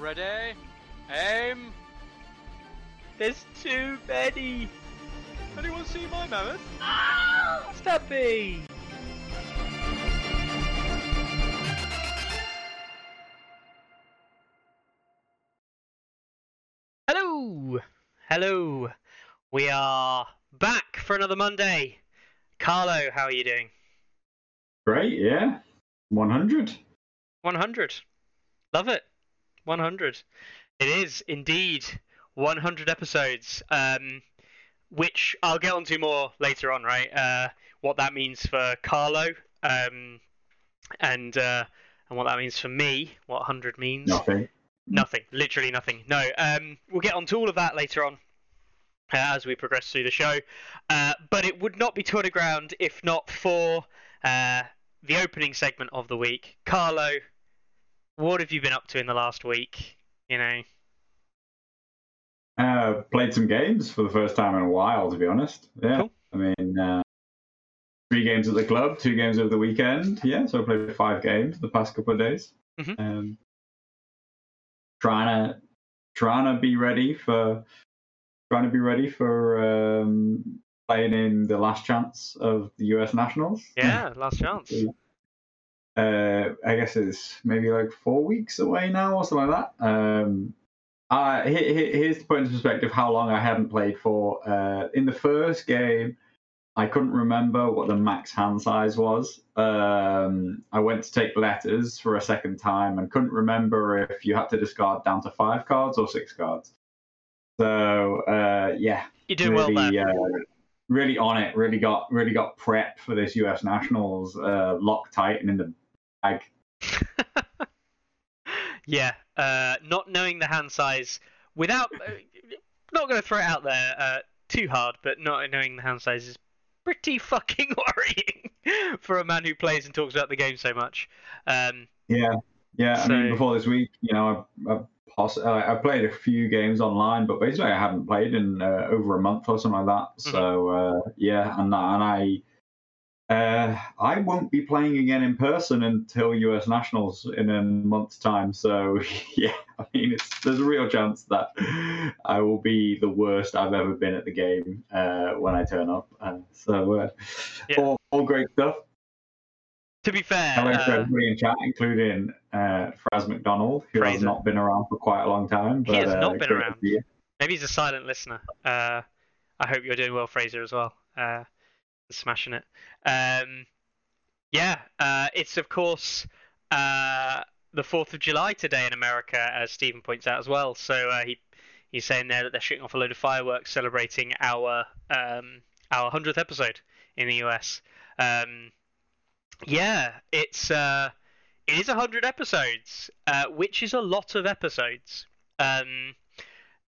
Ready? Aim! There's too many. Anyone see my mammoth? Ah! Stubby. Hello, hello. We are back for another Monday. Carlo, how are you doing? Great, yeah. 100. 100. Love it. 100. It is indeed 100 episodes, um, which I'll get onto more later on, right? Uh, what that means for Carlo, um, and uh, and what that means for me, what 100 means. Nothing. Nothing. Literally nothing. No. Um, we'll get onto all of that later on. Uh, as we progress through the show, uh, but it would not be Tourney Ground if not for uh, the opening segment of the week. Carlo, what have you been up to in the last week? You know, Uh, played some games for the first time in a while, to be honest. Yeah. Cool. I mean, uh, three games at the club, two games over the weekend. Yeah, so I played five games the past couple of days. Mhm. Um, trying to trying to be ready for trying to be ready for um, playing in the last chance of the U.S. Nationals. yeah, last chance. uh, I guess it's maybe like four weeks away now or something like that. Um, uh, he- here's the point of perspective how long I hadn't played for. Uh, in the first game, I couldn't remember what the max hand size was. Um, I went to take letters for a second time and couldn't remember if you had to discard down to five cards or six cards. So uh, yeah, doing well really, there. Really on it. Really got really got prep for this U.S. Nationals, uh, locked tight and in the bag. yeah, uh, not knowing the hand size without. Uh, not going to throw it out there uh, too hard, but not knowing the hand size is pretty fucking worrying for a man who plays and talks about the game so much. Um, Yeah, yeah. I mean, before this week, you know, I, I, I played a few games online, but basically, I haven't played in uh, over a month or something like that. Mm-hmm. So uh, yeah, and and I. Uh, I won't be playing again in person until US Nationals in a month's time. So yeah, I mean, it's, there's a real chance that I will be the worst I've ever been at the game uh, when I turn up. Uh, so uh, Yeah. all, all great stuff. To be fair, Hello to uh, everybody in chat, including uh, Fraz McDonald, who has not been around for quite a long time. But, He has uh, not been around. maybe he's a silent listener. Uh, I hope you're doing well, Fraser, as well. Uh, smashing it. Um, yeah, uh, it's of course uh, the Fourth of July today in America, as Stephen points out as well. So uh, he he's saying there that they're shooting off a load of fireworks celebrating our um, our hundredth episode in the US. Um, yeah, it's uh, it is hundred episodes, uh, which is a lot of episodes. Um,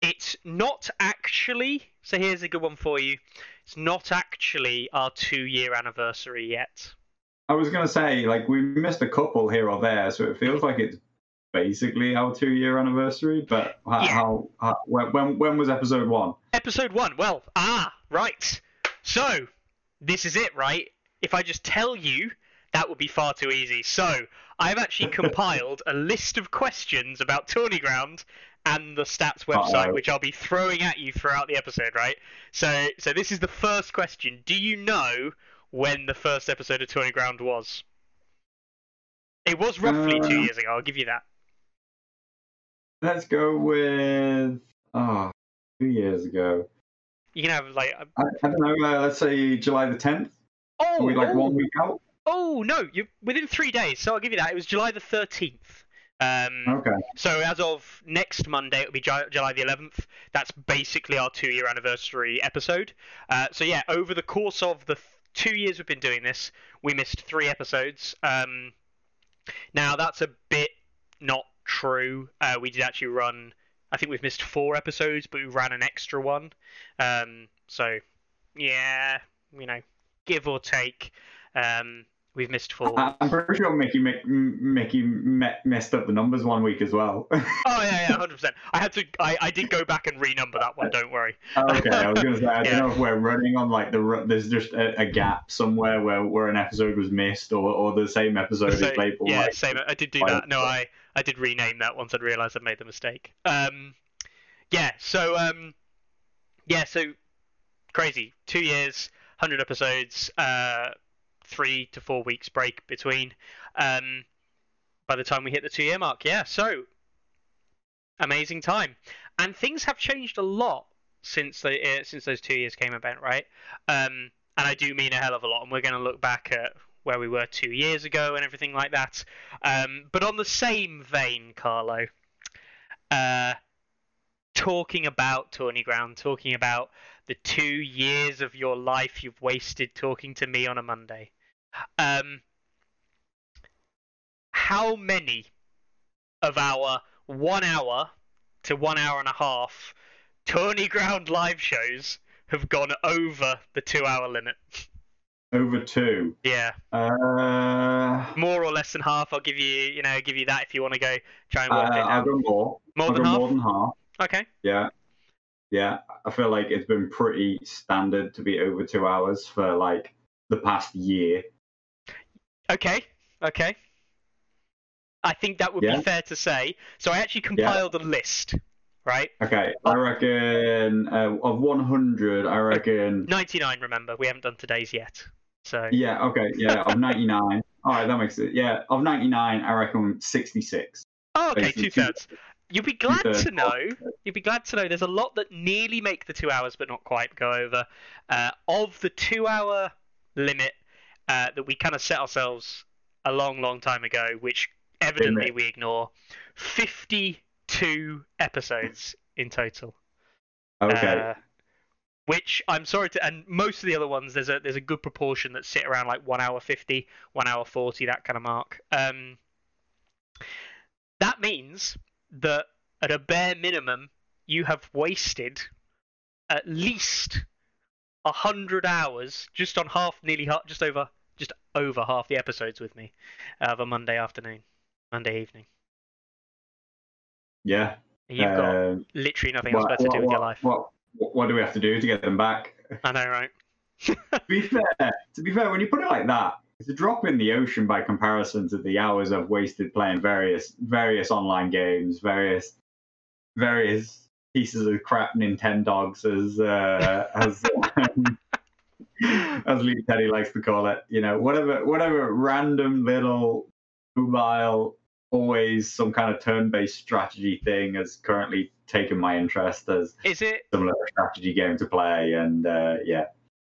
it's not actually. So here's a good one for you. It's not actually our two-year anniversary yet. I was going to say, like, we missed a couple here or there, so it feels like it's basically our two-year anniversary. But how, Yeah. how, how when when was episode one? Episode one. Well, ah, right. So this is it, right? If I just tell you, that would be far too easy. So I've actually compiled a list of questions about Tourney Ground and the stats website, Uh-oh. which I'll be throwing at you throughout the episode, right? So, so this is the first question. Do you know when the first episode of Tourney Ground was? It was roughly two Uh, years ago. I'll give you that. Let's go with ah, oh, two years ago. You can have like, a- I, I don't know. Uh, let's say July the tenth. oh, Are we like oh, one week out? Oh no, you within three days. So I'll give you that. It was July the thirteenth. Um, Okay. So as of next Monday, it'll be Ju- July the eleventh. That's basically our two-year anniversary episode. Uh, so yeah, over the course of the th- two years we've been doing this, we missed three episodes. Um, now that's a bit not true. Uh, we did actually run. I think we've missed four episodes, but we ran an extra one. Um, so yeah, you know, give or take. Um, We've missed four. I'm pretty sure Mickey Mick- Mickey messed up the numbers one week as well. Oh yeah, yeah, hundred percent. I had to. I, I did go back and renumber that one. Don't worry. okay, I was gonna say I Yeah. don't know if we're running on like the there's just a, a gap somewhere where, where an episode was missed or, or the same episode So, is labeled yeah, like same. I did do that. No, I I did rename that once I'd realised I'd made the mistake. Um, yeah. So um, yeah. So crazy. Two years, hundred episodes. Uh, three to four weeks break between. Um, by the time we hit the two year mark, yeah. So amazing time, and things have changed a lot since the uh, since those two years came about, right? Um, and I do mean a hell of a lot. And we're going to look back at where we were two years ago and everything like that. Um, but on the same vein, Carlo, uh, talking about Tourney Ground, talking about the two years of your life you've wasted talking to me on a Monday. Um, how many of our one hour to one hour and a half Tourney Ground live shows have gone over the two hour limit? over two. Yeah. Uh, more or less than half. I'll give you, you know, give you that if you want to go try and uh, work it I'll out. more. More I'll than half. more than half. Okay. Yeah. Yeah. I feel like it's been pretty standard to be over two hours for like the past year. Okay. Okay. I think that would Yeah. be fair to say. So I actually compiled a list, right? Okay. I reckon uh, of 100, I reckon. 99. Remember, we haven't done today's yet. So Yeah. Okay. Yeah. Of 99. All right. That makes it. Yeah. Of 99, I reckon 66. Oh, okay, two- thirds. You'll be glad to know. You'll be glad to know. There's a lot that nearly make the two hours, but not quite go over. Uh, of the two-hour limit uh, that we kind of set ourselves a long, long time ago, which evidently we ignore, 52 episodes in total. Okay. Uh, which I'm sorry to, and most of the other ones, there's a there's a good proportion that sit around like one hour fifty, one hour forty, that kind of mark. Um, that means that at a bare minimum, you have wasted at least a hundred hours just on half, nearly half, just over, just over half the episodes with me of a Monday afternoon, Monday evening. yeah. You've got Um, literally nothing else what, better to do with what, your life. What, what, what do we have to do to get them back? I know, right? to be fair, to be fair, when you put it like that, it's a drop in the ocean by comparison to the hours I've wasted playing various various online games, various various pieces of crap Nintendogs, as uh, as um, as Lee Teddy likes to call it. You know, whatever whatever random little mobile, always some kind of turn-based strategy thing has currently taken my interest as Is it similar strategy game to play, and uh, yeah.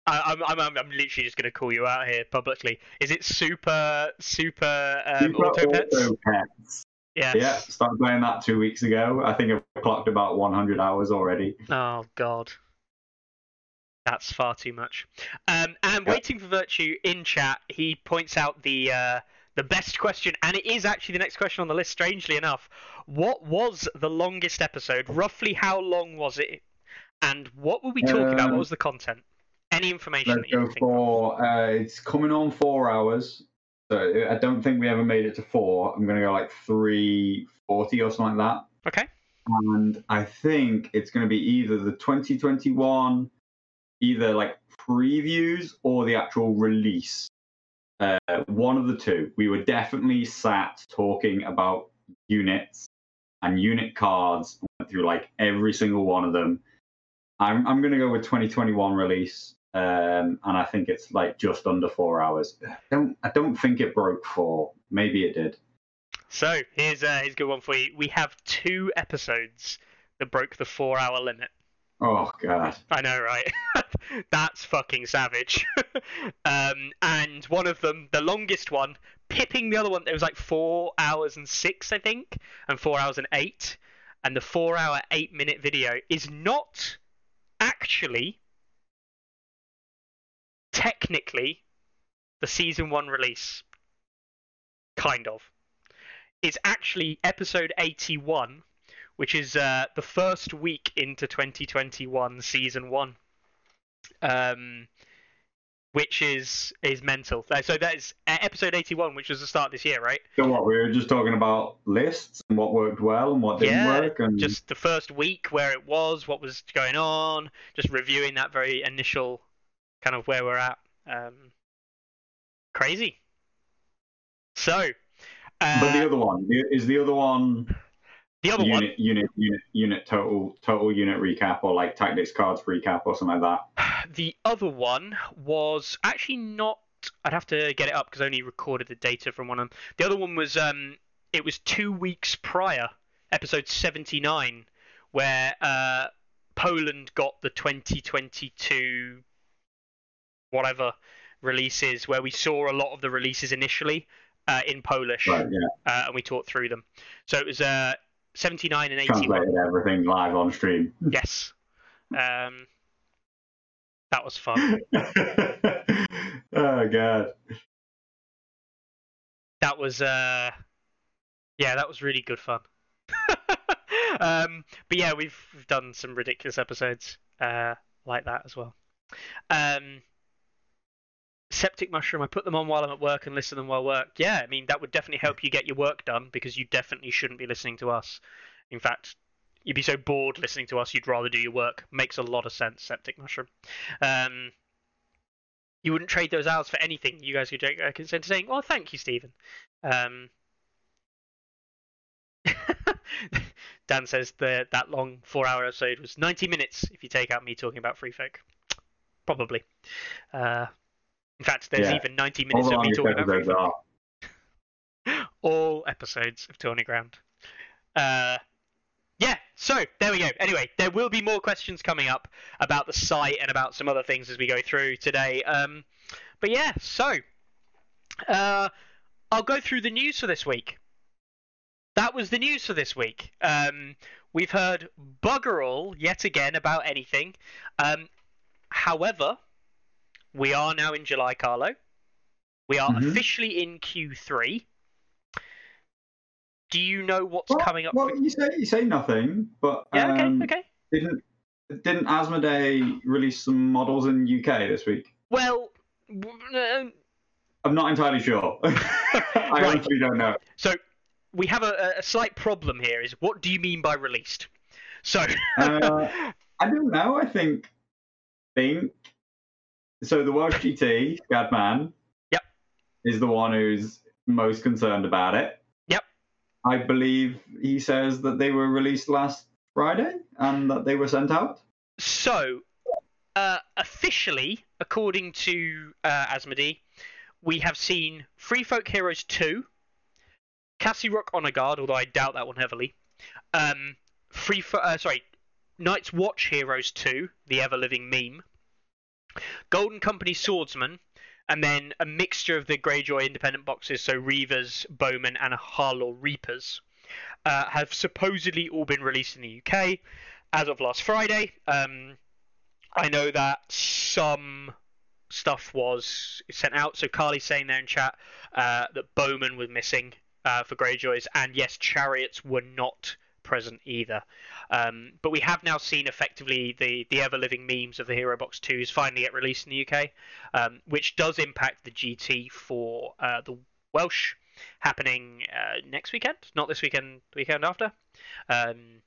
I, I'm, I'm, I'm I'm literally just going to call you out here publicly. Is it super, super, um, Super auto pets? Auto Pets. Yes. Yeah, started playing that two weeks ago. I think I've clocked about 100 hours already. Oh God, that's far too much. Um, and Yeah. waiting for virtue in chat, he points out the uh, the best question, and it is actually the next question on the list. Strangely enough, what was the longest episode? Roughly, how long was it? And what were we talking about? What Um, was the content? Any information Let's go can think of? for. Uh, it's coming on four hours. So I don't think we ever made it to four. I'm going to go like 340 or something like that. Okay. And I think it's going to be either the 2021, either like previews or the actual release. Uh, one of the two. We were definitely sat talking about units and unit cards. Went through like every single one of them. I'm I'm going to go with 2021 release, um, and I think it's like just under four hours. I don't I don't think it broke four. Maybe it did. So here's uh, here's a good one for you. We have two episodes that broke the four-hour limit. Oh god. I know, right? That's fucking savage. um, and one of them, the longest one, pipping the other one. It was like four hours and six, I think, and four hours and eight. And the four-hour, eight-minute video is not actually technically the season one release. Kind of. It's actually episode 81, which is uh, the first week into 2021 season one. Um, which is is mental. Uh, So that is uh, episode 81, which was the start of this year, right? So what? We were just talking about lists and what worked well and what didn't Yeah, work, and Just the first week, where it was, what was going on, just reviewing that very initial kind of where we're at. Um, crazy. So, uh, but the other one is the other one the other one, unit unit unit unit total total unit recap or like tactics cards recap or something like that. the other one was actually not. I'd have to get it up because I only recorded the data from one of them. The other one was um, it was two weeks prior, episode 79, where uh, Poland got the 2022 whatever releases, where we saw a lot of the releases initially uh, in Polish, Right, yeah. uh, and we talked through them. So it was uh, 79 and 81. Translated everything live on stream. Yes. Um, that was fun. oh god. that was uh yeah that was really good fun um but yeah we've, we've done some ridiculous episodes uh like that as well um septic mushroom i put them on while i'm at work and listen to them while work yeah i mean that would definitely help you get your work done because you definitely shouldn't be listening to us in fact you'd be so bored listening to us you'd rather do your work makes a lot of sense septic mushroom um you wouldn't trade those hours for anything. You guys could uh, consent to saying, "Oh, thank you, Stephen." Um, Dan says the that long four-hour episode was 90 minutes if you take out me talking about free folk. Probably. Uh, in fact, there's Yeah. even 90 minutes the of me talking about folk. are. All episodes of Tourney Ground. Uh, yeah, so there we go. Anyway, there will be more questions coming up about the site and about some other things as we go through today. Um, but yeah, so uh, I'll go through the news for this week. That was the news for this week. Um, we've heard bugger all yet again about anything. Um, however, we are now in July, Carlo. We are Mhm. officially in Q3. Do you know what's Well, coming up? Well, for... you say you say nothing, but Yeah, okay, um, okay. didn't didn't Asmodee release some models in UK this week? Well, uh, I'm not entirely sure. I Right. honestly don't know. so we have a, a slight problem here. Is what do you mean by released? So, Uh, I don't know. I think think so. The Welsh GT Scadman, Yep. is the one who's most concerned about it. Yep. I believe he says that they were released last Friday and that they were sent out. so uh, officially, according to uh, Asmodee, we have seen Free Folk Heroes 2, Casterly Rock Honor Guard, although I doubt that one heavily. Um, Free Fo- uh, sorry, Night's Watch Heroes 2, the ever living meme. Golden Company Swordsman, and then a mixture of the Greyjoy independent boxes, so Reavers, Bowman, and Harlaw Reapers, uh, have supposedly all been released in the UK as of last Friday. Um, I know that some stuff was sent out. So Carly's saying there in chat uh, that Bowman was missing uh, for Greyjoys, and yes, Chariots were not present either. Um, but we have now seen effectively the, the ever living memes of the Hero Box 2s finally get released in the UK, um, which does impact the GT for uh, the Welsh happening uh, next weekend, not this weekend, the weekend after. Um,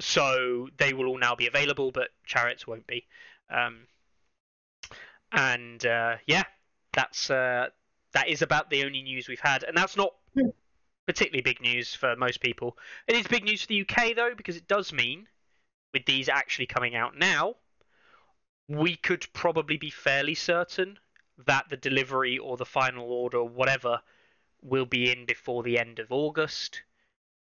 so they will all now be available, but Chariots won't be. Um, and uh, yeah, that's uh, that is about the only news we've had, and that's not Yeah. Particularly big news for most people. It is big news for the UK though, because it does mean with these actually coming out now, we could probably be fairly certain that the delivery or the final order, or whatever, will be in before the end of August,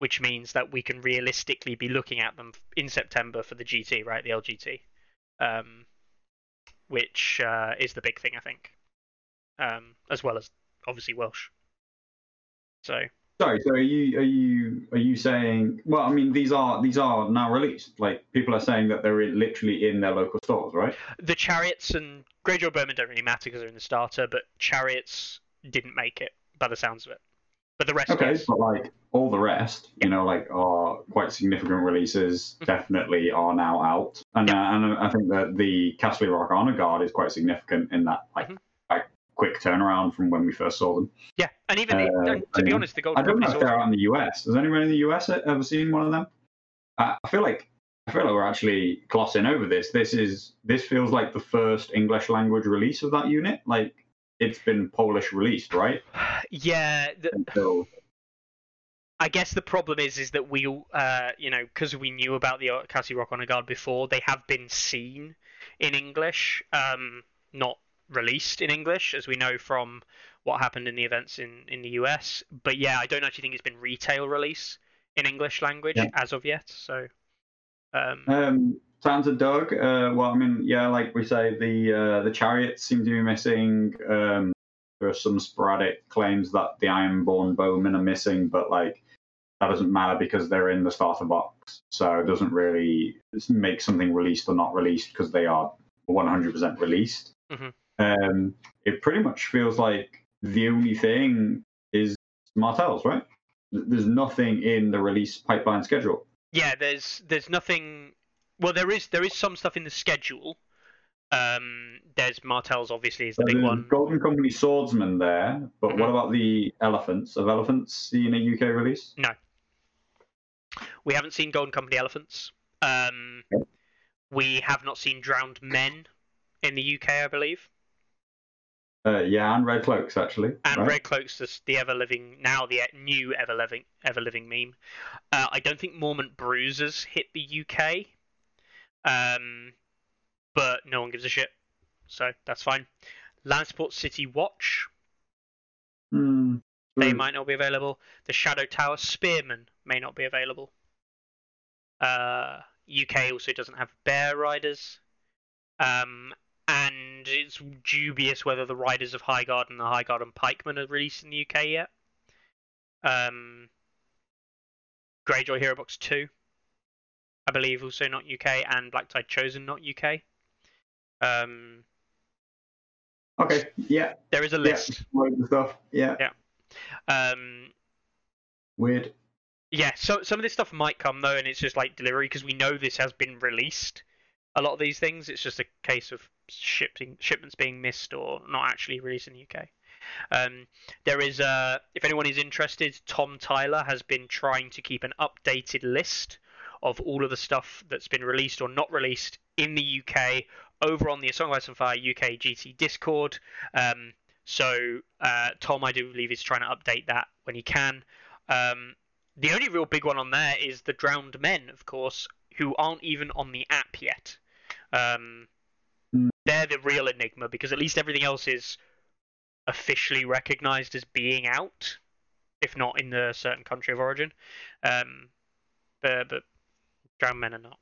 which means that we can realistically be looking at them in September for the GT, right? The LGT, um, which uh, is the big thing, I think, um, as well as obviously Welsh. So Sorry, so are you are you are you saying? Well, I mean, these are these are now released. Like people are saying that they're in- literally in their local stores, right? the chariots and Greyjoy Bowman don't really matter because they're in the starter, but chariots didn't make it by the sounds of it. But the rest, Okay, yes. but like all the rest, you know, like are quite significant releases. Mhm. Definitely are now out, and uh, and I think that the Casterly Rock Honor Guard is quite significant in that. Like, Mhm. Quick turnaround from when we first saw them. Yeah, and even Uh, to be yeah. honest, the Golden I don't know if they're out in the US. Has anyone in the US ever seen one of them? I I feel like I feel like we're actually glossing over this. This is this feels like the first English language release of that unit. Like it's been Polish released, right? yeah. The, So I guess the problem is is that we, uh, you know, because we knew about the Casterly Rock Honor Guard before, they have been seen in English, um, not released in English, as we know from what happened in the events in in the US. But yeah, I don't actually think it's been retail release in English language Yeah. as of yet. So, um, Um, sounds a Doug. Uh, well, I mean, yeah, like we say, the uh, the chariots seem to be missing. Um, there are some sporadic claims that the Ironborn bowmen are missing, but like that doesn't matter because they're in the starter box, so it doesn't really make something released or not released because they are 100% released. Mhm. Um, it pretty much feels like the only thing is Martells, right? There's nothing in the release pipeline schedule. yeah, there's there's nothing. Well, there is there is some stuff in the schedule. Um, there's Martell's obviously is the So big one. Golden Company swordsman there, but Mhm. what about the elephants? Have elephants seen a UK release? No. We haven't seen Golden Company elephants. Um, we have not seen drowned men in the UK, I believe. Uh, yeah, and red cloaks actually. And right? Red Cloak's the, the ever living now the new ever living ever living meme. Uh, I don't think Mormont Bruisers hit the UK, um, but no one gives a shit, so that's fine. Lannisport City Watch Hmm. they might not be available. The Shadow Tower Spearman may not be available. Uh, UK also doesn't have Bear Riders. Um, and it's dubious whether the Riders of Highguard and the Highguard and Pikemen are released in the UK yet. Um, Greyjoy Hero Box 2, I believe, also not UK, and Blacktyde Chosen not UK. Um, Okay. Yeah. there is a Yeah. list. Loads of stuff. Yeah. Um, Weird. Yeah, so some of this stuff might come though, and it's just like delivery because we know this has been released. A lot of these things, it's just a case of shipping shipments being missed or not actually released in the UK. Um, there is, uh, if anyone is interested, Tom Tyler has been trying to keep an updated list of all of the stuff that's been released or not released in the UK over on the Song of Ice and Fire UK GT Discord. Um, so uh, Tom, I do believe, is trying to update that when he can. Um, the only real big one on there is the drowned men, of course, who aren't even on the app yet. Um, Hmm. They're the real enigma because at least everything else is officially recognized as being out, if not in the certain country of origin. Um, but, but drowned men are not.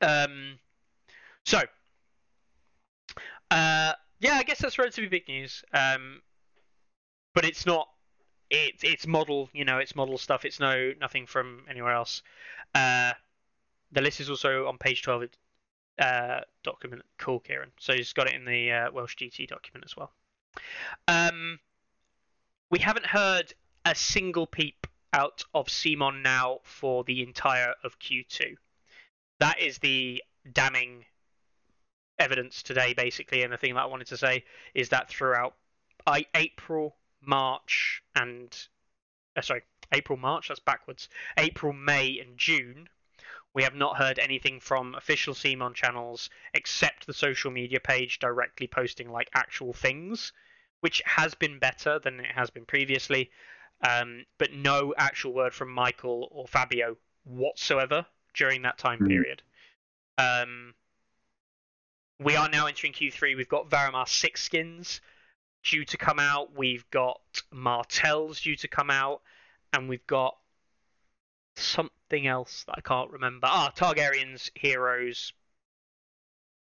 Um, so, uh, yeah, I guess that's relatively big news. Um, but it's not it's it's model, you know, it's model stuff. It's no nothing from anywhere else. Uh, the list is also on page twelve. Uh, document cool, Kieran. So he's got it in the uh, Welsh GT document as well. Um, we haven't heard a single peep out of CMON now for the entire of Q2. That is the damning evidence today, basically. And the thing that I wanted to say is that throughout I, April, March, and uh, sorry, April, March. That's backwards. April, May, and June. We have not heard anything from official CMON channels except the social media page directly posting like actual things, which has been better than it has been previously. Um, but no actual word from Michael or Fabio whatsoever during that time Mhm. period. Um, we are now entering Q3. We've got Varamyr Sixskins due to come out. We've got Martells due to come out, and we've got something else that I can't remember. Ah, Targaryen's Heroes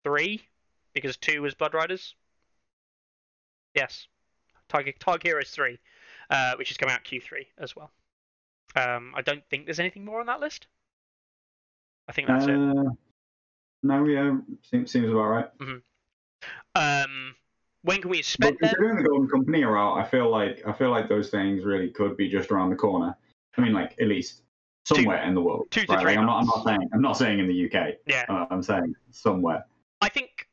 three, because two was Blood Riders. Yes, Targ Targ Heroes three, uh, which is coming out Q3 as well. Um, I don't think there's anything more on that list. I think that's it. Uh, no, yeah, seems seems about right. Um, when can we But expect them? considering the Golden Company are out, I feel like I feel like those things really could be just around the corner. I mean, like at least somewhere in the world. two to right? three Like, I'm not. I'm not saying. I'm not saying in the UK. Yeah. Uh, I'm saying somewhere. I think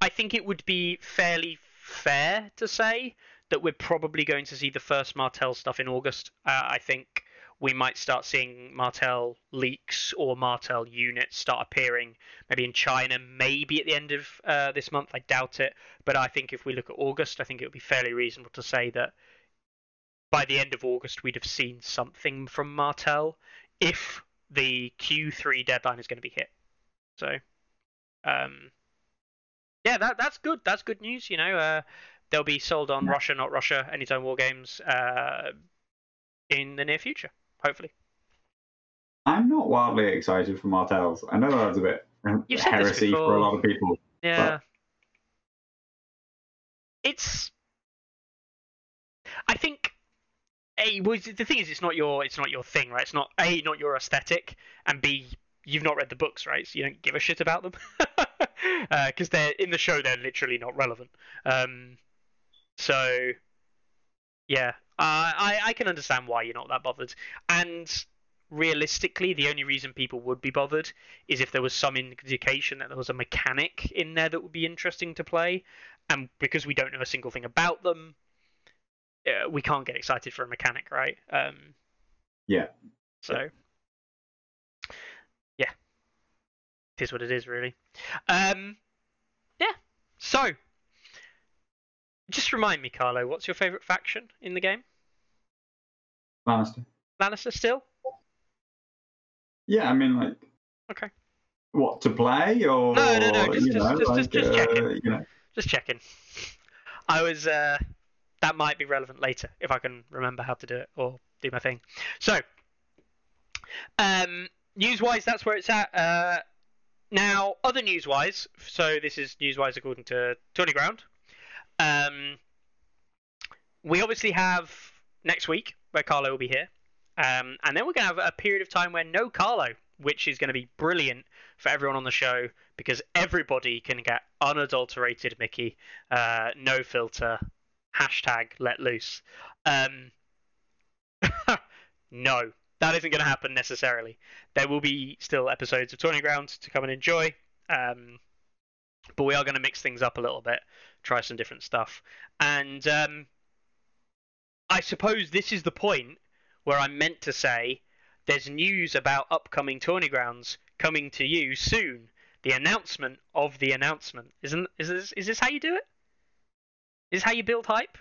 I think it would be fairly fair to say that we're probably going to see the first Martell stuff in August. Uh, I think we might start seeing Martell leaks or Martell units start appearing maybe in China, maybe at the end of uh, this month. I doubt it. But I think if we look at August, I think it would be fairly reasonable to say that by the end of August, we'd have seen something from Martell if the Q3 deadline is going to be hit. So, um, yeah, that that's good. That's good news. You know, uh, they'll be sold on Russia, not Russia, Anytime War Games uh, in the near future, hopefully. I'm not wildly excited for Martells. I know that's a bit You've heresy for a lot of people. Yeah. It's. I think. A, well, the thing is, it's not your, it's not your thing, right? It's not a, not your aesthetic, and b, you've not read the books, right? So you don't give a shit about them, because uh, they're in the show. They're literally not relevant. Um, so, yeah, I I can understand why you're not that bothered. And realistically, the only reason people would be bothered is if there was some indication that there was a mechanic in there that would be interesting to play. And because we don't know a single thing about them, uh, we can't get excited for a mechanic, right? Um, yeah. So, yeah, it is what it is, really. Um, yeah. So, just remind me, Carlo, what's your favourite faction in the game? Lannister. Lannister still? Yeah, I mean, like. Okay. What to play or? No, no, no. Just, just, know, just, like, just, just uh, checking. You know. Just checking. I was. Uh, that might be relevant later if I can remember how to do it or do my thing. So, um, news-wise, that's where it's at. Uh, now, other news-wise. So this is news-wise according to Tourney Ground. Um, we obviously have next week where Carlo will be here. Um, and then we're going to have a period of time where no Carlo, which is going to be brilliant for everyone on the show because everybody can get unadulterated Mickey, uh, no filter, hashtag let loose. Um, no, that isn't going to happen necessarily. There will be still episodes of Tourney Grounds to come and enjoy. Um, but we are going to mix things up a little bit, try some different stuff. And um, I suppose this is the point where I'm meant to say there's news about upcoming tourney grounds coming to you soon. The announcement of the announcement. Isn't is this is this how you do it? Is how you build hype?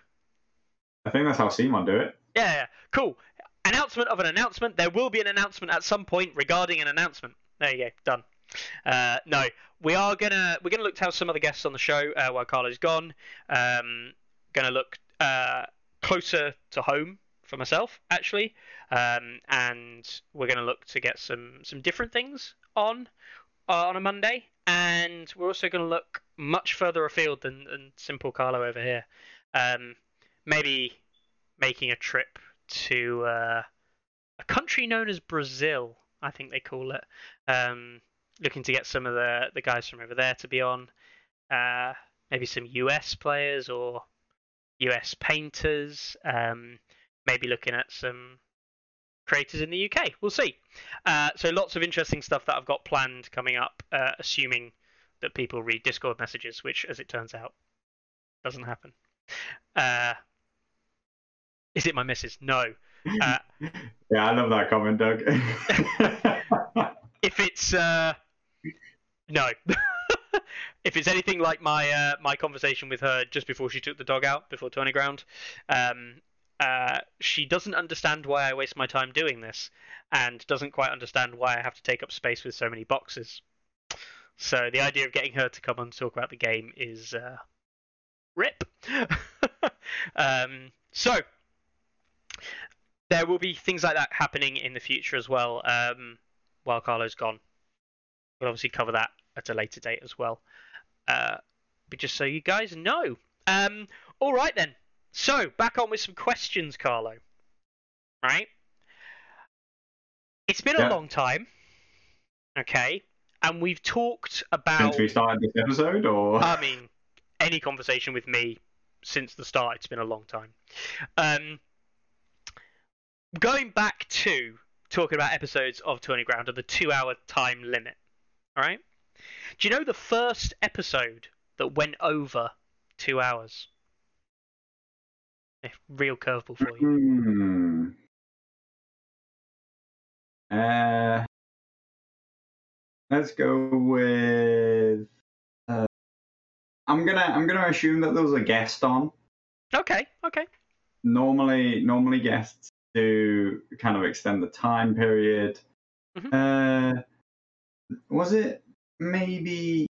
I think that's how CMON do it. Yeah, yeah, cool. Announcement of an announcement. There will be an announcement at some point regarding an announcement. There you go, done. Uh, no, we are gonna we're gonna look to have some other guests on the show uh, while Carlo's gone. Um, gonna look uh, closer to home for myself actually, um, and we're going to look to get some some different things on uh, on a Monday, and we're also going to look much further afield than, than simple Carlo over here. Um, maybe making a trip to uh, a country known as Brazil, I think they call it. Um, looking to get some of the the guys from over there to be on. Uh, maybe some US players or US painters. Um, maybe looking at some creators in the UK. We'll see. Uh, so lots of interesting stuff that I've got planned coming up, uh, assuming that people read Discord messages, which, as it turns out, doesn't happen. Uh, is it my missus? No. Uh, yeah, I love that comment, Doug. if it's uh, no. if it's anything like my uh, my conversation with her just before she took the dog out before Tourney Ground, um, uh, she doesn't understand why I waste my time doing this, and doesn't quite understand why I have to take up space with so many boxes. So the idea of getting her to come and talk about the game is uh, rip. um, so there will be things like that happening in the future as well. Um, while Carlo's gone, we'll obviously cover that at a later date as well. Uh, but just so you guys know. Um, all right then. So, back on with some questions, Carlo. Right? It's been Yeah. a long time. Okay? And we've talked about. Since we started this episode, or I mean, any conversation with me since the start, it's been a long time. Um, going back to talking about episodes of Tourney Ground and the two hour time limit. All right? Do you know the first episode that went over two hours? A real curveball for you. Hmm. Uh, let's go with. Uh, I'm gonna I'm gonna assume that there was a guest on. Okay, okay. Normally, normally guests do kind of extend the time period. Uh, was it maybe?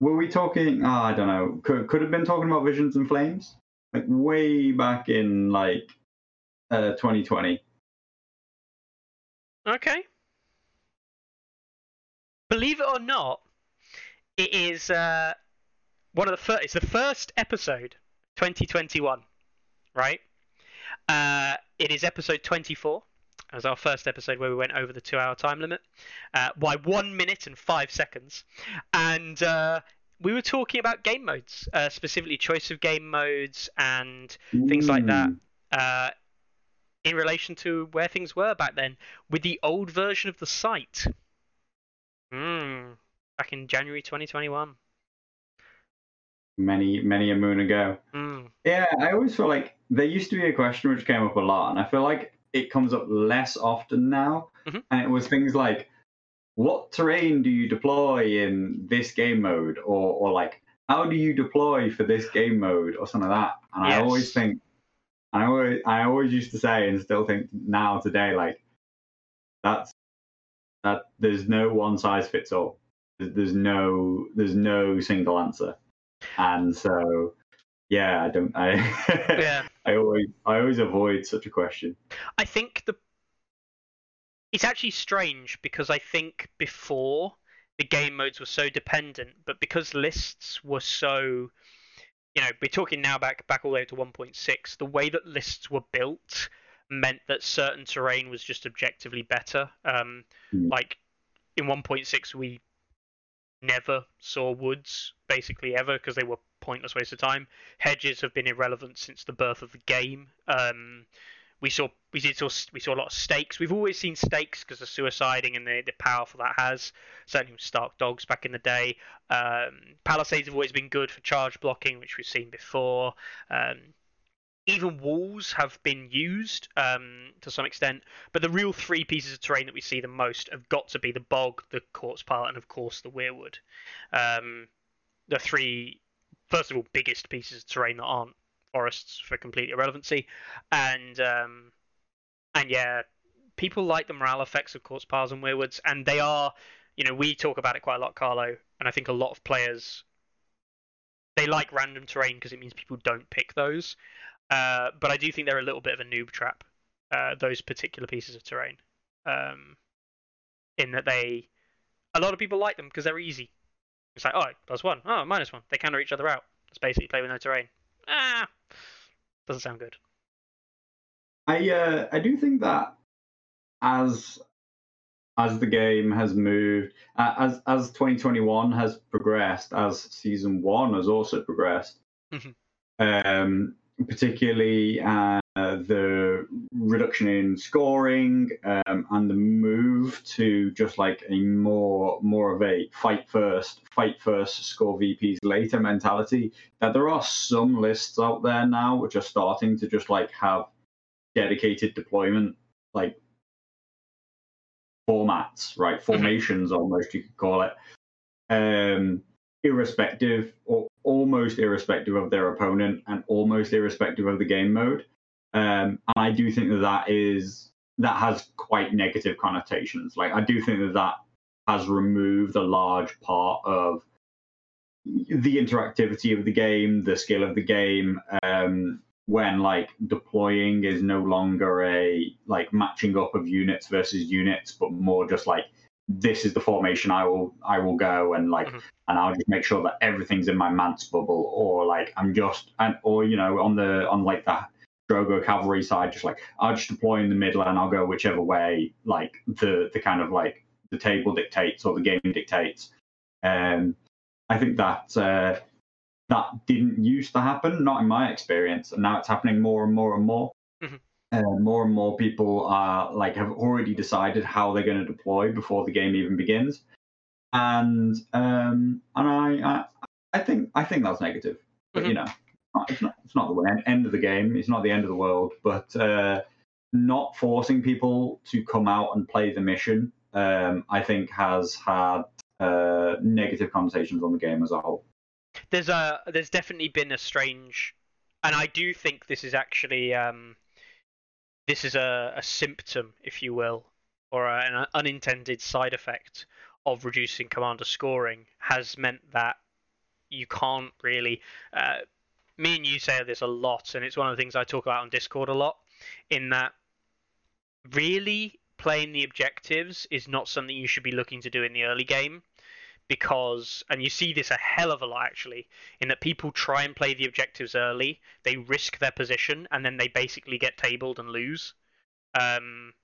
Were we talking? Oh, I don't know. Could could have been talking about Visions and Flames, like way back in like uh 2020. Okay. Believe it or not, it is uh, one of the first. It's the first episode, 2021, right? Uh, it is episode 24. As our first episode where we went over the two-hour time limit uh, by one minute and five seconds, and uh, we were talking about game modes, uh, specifically choice of game modes and things like that. Mm. Uh, in relation to where things were back then with the old version of the site. Hmm. Back in January 2021. Many many a moon ago. Hmm. Yeah, I always feel like there used to be a question which came up a lot, and I feel like it comes up less often now. Mhm. And it was things like, what terrain do you deploy in this game mode, or or like how do you deploy for this game mode, or something like that. And I always think, I always I always used to say, and still think now today, like that's that there's no one size fits all. There's no there's no single answer, and so yeah, I don't I. Yeah. I always I always avoid such a question. I think the it's actually strange because I think before the game modes were so dependent, but because lists were so you know, we're talking now back back all the way to 1.6, the way that lists were built meant that certain terrain was just objectively better. Um, Mm. like in 1.6 we never saw woods basically ever because they were pointless waste of time. Hedges have been irrelevant since the birth of the game. Um, we saw we did saw we saw a lot of stakes. We've always seen stakes because of suiciding and the the powerful that has. Certainly with Stark Dogs back in the day. Um, Palisades have always been good for charge blocking, which we've seen before. Um, even walls have been used um, to some extent, but the real three pieces of terrain that we see the most have got to be the bog, the quartz pile, and of course the weirwood. Um, the three, first of all, biggest pieces of terrain that aren't forests for complete irrelevancy, and um, and yeah, people like the morale effects of quartz piles and weirwoods, and they are, you know, we talk about it quite a lot, Carlo, and I think a lot of players they like random terrain because it means people don't pick those. Uh, but I do think they're a little bit of a noob trap. Uh, those particular pieces of terrain, um, in that they, a lot of people like them because they're easy. It's like, oh, plus one, oh, minus one. They counter each other out. It's basically play with no terrain. Ah, doesn't sound good. I uh, I do think that as as the game has moved, uh, as as 2021 has progressed, as season one has also progressed, Mhm. um, particularly uh, the reduction in scoring um, and the move to just like a more more of a fight first, fight first, score VPs later mentality. That there are some lists out there now which are starting to just like have dedicated deployment like formats, right? Formations almost you could call it. Um irrespective or almost irrespective of their opponent and almost irrespective of the game mode. Um and I do think that that is that has quite negative connotations. Like I do think that that has removed a large part of the interactivity of the game, the skill of the game, um, when like deploying is no longer a like matching up of units versus units, but more just like this is the formation I will I will go and like Mhm. and I'll just make sure that everything's in my Mance bubble or like I'm just and or you know on the on like the Drogo cavalry side, just like I'll just deploy in the middle and I'll go whichever way like the the kind of like the table dictates or the game dictates. Um, I think that uh, that didn't used to happen, not in my experience, and now it's happening more and more and more. Mhm. Uh, more and more people are like have already decided how they're going to deploy before the game even begins, and um, and I, I I think I think that's negative. but Mhm. you know, it's not it's not the way- end of the game. It's not the end of the world, but uh, not forcing people to come out and play the mission, um, I think, has had uh, negative connotations on the game as a whole. there's a there's definitely been a strange and i do think this is actually um this is a, a symptom if you will or an unintended side effect of reducing commander scoring has meant that you can't really uh, me and you say this a lot and it's one of the things i talk about on discord a lot in that really playing the objectives is not something you should be looking to do in the early game because and you see this a hell of a lot actually in that people try and play the objectives early they risk their position and then they basically get tabled and lose. Um,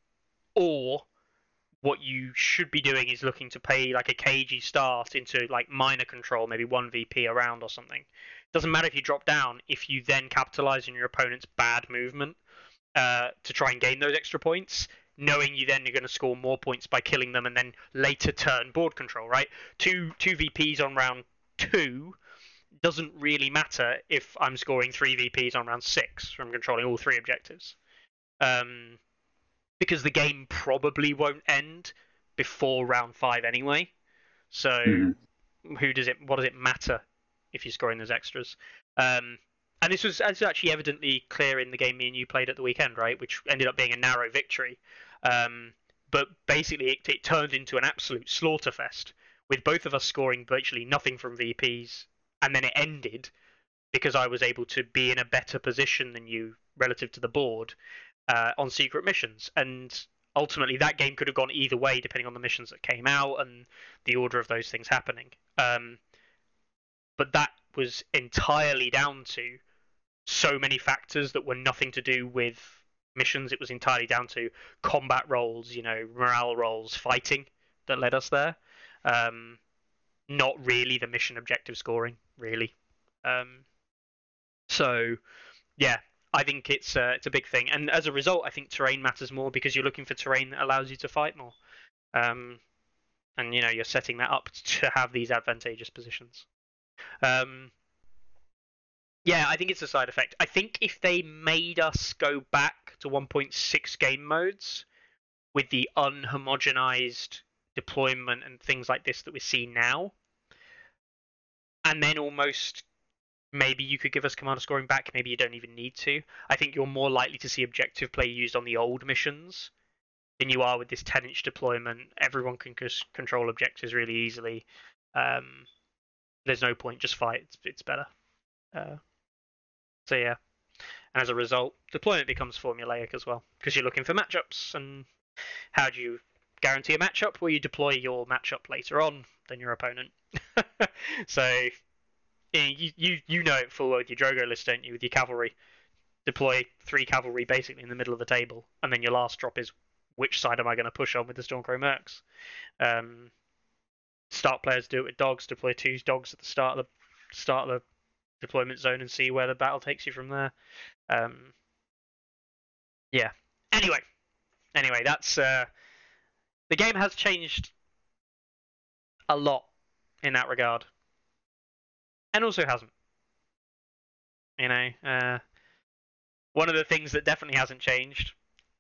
or what you should be doing is looking to play like a cagey start into like minor control maybe one vp around or something. Doesn't matter if you drop down if you then capitalize on your opponent's bad movement uh, to try and gain those extra points knowing you then are going to score more points by killing them and then later turn board control, right? Two two VPs on round two doesn't really matter if I'm scoring three VPs on round six from controlling all three objectives, um, because the game probably won't end before round five anyway. So Mhm. who does it? What does it matter if you're scoring those extras? Um, and this was, this actually evidently clear in the game me and you played at the weekend, right? Which ended up being a narrow victory. Um, but basically, it, it turned into an absolute slaughter fest with both of us scoring virtually nothing from VPs, and then it ended because I was able to be in a better position than you relative to the board uh, on secret missions. And ultimately, that game could have gone either way depending on the missions that came out and the order of those things happening. Um, but that was entirely down to so many factors that were nothing to do with missions. It was entirely down to combat roles, you know, morale roles, fighting that led us there. Um, not really the mission objective scoring, really. Um, so, yeah, I think it's uh, it's a big thing, and as a result, I think terrain matters more because you're looking for terrain that allows you to fight more, um, and you know you're setting that up to have these advantageous positions. Um, yeah, I think it's a side effect. I think if they made us go back to 1.6 game modes with the unhomogenized deployment and things like this that we see now, and then almost maybe you could give us commander scoring back, maybe you don't even need to. I think you're more likely to see objective play used on the old missions than you are with this 10 inch deployment. Everyone can c- control objectives really easily. Um, there's no point, just fight. It's, it's better. Uh, so yeah, and as a result, deployment becomes formulaic as well because you're looking for matchups. And how do you guarantee a matchup? Well, you deploy your matchup later on than your opponent. so you you you know it full well with your Drogo list, don't you? With your cavalry, deploy three cavalry basically in the middle of the table, and then your last drop is which side am I going to push on with the Stormcrow Mercs? Um, start players do it with dogs. Deploy two dogs at the start of the start of the deployment zone and see where the battle takes you from there. Um, yeah. Anyway, anyway, that's uh, the game has changed a lot in that regard, and also hasn't. You know, uh, one of the things that definitely hasn't changed.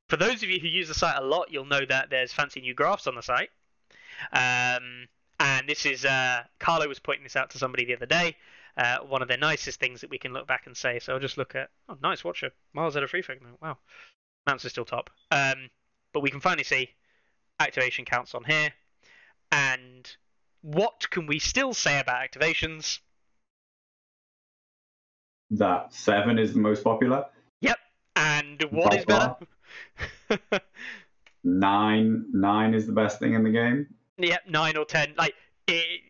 For those of you who use the site a lot, you'll know that there's fancy new graphs on the site. Um, and this is uh, Carlo was pointing this out to somebody the other day. Uh, one of the nicest things that we can look back and say. So I'll just look at oh nice watcher miles out a free fragment. Wow, Mounts are still top. Um, but we can finally see activation counts on here. And what can we still say about activations? That seven is the most popular. Yep. And what By is better? Nine, nine is the best thing in the game. Yep, nine or ten. Like it,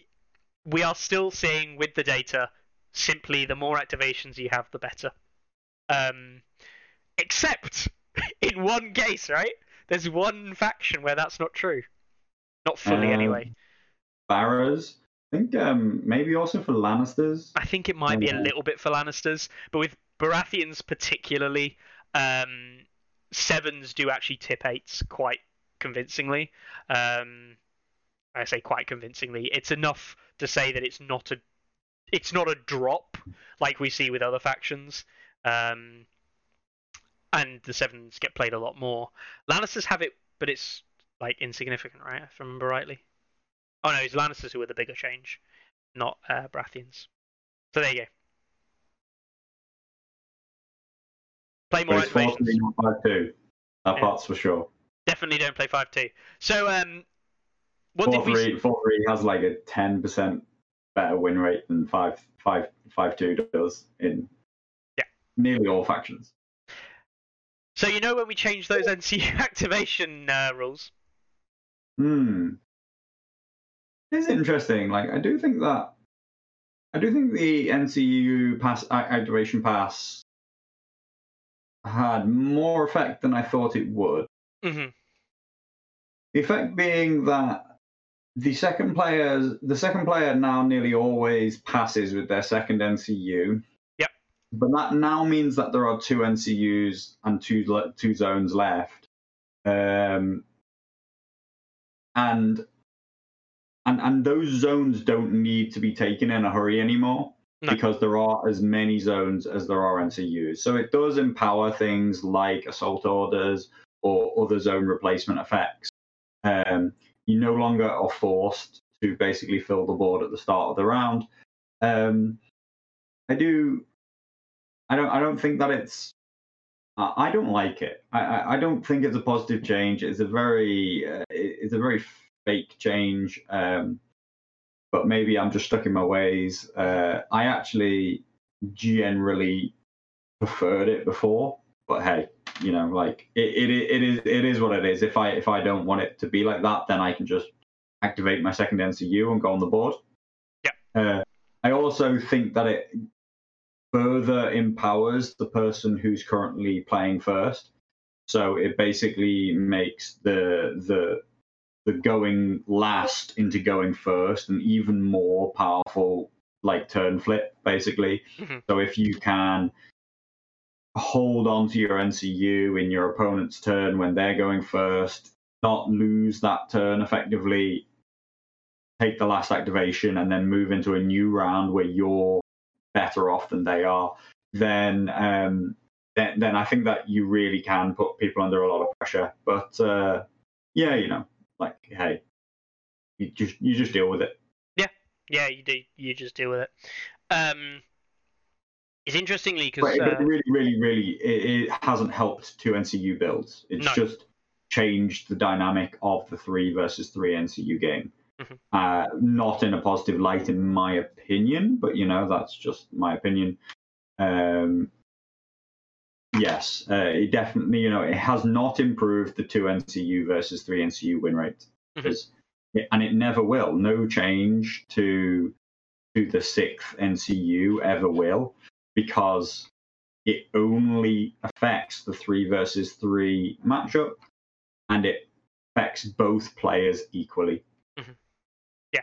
we are still seeing with the data, simply the more activations you have, the better. Um, except in one case, right? There's one faction where that's not true. Not fully, Um, anyway. Barrows. I think um, maybe also for Lannisters. I think it might be a little bit for Lannisters, but with Baratheons particularly, um, sevens do actually tip eights quite convincingly. Um, I say quite convincingly. It's enough to say that it's not a it's not a drop like we see with other factions. Um, and the sevens get played a lot more. Lannisters have it, but it's like insignificant, right? If I remember rightly. Oh no, it's Lannisters who are the bigger change, not uh, Baratheons. So there you go. Play more activations. not five two. That Yeah. part's for sure. Definitely don't play five two. So um, what Four did we? s- three, four three has like a ten percent better win rate than five five five two does in Yeah. nearly all factions. So you know when we changed those NCU activation uh, rules? Hmm. It's interesting. Like I do think that I do think the NCU pass activation pass had more effect than I thought it would. hmm The effect being that the second players, the second player now nearly always passes with their second NCU. Yep. But that now means that there are two NCUs and two two zones left, um, and and and those zones don't need to be taken in a hurry anymore No. because there are as many zones as there are NCUs. So it does empower things like assault orders or other zone replacement effects. Um, you no longer are forced to basically fill the board at the start of the round. Um, I do. I don't. I don't think that it's. I don't like it. I, I, I don't think it's a positive change. It's a very. Uh, it's a very fake change. Um, but maybe I'm just stuck in my ways. Uh, I actually generally preferred it before, but hey, you know, like it, it, it is it is what it is. If I if I don't want it to be like that, then I can just activate my second NCU and go on the board. Yeah. Uh, I also think that it further empowers the person who's currently playing first. So it basically makes the the the going last into going first an even more powerful like turn flip basically. Mhm. So if you can hold on to your NCU in your opponent's turn when they're going first, not lose that turn effectively, take the last activation, and then move into a new round where you're better off than they are, then um, then then I think that you really can put people under a lot of pressure. But uh, yeah, you know, like hey, you just you just deal with it. Yeah, yeah, you do. You just deal with it. Um, it's interestingly because uh, it really, really, really, it, it hasn't helped two NCU builds. It's No. just changed the dynamic of the three versus three NCU game. Mhm. Uh, not in a positive light, in my opinion, but you know that's just my opinion. Um, yes, uh, it definitely, you know, it has not improved the two NCU versus three NCU win rate, Mhm. Because- and it never will. No change to to the sixth NCU ever will because it only affects the three versus three matchup and it affects both players equally. Yeah.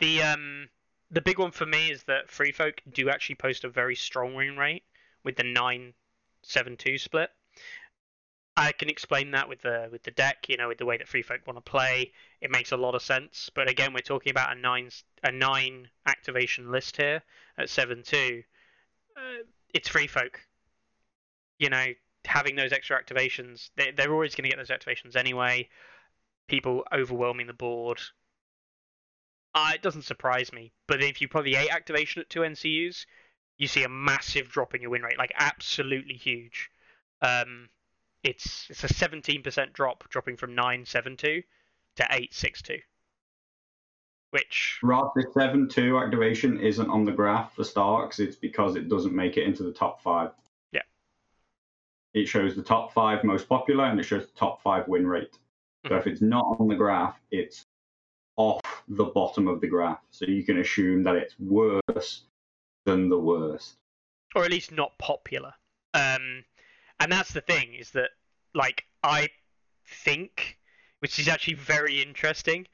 The um the big one for me is that Free Folk do actually post a very strong win rate with the nine seven two split. I can explain that with the with the deck, you know, with the way that Free Folk want to play. It makes a lot of sense. But again, we're talking about a nine a nine activation list here at seven two. Uh, it's Free Folk. You know, having those extra activations, they, they're always going to get those activations anyway. People overwhelming the board. Uh, it doesn't surprise me. But if you put the eight activation at two NCUs, you see a massive drop in your win rate, like absolutely huge. Um, it's it's a 17% drop, dropping from 972 to 862. Which Rather, the 7 2 activation isn't on the graph for Starks, it's because it doesn't make it into the top five. Yeah. It shows the top five most popular and it shows the top five win rate. So if it's not on the graph, it's off the bottom of the graph. So you can assume that it's worse than the worst. or at least not popular. Um, and that's the thing is that, like, I think, which is actually very interesting.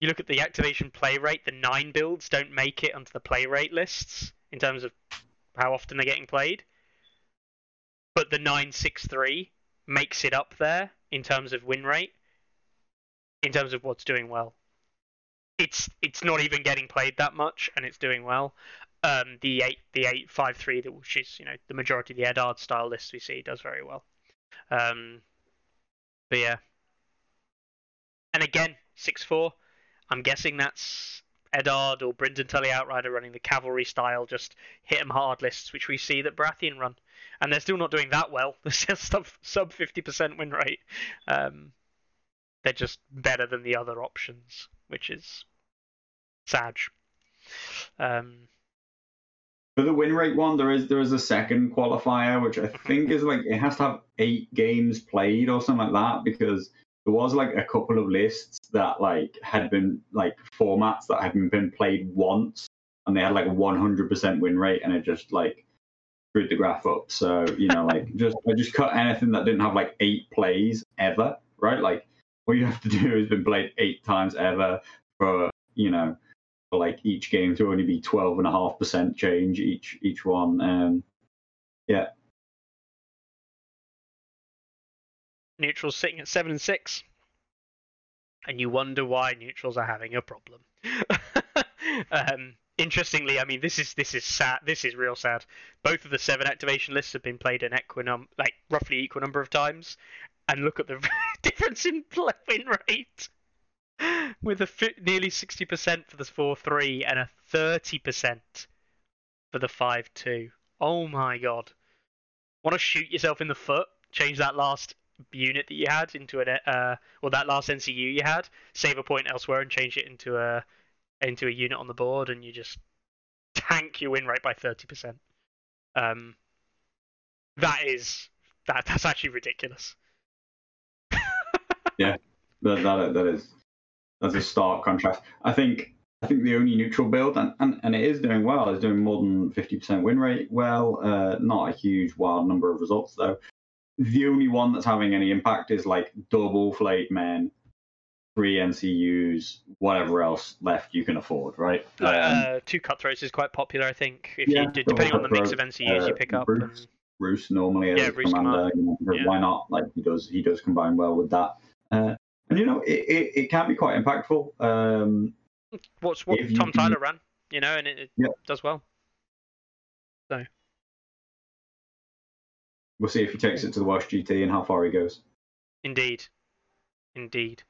You look at the activation play rate; the nine builds don't make it onto the play rate lists in terms of how often they're getting played. But the nine six three makes it up there in terms of win rate, in terms of what's doing well. it's it's not even getting played that much, and it's doing well. Um, the eight the eight five three, that which is you know the majority of the Eddard style lists we see, does very well. Um, but yeah, and again six four. I'm guessing that's Eddard or Brynden Tully Outrider running the cavalry style, just hit 'em hard lists, which we see that Baratheon run, and they're still not doing that well. They're still sub sub fifty percent win rate. Um, they're just better than the other options, which is sad. Um, For the win rate one, there is there is a second qualifier, which I think is like it has to have eight games played or something like that, because there was like a couple of lists that like had been like formats that had been played once, and they had like a 100% win rate, and it just like screwed the graph up. So you know, like just I just cut anything that didn't have like eight plays ever, right? Like all you have to do is been played eight times ever for you know for like each game to only be 12 and a half percent change each each one um yeah neutrals sitting at seven and six, and you wonder why neutrals are having a problem. um, interestingly, I mean, this is this is sad. This is real sad. Both of the seven activation lists have been played an equinum, like roughly equal number of times, and look at the difference in win rate. With a nearly sixty percent for the four three and a thirty percent for the five two. Oh my god! Want to shoot yourself in the foot? Change that last unit that you had into an uh, or that last NCU you had, save a point elsewhere and change it into a into a unit on the board, and you just tank your win rate by thirty percent. Um, that is that that's actually ridiculous. Yeah, that, that that is that's a stark contrast i think i think the only neutral build and, and, and it is doing well is doing more than 50% win rate well uh, not a huge wild number of results though the only one that's having any impact is like double Flayed Men three ncus whatever else left you can afford right Um, uh, two cutthroats is quite popular, I think. If Yeah, you do, depending on the mix of NCUs you uh, pick up. Bruce. And, Bruce normally as Yeah, commander. You know, Yeah. Why not? Like he does, he does combine well with that. Uh, and you know, it, it, it can be quite impactful. Um, what's what you Tom can- Tyler ran, you know, and it, it Yeah. does well. We'll see if he takes it to the Welsh GT and how far he goes. Indeed, indeed.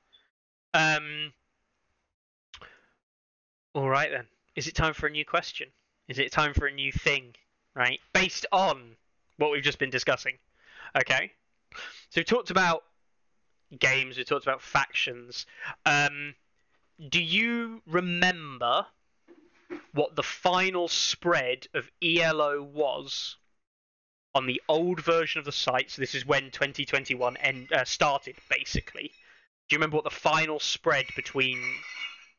Um. All right then. Is it time for a new question? Is it time for a new thing? Right, based on what we've just been discussing. Okay. So we talked about games. We talked about factions. Um, do you remember what the final spread of ELO was on the old version of the site? So this is when 2021 end, uh, started, basically. Do you remember what the final spread between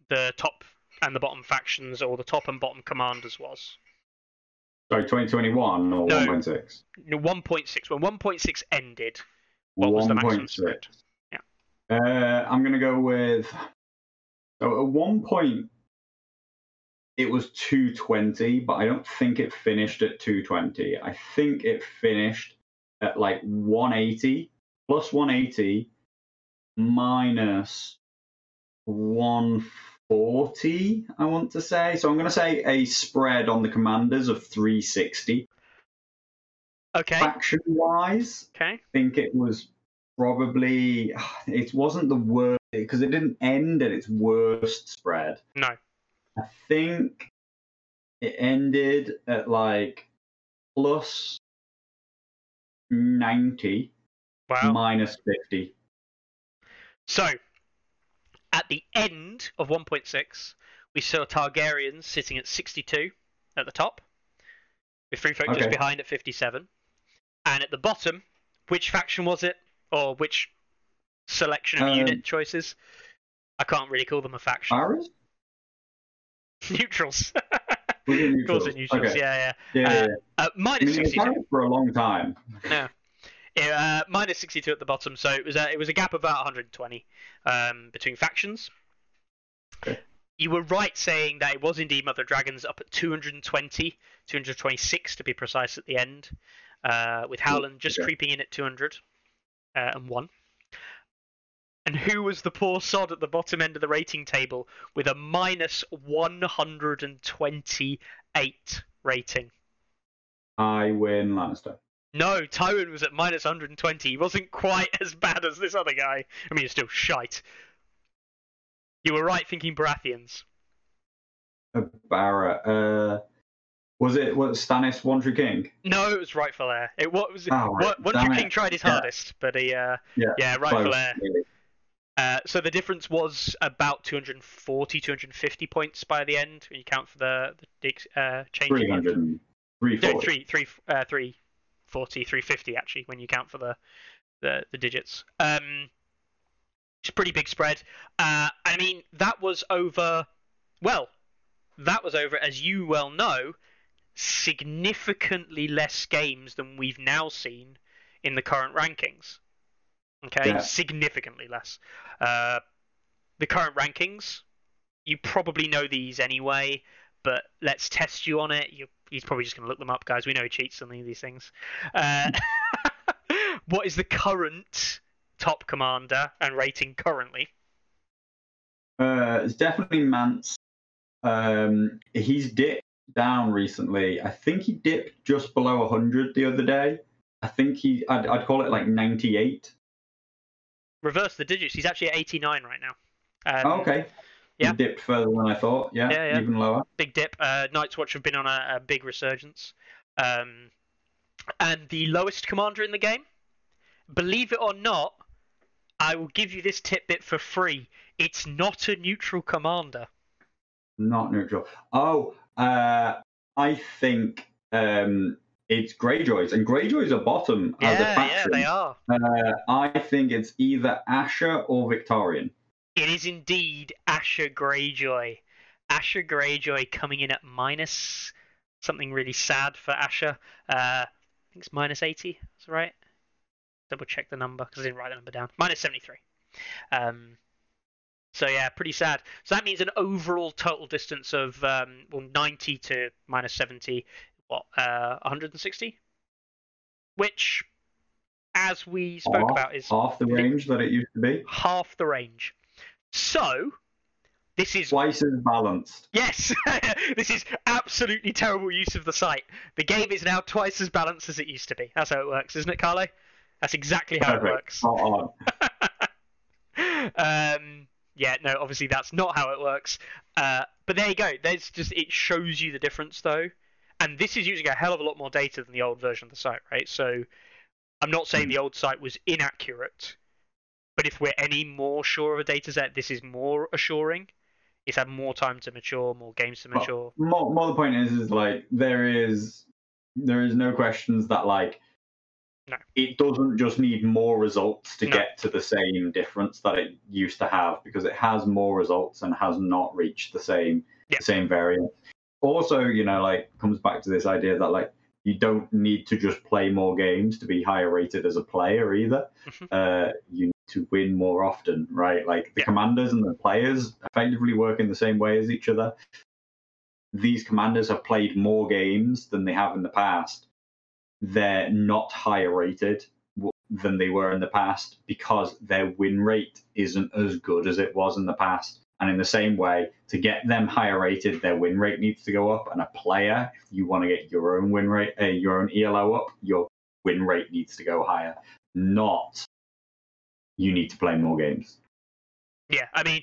the top and the bottom factions, or the top and bottom commanders, was? Sorry, 2021 or No. 1.6? No, 1.6. When 1.6 ended, what was the maximum 1.6. spread? Yeah. Uh, I'm gonna go with. So at one point, it was 220, but I don't think it finished at 220. I think it finished at like 180 plus 180 minus 140. I want to say. So I'm gonna say a spread on the commanders of 360. Okay. Faction wise, Okay. I think it was probably it wasn't the worst because it didn't end at its worst spread. No. I think it ended at like plus 90 Wow. minus 50. So, at the end of 1.6, we saw Targaryens sitting at 62 at the top, with Free Folk just behind at 57. And at the bottom, which faction was it? Or which selection of Um, unit choices? I can't really call them a faction. neutrals. It Calls neutrals? it neutrals, Okay. yeah, Yeah, yeah. yeah, Uh, yeah. Uh, I mean, 62. Paris for a long time. Yeah. Yeah, uh, minus 62 at the bottom, so it was a, it was a gap of about 120 um, between factions. Okay. You were right saying that it was indeed Mother Dragons up at 220, 226 to be precise at the end, uh, with Howland just okay. creeping in at 200 uh, and one. And who was the poor sod at the bottom end of the rating table with a minus 128 rating? Tywin Lannister. No, Tywin was at minus 120. He wasn't quite as bad as this other guy. I mean, he's still shite. You were right thinking Baratheons. A Barra. Uh, was it was Stannis One True King? No, it was Rightful Heir. It what was it? Oh, right. One Damn True it. King tried his Yeah. hardest, but he uh, Yeah. yeah, Rightful Close, Heir. really. Uh, so the difference was about 240, 250 points by the end when you count for the the uh, change. in the- 300 and No, three, three, uh, 340, 350 actually when you count for the the, the digits. Um, it's a pretty big spread. Uh, I mean that was over. Well, that was over as you well know, significantly less games than we've now seen in the current rankings. Okay, Yeah. significantly less. Uh, the current rankings, you probably know these anyway, but let's test you on it. You, he's probably just going to look them up, guys. We know he cheats on these things. Uh, what is the current top commander and rating currently? Uh, it's definitely Mance. Um, he's dipped down recently. I think he dipped just below 100 the other day. I think he, I'd, I'd call it like 98. Reverse the digits. He's actually at 89 right now. Um, Oh, okay. yeah. He dipped further than I thought. Yeah, Yeah, yeah. even lower. big dip. Uh, Night's Watch have been on a, a big resurgence. Um, and the lowest commander in the game, believe it or not, I will give you this tidbit for free. It's not a neutral commander. Not neutral. Oh, uh, I think um, it's Greyjoys, and Greyjoys are bottom as a Yeah, yeah, they are. Uh, I think it's either Asha or Victarion. It is indeed Asha Greyjoy. Asha Greyjoy coming in at minus something really sad for Asha. Uh, I think it's minus 80. That's right. Double check the number because I didn't write the number down. Minus 73. Um, so yeah, pretty sad. So that means an overall total distance of um, well 90 to minus 70. What? Uh, 160. Which, as we spoke Half- about, is half the range that it used to be. half the range. So, this is Twice as balanced. yes, this is absolutely terrible use of the site. The game is now twice as balanced as it used to be. That's how it works, isn't it, Carlo? That's exactly how it Perfect. works. Spot on. um, yeah, no, obviously that's not how it works. Uh, but there you go. There's just it shows you the difference though, and this is using a hell of a lot more data than the old version of the site, right? So I'm not saying Hmm. the old site was inaccurate, but if we're any more sure of a data set, this is more assuring. It's had more time to mature, more games to Well, mature. More, more the point is, is like there is, there is no questions that like, No. it doesn't just need more results to No. get to the same difference that it used to have because it has more results and has not reached the same Yeah. same variance. Also, you know, like comes back to this idea that like you don't need to just play more games to be higher rated as a player either. Mhm. Uh, you need to win more often, right? Like the Yeah. commanders and the players effectively work in the same way as each other. These commanders have played more games than they have in the past. They're not higher rated than they were in the past because their win rate isn't as good as it was in the past. And in the same way, to get them higher rated, their win rate needs to go up. And a player, if you want to get your own win rate, uh, your own ELO up, your win rate needs to go higher. Not you need to play more games. Yeah, I mean,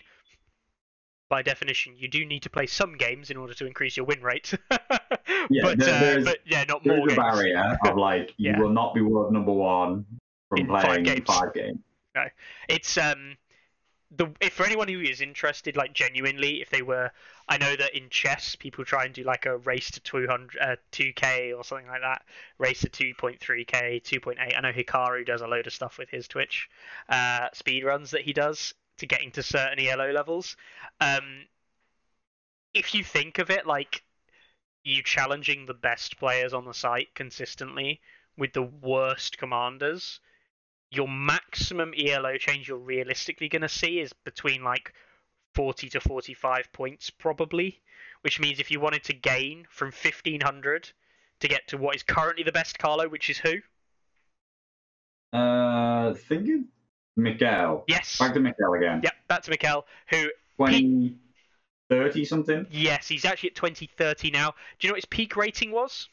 by definition, you do need to play some games in order to increase your win rate. Yeah, but, there- uh, there's- but yeah, not There's more a barrier of like you Yeah. will not be world number one from In five games. five games. It's um the if for anyone who is interested, like genuinely, if they were, I know that in chess people try and do like a race to 200, uh, 2k or something like that, race to 2.3k, 2.8. I know Hikaru does a load of stuff with his Twitch uh, speed runs that he does to getting to certain ELO levels. Um, if you think of it like you challenging the best players on the site consistently with the worst commanders, your maximum ELO change you're realistically going to see is between like 40 to 45 points, probably. Which means if you wanted to gain from 1500 to get to what is currently the best Carlo, which is who? Uh, thinking Mikkel. Yes. Back to Mikkel again. Yep, back to Mikel, who 20, 30 something? yes, he's actually at 2030 now. Do you know what his peak rating was?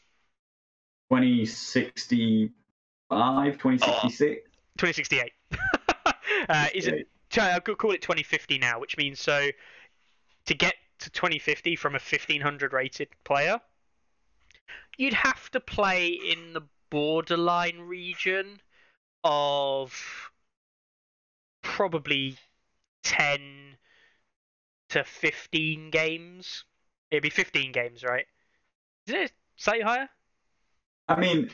2065, 2066? 2068. uh, is it? I could call it 2050 now, which means so to get to 2050 from a 1500 rated player, you'd have to play in the borderline region of probably 10 to 15 games. It'd be 15 games, right? Is it slightly higher? I mean,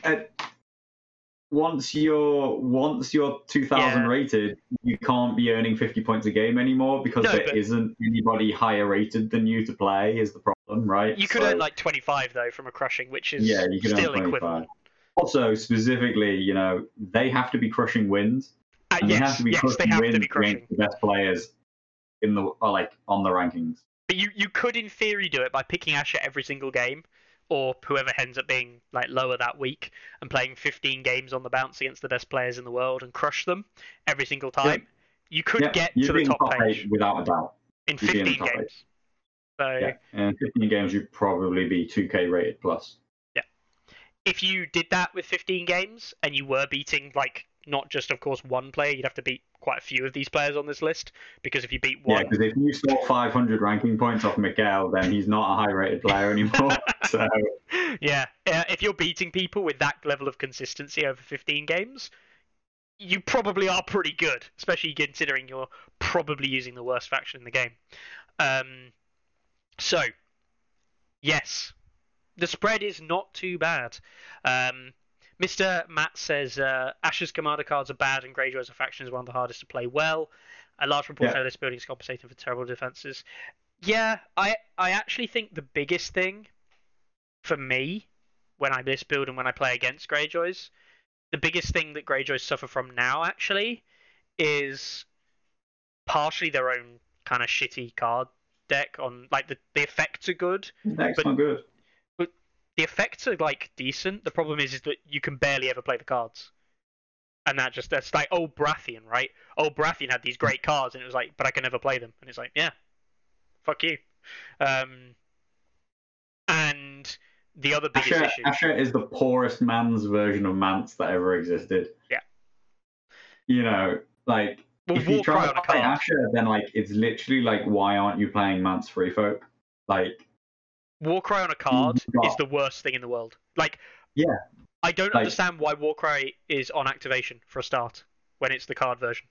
once you're once you're 2000 Yeah. rated, you can't be earning 50 points a game anymore because No, there but- not anybody higher rated than you to play. Is the problem, right? You could So- earn like 25 though from a crushing, which is yeah, you can still earn 25. equivalent. Also, specifically, you know, they have to be crushing wins. Uh, And they have yes, to be yes, crushing they have wins to be crushing. the best players in the like on the rankings. But you, you could, in theory, do it by picking Asha every single game, or whoever ends up being like lower that week, and playing 15 games on the bounce against the best players in the world and crush them every single time. You could Yeah, get you'd to the top top page eight without a doubt. in you'd be in the 15 eight. games. So Yeah, and 15 games, you'd probably be 2K rated plus. Yeah, if you did that with 15 games and you were beating like not just of course one player, you'd have to beat quite a few of these players on this list because if you beat one, Yeah, because if you score 500 ranking points off Miguel, then he's not a high rated player anymore. So, yeah, uh, if you're beating people with that level of consistency over 15 games, you probably are pretty good, especially considering you're probably using the worst faction in the game. Um, so, yes, the spread is not too bad. Um, Mr. Matt says uh, Asha's commander cards are bad and Greyjoy as a faction is one of the hardest to play well. A large proportion Yeah. of this building is compensating for terrible defenses. Yeah, I I actually think the biggest thing for me when I list build and when I play against Greyjoys, the biggest thing that Greyjoys suffer from now actually is partially their own kind of shitty card deck on like the, the effects are good. But- one good. The effects are like decent. The problem is is that you can barely ever play the cards. And that just that's like old Baratheon, right? Old Baratheon had these great cards and it was like, but I can never play them. And it's like, yeah. Fuck you. Um and the other biggest Asha, issue Asha is the poorest man's version of Mance that ever existed. Yeah. You know, like, well, if you try on to play. Asha, then, like, it's literally like, why aren't you playing Mance Free Folk? Like, Warcry on a card got- is the worst thing in the world. Like, Yeah. I don't Like- understand why Warcry is on activation for a start when it's the card version.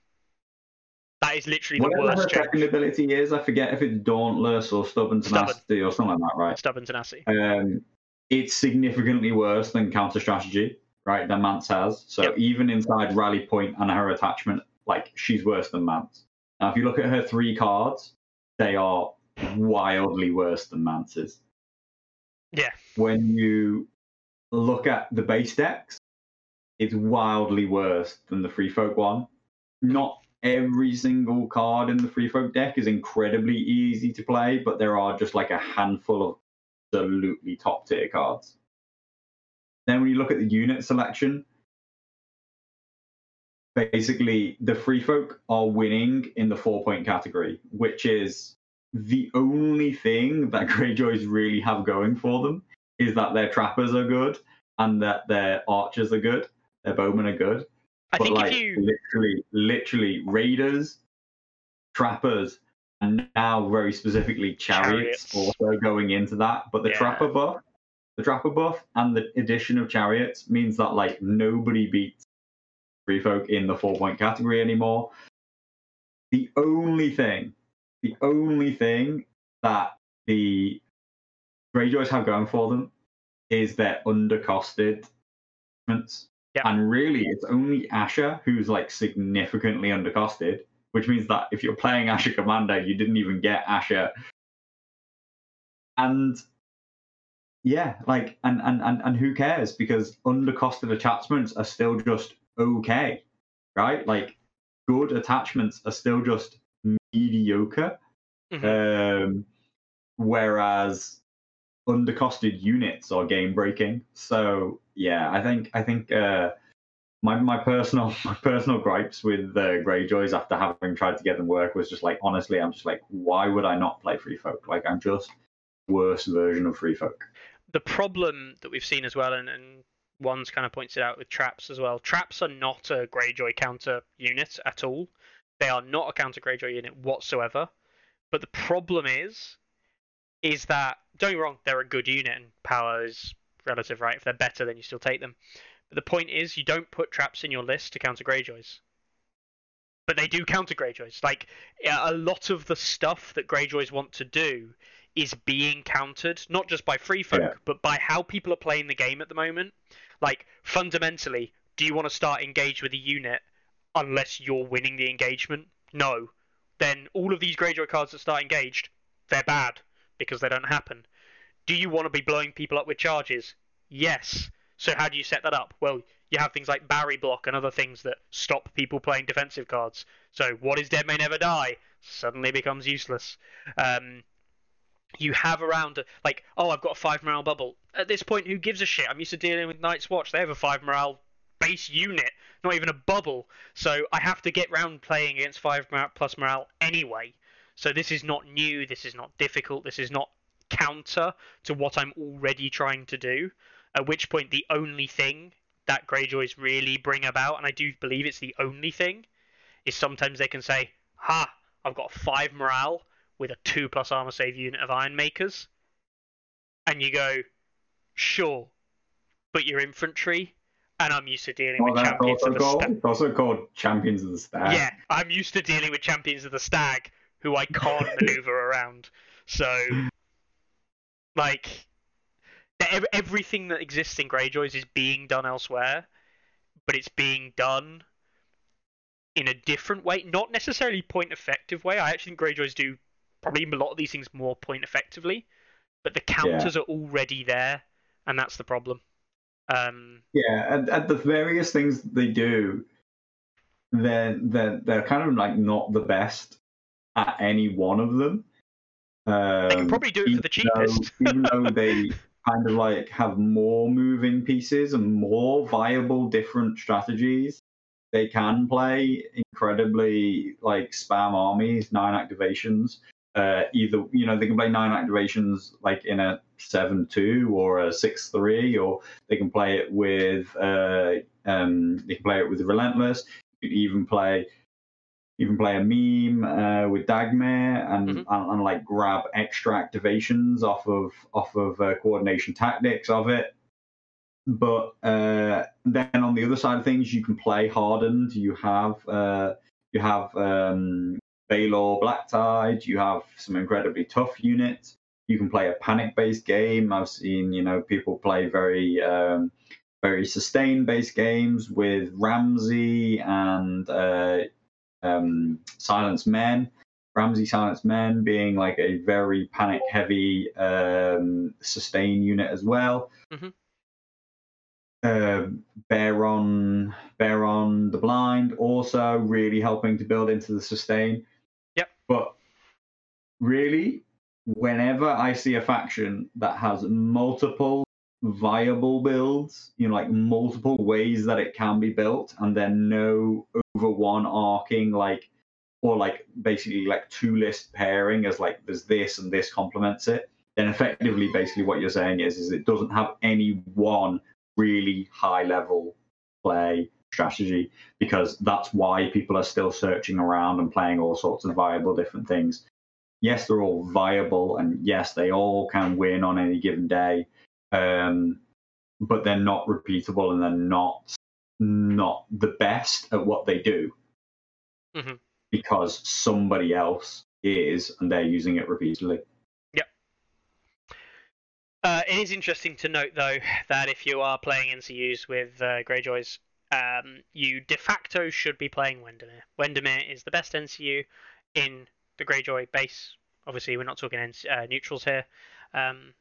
That is literally the whatever worst second ability is, I forget if it's Dauntless or Stubborn Stubborn. Tenacity or something like that, right? Stubborn tenacity. um, it's significantly worse than counter strategy, right? Than Mance has. So Yep. even inside Rally Point and her attachment, like she's worse than Mance. Now, if you look at her three cards, they are wildly worse than Mance's. Yeah. When you look at the base decks, it's wildly worse than the Free Folk one. Not every single card in the Free Folk deck is incredibly easy to play, but there are just like a handful of absolutely top tier cards. Then when you look at the unit selection, basically the free folk are winning in the four point category, which is the only thing that Greyjoys really have going for them is that their trappers are good and that their archers are good, their bowmen are good. I but think like if you literally, literally raiders, trappers, and now very specifically chariots, Chariots. also going into that. But the Yeah. trapper buff, the trapper buff, and the addition of chariots means that like nobody beats free folk in the four point category anymore. The only thing, the only thing that the Greyjoys have going for them is their undercosted. Yep. And really, it's only Asha who's like significantly undercosted, which means that if you're playing Asha Commander, you didn't even get Asha. And yeah, like, and and and, and who cares? Because undercosted attachments are still just okay, right? Like, good attachments are still just mediocre. Mhm. Um, whereas undercosted units are game breaking. So yeah, I think I think uh, my, my personal my personal gripes with the Greyjoys after having tried to get them work was just like honestly, I'm just like, why would I not play Free Folk? Like I'm just worse version of Free Folk. The problem that we've seen as well, and, and one's kind of points it out with traps as well. Traps are not a Greyjoy counter unit at all. They are not a counter Greyjoy unit whatsoever. But the problem is, is that don't get me wrong, they're a good unit and power is relative, right? If they're better, then you still take them. But the point is, you don't put traps in your list to counter Greyjoys. But they do counter Greyjoys. Like a lot of the stuff that Greyjoys want to do is being countered, not just by free folk, Yeah. but by how people are playing the game at the moment. Like fundamentally, do you want to start engage with a unit unless you're winning the engagement? No. Then all of these Greyjoy cards that start engaged, they're bad because they don't happen. Do you want to be blowing people up with charges? Yes. So how do you set that up? Well, you have things like Barry Block and other things that stop people playing defensive cards. So what is Dead May Never Die suddenly becomes useless. Um, you have around like, oh, I've got a five morale bubble. At this point, who gives a shit? I'm used to dealing with Night's Watch. They have a five morale base unit, not even a bubble. So I have to get round playing against five mor- plus morale anyway. So this is not new. This is not difficult. This is not counter to what I'm already trying to do. At which point, the only thing that Greyjoys really bring about, and I do believe it's the only thing, is sometimes they can say, "Ha, I've got five morale with a two plus armor save unit of Iron Makers," and you go, "Sure, but you're infantry." And I'm used to dealing Well, with champions of the called, sta- it's also called Champions of the Stag. yeah, I'm used to dealing with champions of the stag who I can't maneuver around. So, like, ev- everything that exists in Greyjoys is being done elsewhere, but it's being done in a different way, not necessarily point effective way. I actually think Greyjoys do probably a lot of these things more point effectively, but the counters are already there, and that's the problem. Um, Yeah, and, and the various things they do, they're, they're, they're kind of like not the best at any one of them. Um, they can probably do it for the cheapest. Though, even though they kind of like have more moving pieces and more viable different strategies, they can play incredibly like spam armies, nine activations. Uh, either you know they can play nine activations like in a seven two or a six three, or they can play it with uh, um, they can play it with relentless. You can even play even play a meme uh, with Dagmer and, Mhm. and and like grab extra activations off of off of uh, coordination tactics of it. But uh, then on the other side of things, you can play hardened. You have uh, you have um, Baelor Blacktyde. You have some incredibly tough units. You can play a panic based game. I've seen you know people play very um, very sustain based games with Ramsay and uh, um, Silence Men. Ramsay Silence Men being like a very panic heavy um, sustain unit as well. Mhm. Uh, Baron, Baron the Blind also really helping to build into the sustain. Yep. But really, whenever I see a faction that has multiple viable builds, you know, like multiple ways that it can be built, and then no over one arcing, like, or like basically like two list pairing as like there's this and this complements it, then effectively basically what you're saying is is it doesn't have any one really high level play strategy because that's why people are still searching around and playing all sorts of viable different things. Yes, they're all viable, and yes, they all can win on any given day, um, but they're not repeatable and they're not not the best at what they do Mhm. because somebody else is and they're using it repeatedly. Uh, it is interesting to note, though, that if you are playing NCUs with uh, Greyjoys, um, you de facto should be playing Wendermere. Wendermere is the best NCU in the Greyjoy base. Obviously, we're not talking uh, neutrals here. Um,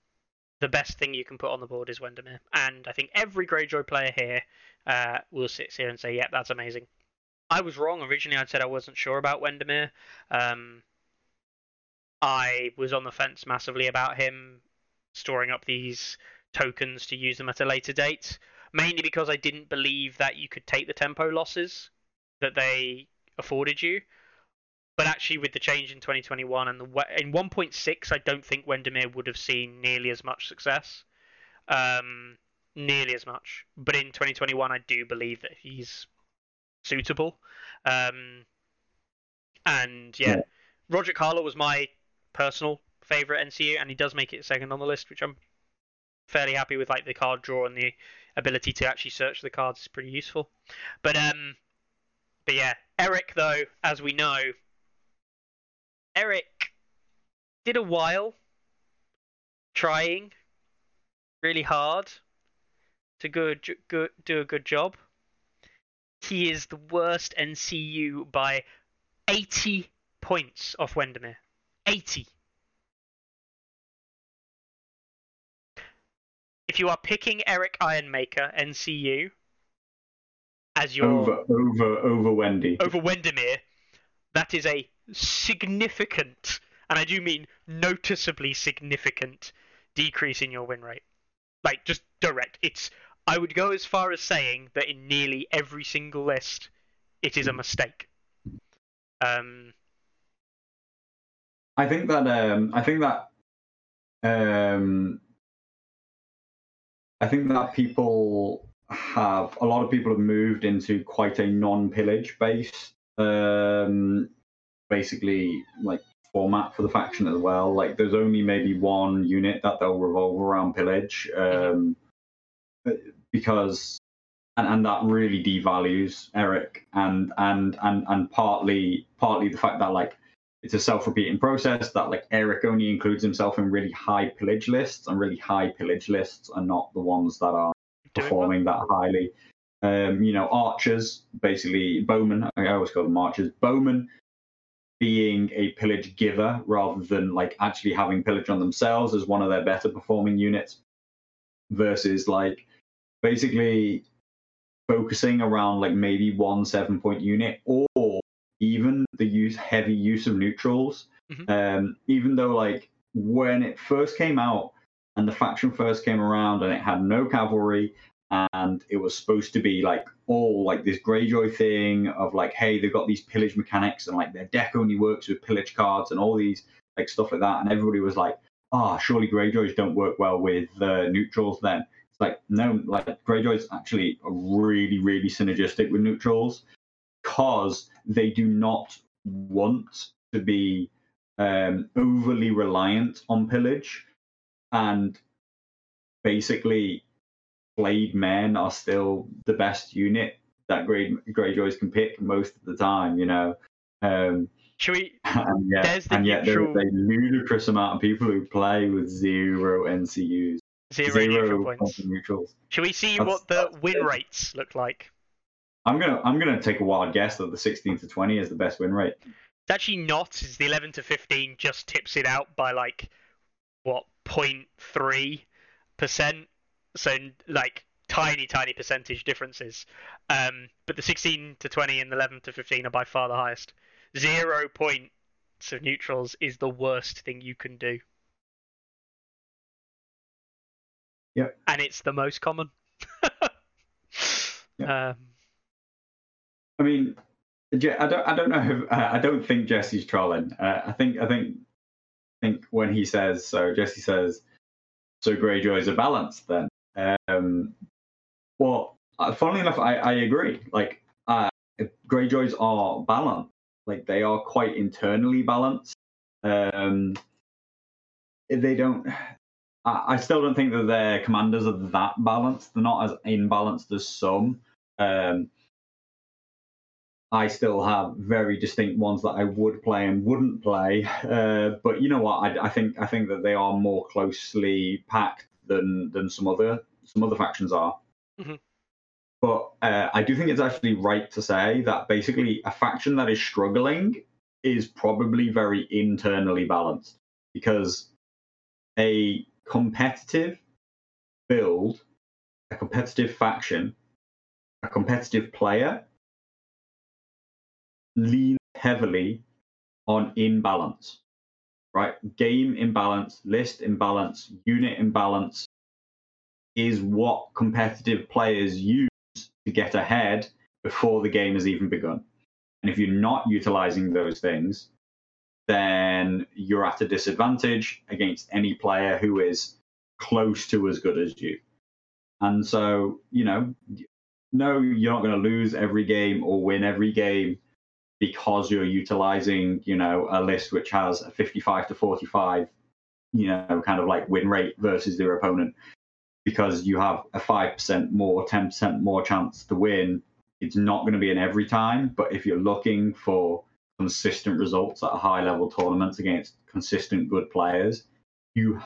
the best thing you can put on the board is Wendermere, and I think every Greyjoy player here uh, will sit here and say, "Yep, that's amazing." I was wrong originally. I'd said I wasn't sure about Wendermere. Um, I was on the fence massively about him storing up these tokens to use them at a later date. mainly because I didn't believe that you could take the tempo losses that they afforded you. But actually, with the change in 2021 and the in 1.6, I don't think Wendemir would have seen nearly as much success, um, nearly as much. But in 2021, I do believe that he's suitable. Um, and yeah, Yeah. Roger Carlo was my personal favorite NCU, and he does make it second on the list, which I'm fairly happy with. Like the card draw and the ability to actually search the cards is pretty useful. But um, but yeah, Eric though, as we know, Erik did a while trying really hard to good, good do a good job. He is the worst NCU by 80 points off Wendermere. 80. If you are picking Erik Ironmaker NCU as your Over, over, over Wendy. over Wendermere, that is a significant, and I do mean noticeably significant, decrease in your win rate. Like just direct. It's. I would go as far as saying that in nearly every single list, it is a mistake. Um, I think that um, I think that um, I think that people have a lot of people have moved into quite a non-pillage based, um, basically like format for the faction as well. Like there's only maybe one unit that they'll revolve around pillage, um, because and, and that really devalues Erik and and and and partly partly the fact that like it's a self-repeating process that like Erik only includes himself in really high pillage lists, and really high pillage lists are not the ones that are performing that highly. Um, you know, archers, basically bowmen. I always call them archers. Bowmen being a pillage giver rather than like actually having pillage on themselves as one of their better performing units, versus like basically focusing around like maybe one seven point unit or even the use heavy use of neutrals. Mhm. Um, even though like when it first came out and the faction first came around and it had no cavalry and it was supposed to be like all like this Greyjoy thing of like, hey, they've got these pillage mechanics and like their deck only works with pillage cards and all these like stuff like that, and everybody was like, ah, surely Greyjoys don't work well with uh, neutrals then. It's like no, like Greyjoys actually are really, really synergistic with neutrals because they do not want to be um, overly reliant on pillage, and basically, Blade Men are still the best unit that Grey Greyjoys can pick most of the time. You know. Um, should we? and yet, There's the and yet neutral- there is a ludicrous amount of people who play with zero NCUs, Zero, neutral points. neutrals. Should we see That's- what the win rates look like? I'm gonna I'm gonna take a wild guess that the 16 to 20 is the best win rate. It's actually not. It's the 11 to 15 just tips it out by like what 0.3 percent. So like tiny, tiny percentage differences. Um, but the 16 to 20 and the 11 to 15 are by far the highest. Zero points of neutrals is the worst thing you can do. Yep. And it's the most common. Yep. um, I mean, I don't I don't know if, uh, I don't think Jesse's trolling. Uh, I think I think I think when he says so, Jesse says so Greyjoys are balanced then. Um, well, uh, funnily enough, I, I agree. Like uh, Greyjoys are balanced. Like they are quite internally balanced. Um, they don't. I, I still don't think that their commanders are that balanced. They're not as imbalanced as some. Um, I still have very distinct ones that I would play and wouldn't play. Uh, but you know what? I, I think I think that they are more closely packed than than some other some other factions are. Mhm. But uh, I do think it's actually right to say that basically a faction that is struggling is probably very internally balanced because a competitive build, a competitive faction, a competitive player leans heavily on imbalance, right? Game imbalance, list imbalance, unit imbalance, is what competitive players use to get ahead before the game has even begun. And if you're not utilizing those things, then you're at a disadvantage against any player who is close to as good as you. And so, you know, no, you're not going to lose every game or win every game because you're utilizing, you know, a list which has a 55 to 45, you know, kind of like win rate versus their opponent because you have a 5% more, 10% more chance to win. It's not going to be in every time, but if you're looking for consistent results at a high level tournaments against consistent good players, you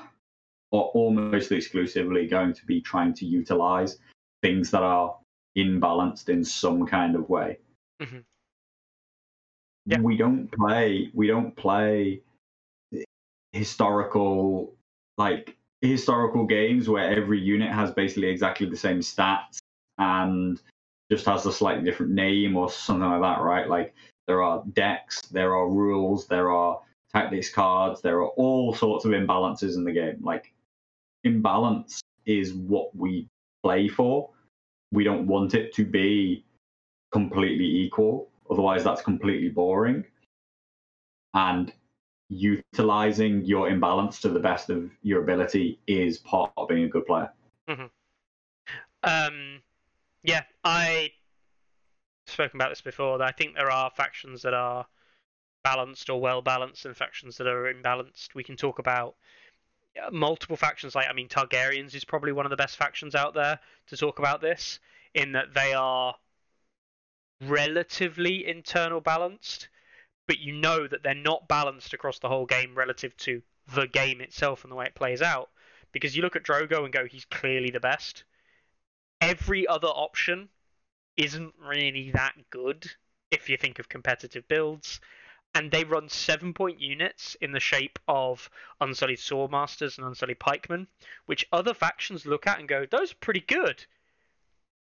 are almost exclusively going to be trying to utilize things that are imbalanced in some kind of way. Mm-hmm. Yeah. We don't play we don't play historical like historical games where every unit has basically exactly the same stats and just has a slightly different name or something like that, right? Like there are decks, there are rules, there are tactics cards, there are all sorts of imbalances in the game. Like imbalance is what we play for. We don't want it to be completely equal. Otherwise, that's completely boring. And utilizing your imbalance to the best of your ability is part of being a good player. Mm-hmm. Um, yeah, I've spoken about this before. I think there are factions that are balanced or well balanced, and factions that are imbalanced. We can talk about multiple factions. Like I mean, Targaryens is probably one of the best factions out there to talk about this, in that they are relatively internal balanced, but you know that they're not balanced across the whole game relative to the game itself and the way it plays out. Because you look at Drogo and go, he's clearly the best. Every other option isn't really that good if you think of competitive builds. And they run seven point units in the shape of Unsullied Swordmasters and Unsullied Pikemen, which other factions look at and go, those are pretty good.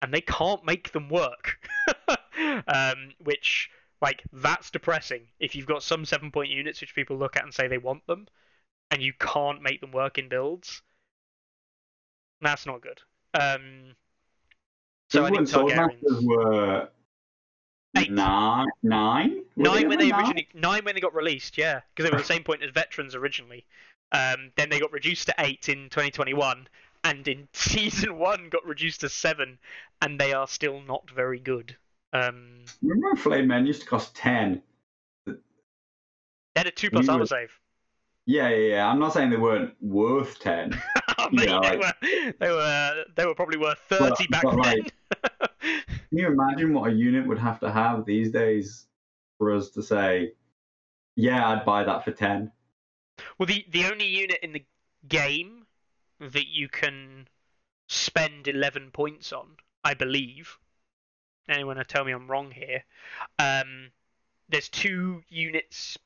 And they can't make them work. um, which, like, that's depressing. If you've got some seven point units which people look at and say they want them, and you can't make them work in builds, that's not good. Um, so I think Targaryens were Eight. nine. Nine. Were nine when they nine? originally nine when they got released, yeah, because they were the same point as veterans originally. Um, then they got reduced to eight in 2021, and in season one got reduced to seven, and they are still not very good. Um, Remember Flame Men used to cost ten? they had a two plus We armor were- save. Yeah, yeah, yeah. I'm not saying they weren't worth ten. I mean, Yeah, they like- were they were they were probably worth thirty But- back but, then. like, Can you imagine what a unit would have to have these days for us to say, "Yeah, I'd buy that for 10? Well, the the only unit in the game that you can spend 11 points on, I believe. Anyone to tell me I'm wrong here? Um, there's two units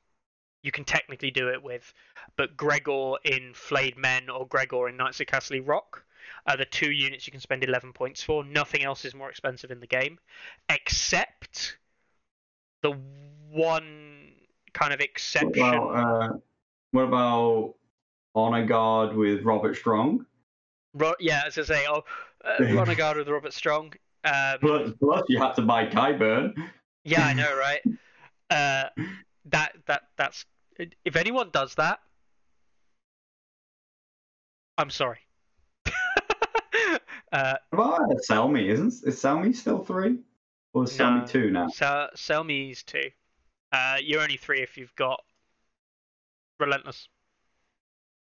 you can technically do it with, but Gregor in Flayed Men or Gregor in Knights of Casterly Rock are the two units you can spend 11 points for. Nothing else is more expensive in the game, except the one kind of What exception. about, uh, what about Honor Guard with Robert Strong? Ro- yeah, as I say, oh, uh, Renegade with Robert Strong. Um, Plus, plus you had to buy Qyburn. yeah, I know, right? Uh, that that that's if anyone does that, I'm sorry. uh, uh, Sell Me? Isn't is Sell Me still three? Or is Sell No. Me two now? sell, sell me's two. Uh, you're only three if you've got Relentless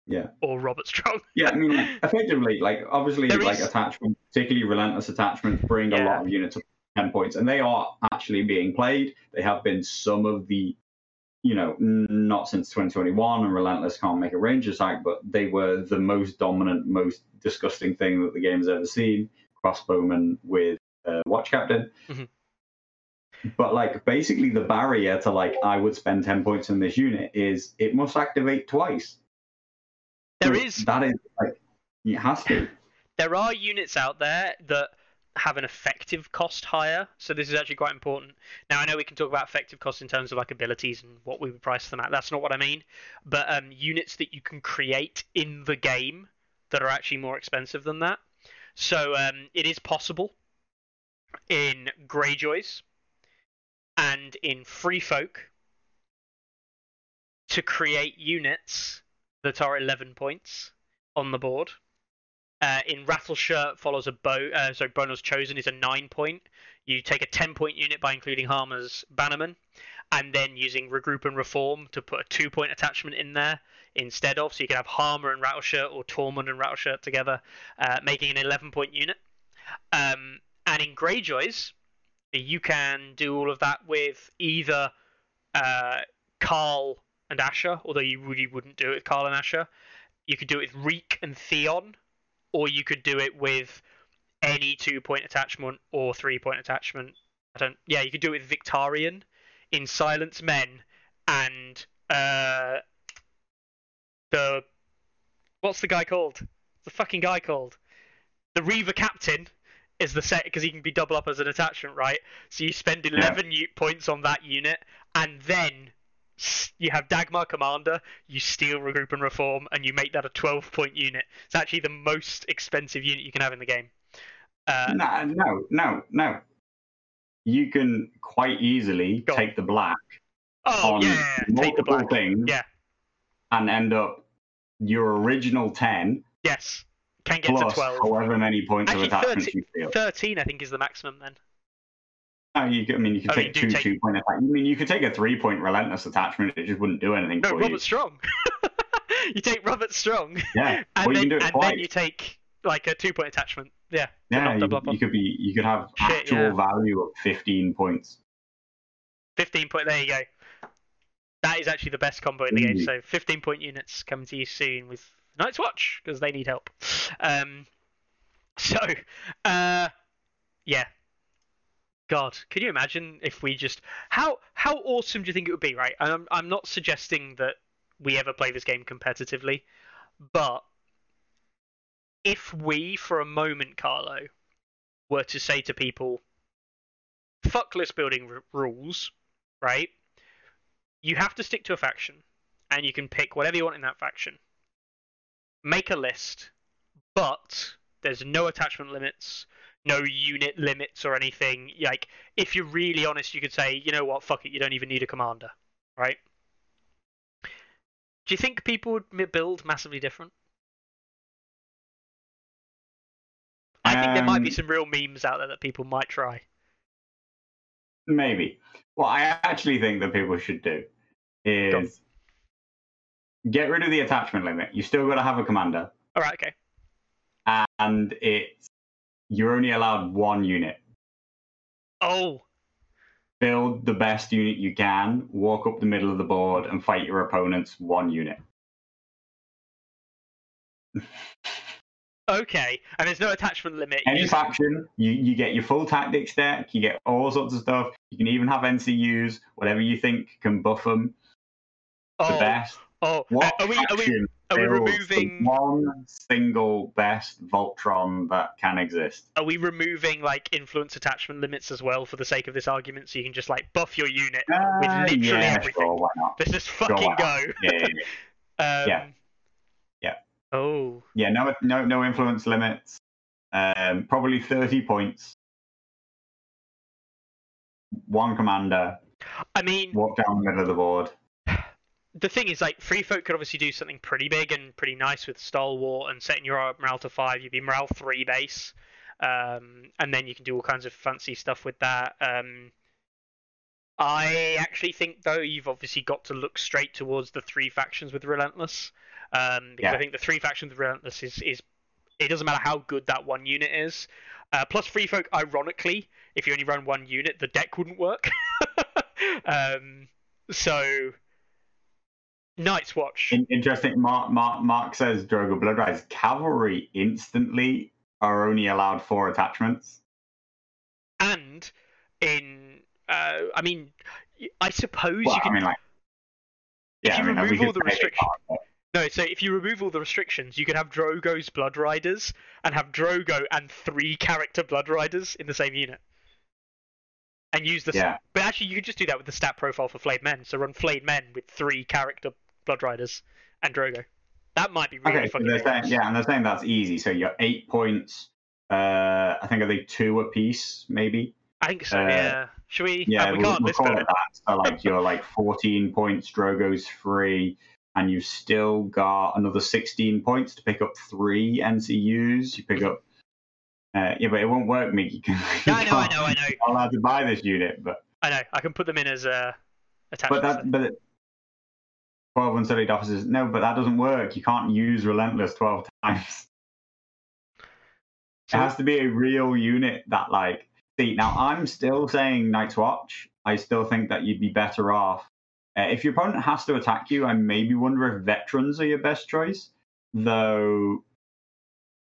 Yeah. or Robert Strong. Yeah, I mean, effectively, like obviously, There like is- attachments, particularly relentless attachments, bring a lot of units up to ten points, and they are actually being played. They have been some of the, you know, not since 2021, and relentless can't make a range attack, but they were the most dominant, most disgusting thing that the game has ever seen. Crossbowman with uh, Watch Captain. Mhm. But like basically the barrier to like I would spend ten points on this unit is it must activate twice. There So is that is like it has to. there are units out there that have an effective cost higher, so this is actually quite important. Now I know we can talk about effective cost in terms of like abilities and what we would price them at. That's not what I mean, but um, units that you can create in the game that are actually more expensive than that. So um, it is possible in Greyjoys and in Free Folk to create units that are 11 points on the board. Uh, in Rattleshirt follows a bow. Uh, sorry, Bono's Chosen is a nine point. You take a 10 point unit by including Harma's Bannerman, and then using Regroup and Reform to put a two point attachment in there instead of. So you can have Harmer and Rattleshirt or Tormund and Rattleshirt together, uh, making an 11 point unit. Um, and in Greyjoys, you can do all of that with either uh, Qarl and Asha, although you really wouldn't do it with Qarl and Asher. You could do it with Reek and Theon, or you could do it with any two point attachment or three point attachment. I don't. Yeah, you could do it with Victarion in Silence Men and uh, the what's the guy called? The fucking guy called the Reaver Captain is the set because he can be double up as an attachment, right? So you spend 11 u- points on that unit, and then you have Dagmer Commander, you steal Regroup and Reform, and you make that a 12 point unit. It's actually the most expensive unit you can have in the game. Uh, no, no, no, no. You can quite easily take the black oh, on yeah, yeah, yeah, take the multiple black. things Yeah. and end up your original 10 Yes. Can get plus to 12. however many points Actually, of attachments 30 you feel. 13, I think, is the maximum then. No, you could, I mean, you could Oh, take do two take- two point attack. I mean, you could take a three point relentless attachment. It just wouldn't do anything No, for Robert you. Strong. you take Robert Strong, Yeah, and well, then it and then you take like a two point attachment. Yeah. yeah, you, double up on. you could be. You could have Shit, actual yeah. value of fifteen points. 15 point. There you go. That is actually the best combo in the game. So 15 point units coming to you soon with Night's Watch because they need help. Um, so, uh, yeah. God, can you imagine if we just how how awesome do you think it would be? Right, I'm I'm not suggesting that we ever play this game competitively, but if we, for a moment, Carlo, were to say to people, "Fuck list building r- rules," right? You have to stick to a faction, and you can pick whatever you want in that faction. Make a list, but there's no attachment limits, no unit limits or anything. Like, if you're really honest, you could say, you know what, fuck it, you don't even need a commander, right? Do you think people would build massively different? I think there might be Um, some real memes out there that people might try. Maybe. What I actually think that people should do is get rid of the attachment limit. You still got to have a commander, All right, okay. and it's you're only allowed one unit. Oh, Build the best unit you can. Walk up the middle of the board and fight your opponent's one unit. okay. And there's no attachment limit. you Any just- faction, you, you get your full tactics deck, you get all sorts of stuff. You can even have NCUs, whatever you think can buff them the oh, best. oh. What uh, Are we are we are we removing one single best Voltron that can exist? are we removing like influence attachment limits as well for the sake of this argument so you can just like buff your unit Uh, literally yeah, everything. Sure, why not? let's just fucking on. go Yeah, yeah, yeah. um, Yeah. Yeah. oh Yeah, no, no, no influence limits. Um, probably thirty points. One commander. i mean Walk down the middle of the board. The thing is like free folk could obviously do something pretty big and pretty nice with stalwart and setting your morale to five. You'd be morale three base. Um, and then you can do all kinds of fancy stuff with that. Um, i actually think though you've obviously got to look straight towards the three factions with relentless. Um, because Yeah. i think the three factions with relentless is, is it doesn't matter how good that one unit is. Uh, plus free folk ironically if you only run one unit the deck wouldn't work. Um, so Night's Watch. In- interesting. Mark, Mark, Mark says Drogo Blood Rise cavalry instantly are only allowed four attachments. and in uh, I mean, I suppose Well, you can. I mean, like, If yeah, you I mean, like, we remove all could the restrictions- no, so if you remove all the restrictions, you could have Drogo's Blood Riders and have Drogo and three character Blood Riders in the same unit, and use the. but- Yeah, But actually, you could just do that with the stat profile for Flayed Men. So run Flayed Men with three character Blood Riders and Drogo. That might be really okay. So fucking. they're saying, yeah, and they're saying that's easy. So you're eight points Uh, I think are they two a piece, maybe. I think so. Uh, yeah. Should we? Yeah, uh, we we'll, can't we'll call it. it that. So like you're like 14 points, Drogo's free, and you've still got another 16 points to pick up three NCUs. You pick up. Uh, yeah, but it won't work, Mickey. You. Yeah, I know, I know, I know, not allowed to buy this unit, but I know. I can put them in as a. uh, but that but. 12 unstudied officers. No, but that doesn't work. You can't use Relentless 12 times. It has to be a real unit that, like, see, now I'm still saying Night's Watch. I still think that you'd be better off. Uh, if your opponent has to attack you, I maybe wonder if veterans are your best choice. Though,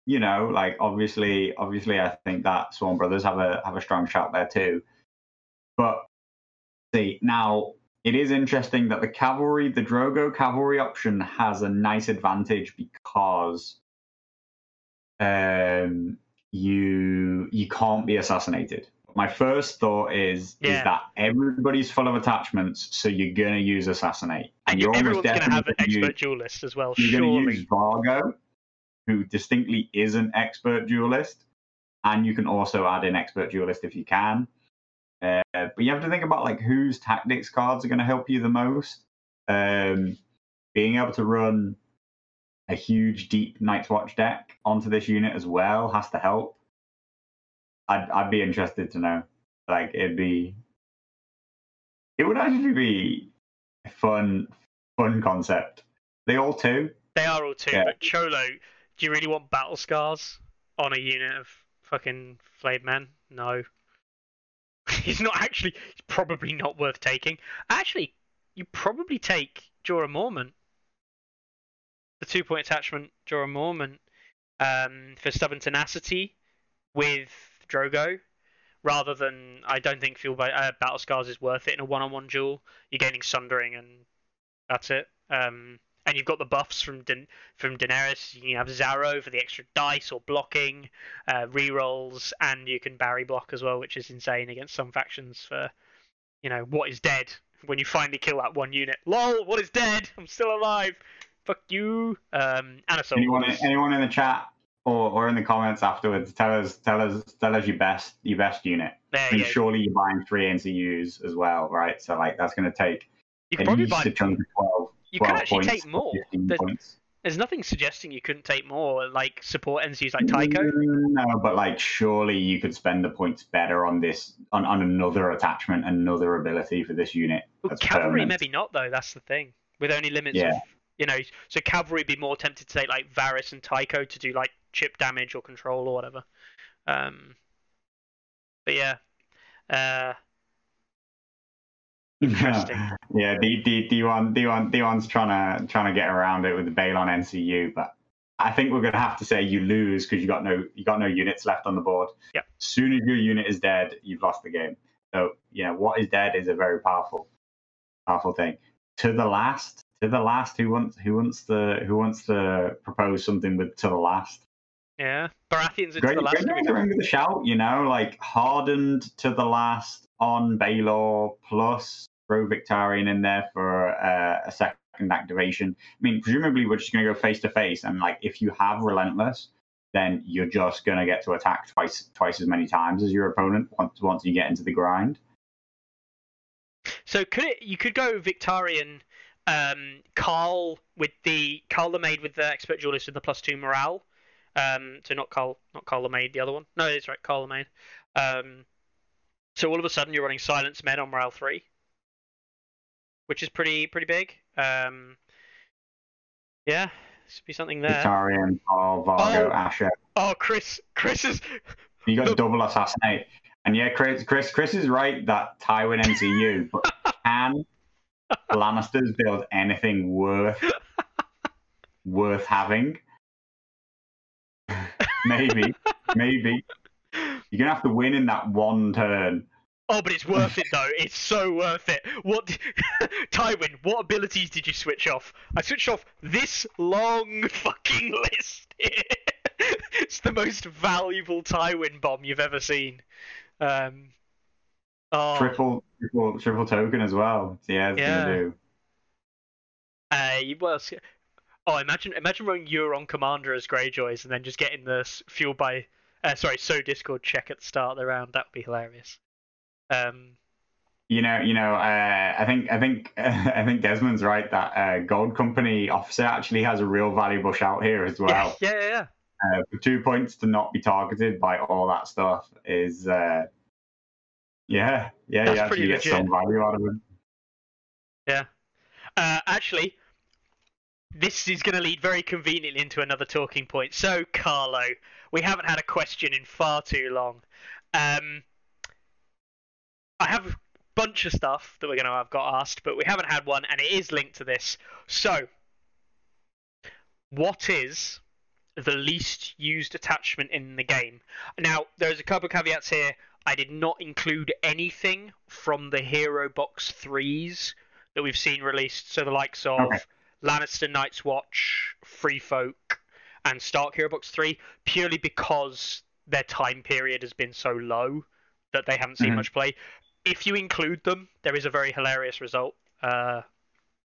you know, like obviously, obviously, I think that Sworn Brothers have a have a strong shot there too. But see, now it is interesting that the cavalry, the Drogo cavalry option, has a nice advantage because um, you you can't be assassinated. My first thought is Yeah. is that everybody's full of attachments, so you're gonna use assassinate, and you're everyone's going to have an gonna use- expert duelist as well, you're going to use Vargo, who distinctly is an expert duelist, and you can also add in expert duelist if you can. Uh, but you have to think about like whose tactics cards are going to help you the most. Um, being able to run a huge deep Night's Watch deck onto this unit as well has to help. I'd I'd be interested to know. Like it'd be, it would actually be a fun fun concept. They all two. They are all two, Yeah. but Cholo, do you really want battle scars on a unit of fucking flayed men? No. he's not actually. He's probably not worth taking. Actually, you probably take Jorah Mormont. The two point attachment Jorah Mormont um, for stubborn tenacity with Drogo, rather than I don't think fuel by, uh, battle scars is worth it in a one on one duel. You're gaining sundering and that's it. Um, and you've got the buffs from da- from Daenerys. You can have Xaro for the extra dice or blocking, uh, rerolls, and you can Barry block as well, which is insane against some factions. For you know what is dead when you finally kill that one unit. Lol, what is dead? I'm still alive. Fuck you. Um, and assault. anyone orders. anyone in the chat or, or in the comments afterwards tell us tell us tell us your best your best unit There and you go. surely you're buying three ncus as well right so like that's going to take You can probably buy. A chunk of 12, You can actually points, take more. There's-. There's nothing suggesting you couldn't take more, like support NCs like Tycho. Mm, no but like surely you could spend the points better on this on, on another attachment another ability for this unit Well, cavalry permanent. maybe not though. That's the thing. With only limits Yeah. of you know, so cavalry be more tempted to take like Varys and Tycho to do like chip damage or control or whatever. Um, but yeah, uh. Yeah, D, D, D1, D1, D1's trying to trying to get around it with the Balon NCU, but I think we're gonna have to say you lose because you got no you got no units left on the board. Yep. As soon as your unit is dead, you've lost the game. So you know what is dead is a very powerful, powerful thing. To the last, to the last, who wants who wants to who wants to propose something with to the last? yeah. Baratheon's into Great, the last. great Can we to go- ring with a shout, you know, like hardened to the last on Baelor plus Pro Victarion in there for uh, a second activation. I mean, presumably we're just going to go face to face, and like if you have Relentless, then you're just going to get to attack twice twice as many times as your opponent once once you get into the grind. So could it? You could go Victarion, um, Qarl with the Qarl the Maid with the expert duelist with the plus two morale. Um, so not Qarl, not Qarl the Maid, the other one. No, it's right, Qarl the Maid. Um, so all of a sudden you're running Silence Men on morale three, which is pretty pretty big. Um, yeah, this would be something there. Victarion, Paul, Vargo, Oh. Asha. Oh, Chris, Chris is You got Look- double assassinate. And yeah, Chris, Chris, Chris is right that Tywin NCU, but can Lannisters build anything worth worth having? maybe, maybe. You're gonna have to win in that one turn. Oh, but it's worth it though. It's so worth it. What, Tywin? What abilities did you switch off? I switched off this long fucking list. it's the most valuable Tywin bomb you've ever seen. Um, oh, Triple, triple, triple token as well. Yeah, it's Yeah. gonna do. uh, else? Oh, imagine imagine running Euron Commander as Greyjoys and then just getting the fueled by Uh, sorry, so Discord check at the start of the round. That would be hilarious. Um, You know, you know. Uh, I think, I think, I think Desmond's right that uh, Gold Company officer actually has a real valuable shout here as well. yeah, yeah, yeah. Uh, for two points to not be targeted by all that stuff is, uh, yeah, yeah, That's you actually get some value out of it. Uh, actually, this is going to lead very conveniently into another talking point. So, Carlo, we haven't had a question in far too long. Um, I have a bunch of stuff that we're going to have got asked, but we haven't had one, and it is linked to this. So, what is the least used attachment in the game? Now, there's a couple of caveats here. I did not include anything from the Hero Box 3s that we've seen released. So the likes of Okay. Lannister Night's Watch, Free Folk, and Stark Hero Box 3, purely because their time period has been so low that they haven't seen Mhm. much play. If you include them, there is a very hilarious result. Uh,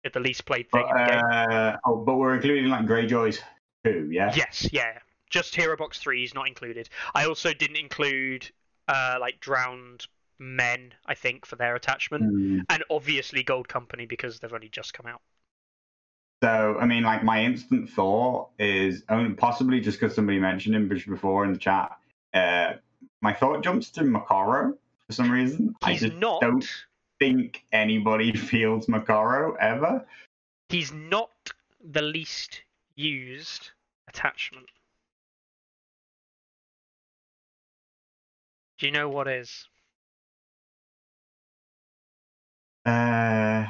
at the least played thing But, in the game. uh, oh, but we're including like Greyjoys too, yeah. Yes, yeah. Just Hero Box 3 is not included. I also didn't include uh, like Drowned Men, I think, for their attachment. Mm. And obviously Gold Company because they've only just come out. So, I mean, like my instant thought is possibly just because somebody mentioned him before in the chat. Uh, my thought jumps to Moqorro for some reason. I just not don't think anybody feels Moqorro ever. he's not the least used attachment. Do you know what is? Uh,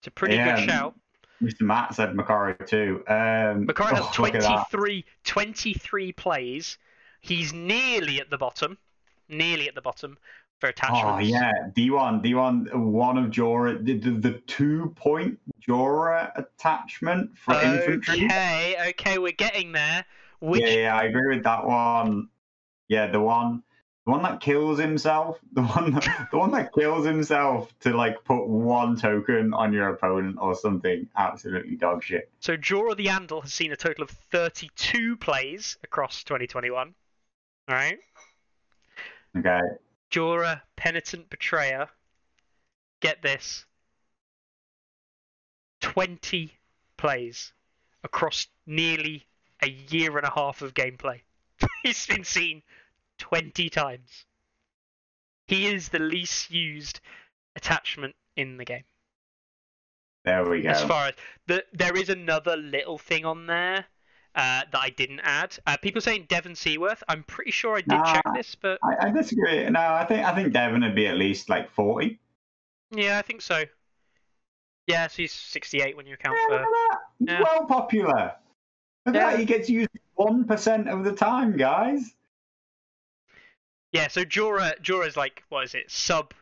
It's a pretty Yeah, good shout. Mr. Matt said Moqorro too. Um, Moqorro has oh, look at that. 23, 23 plays. He's nearly at the bottom. Nearly at the bottom for attachments. Oh yeah, D1, D1, one of Jorah, the, the, the two point Jorah attachment for infantry. Okay, okay, we're getting there. Which Yeah, yeah, I agree with that one. Yeah, the one, the one that kills himself, the one, that, the one that kills himself to like put one token on your opponent or something. Absolutely dog shit. so Jorah the Andal has seen a total of 32 plays across 2021. All right. Okay, Jorah Penitent Betrayer. Get this. 20 plays across nearly a year and a half of gameplay. He's been seen 20 times. He is the least used attachment in the game. there we go. As far as the, there is another little thing on there uh, that I didn't add. Uh, people saying Devan Seaworth. I'm pretty sure I did check this, but I, I disagree. No, I think I think Devon would be at least like forty. yeah, I think so. Yeah, so he's 68 when you account Yeah, for. Yeah. well popular. Look at that. He gets used one percent of the time, guys. Yeah, so Jorah Jorah's like what is it? Sub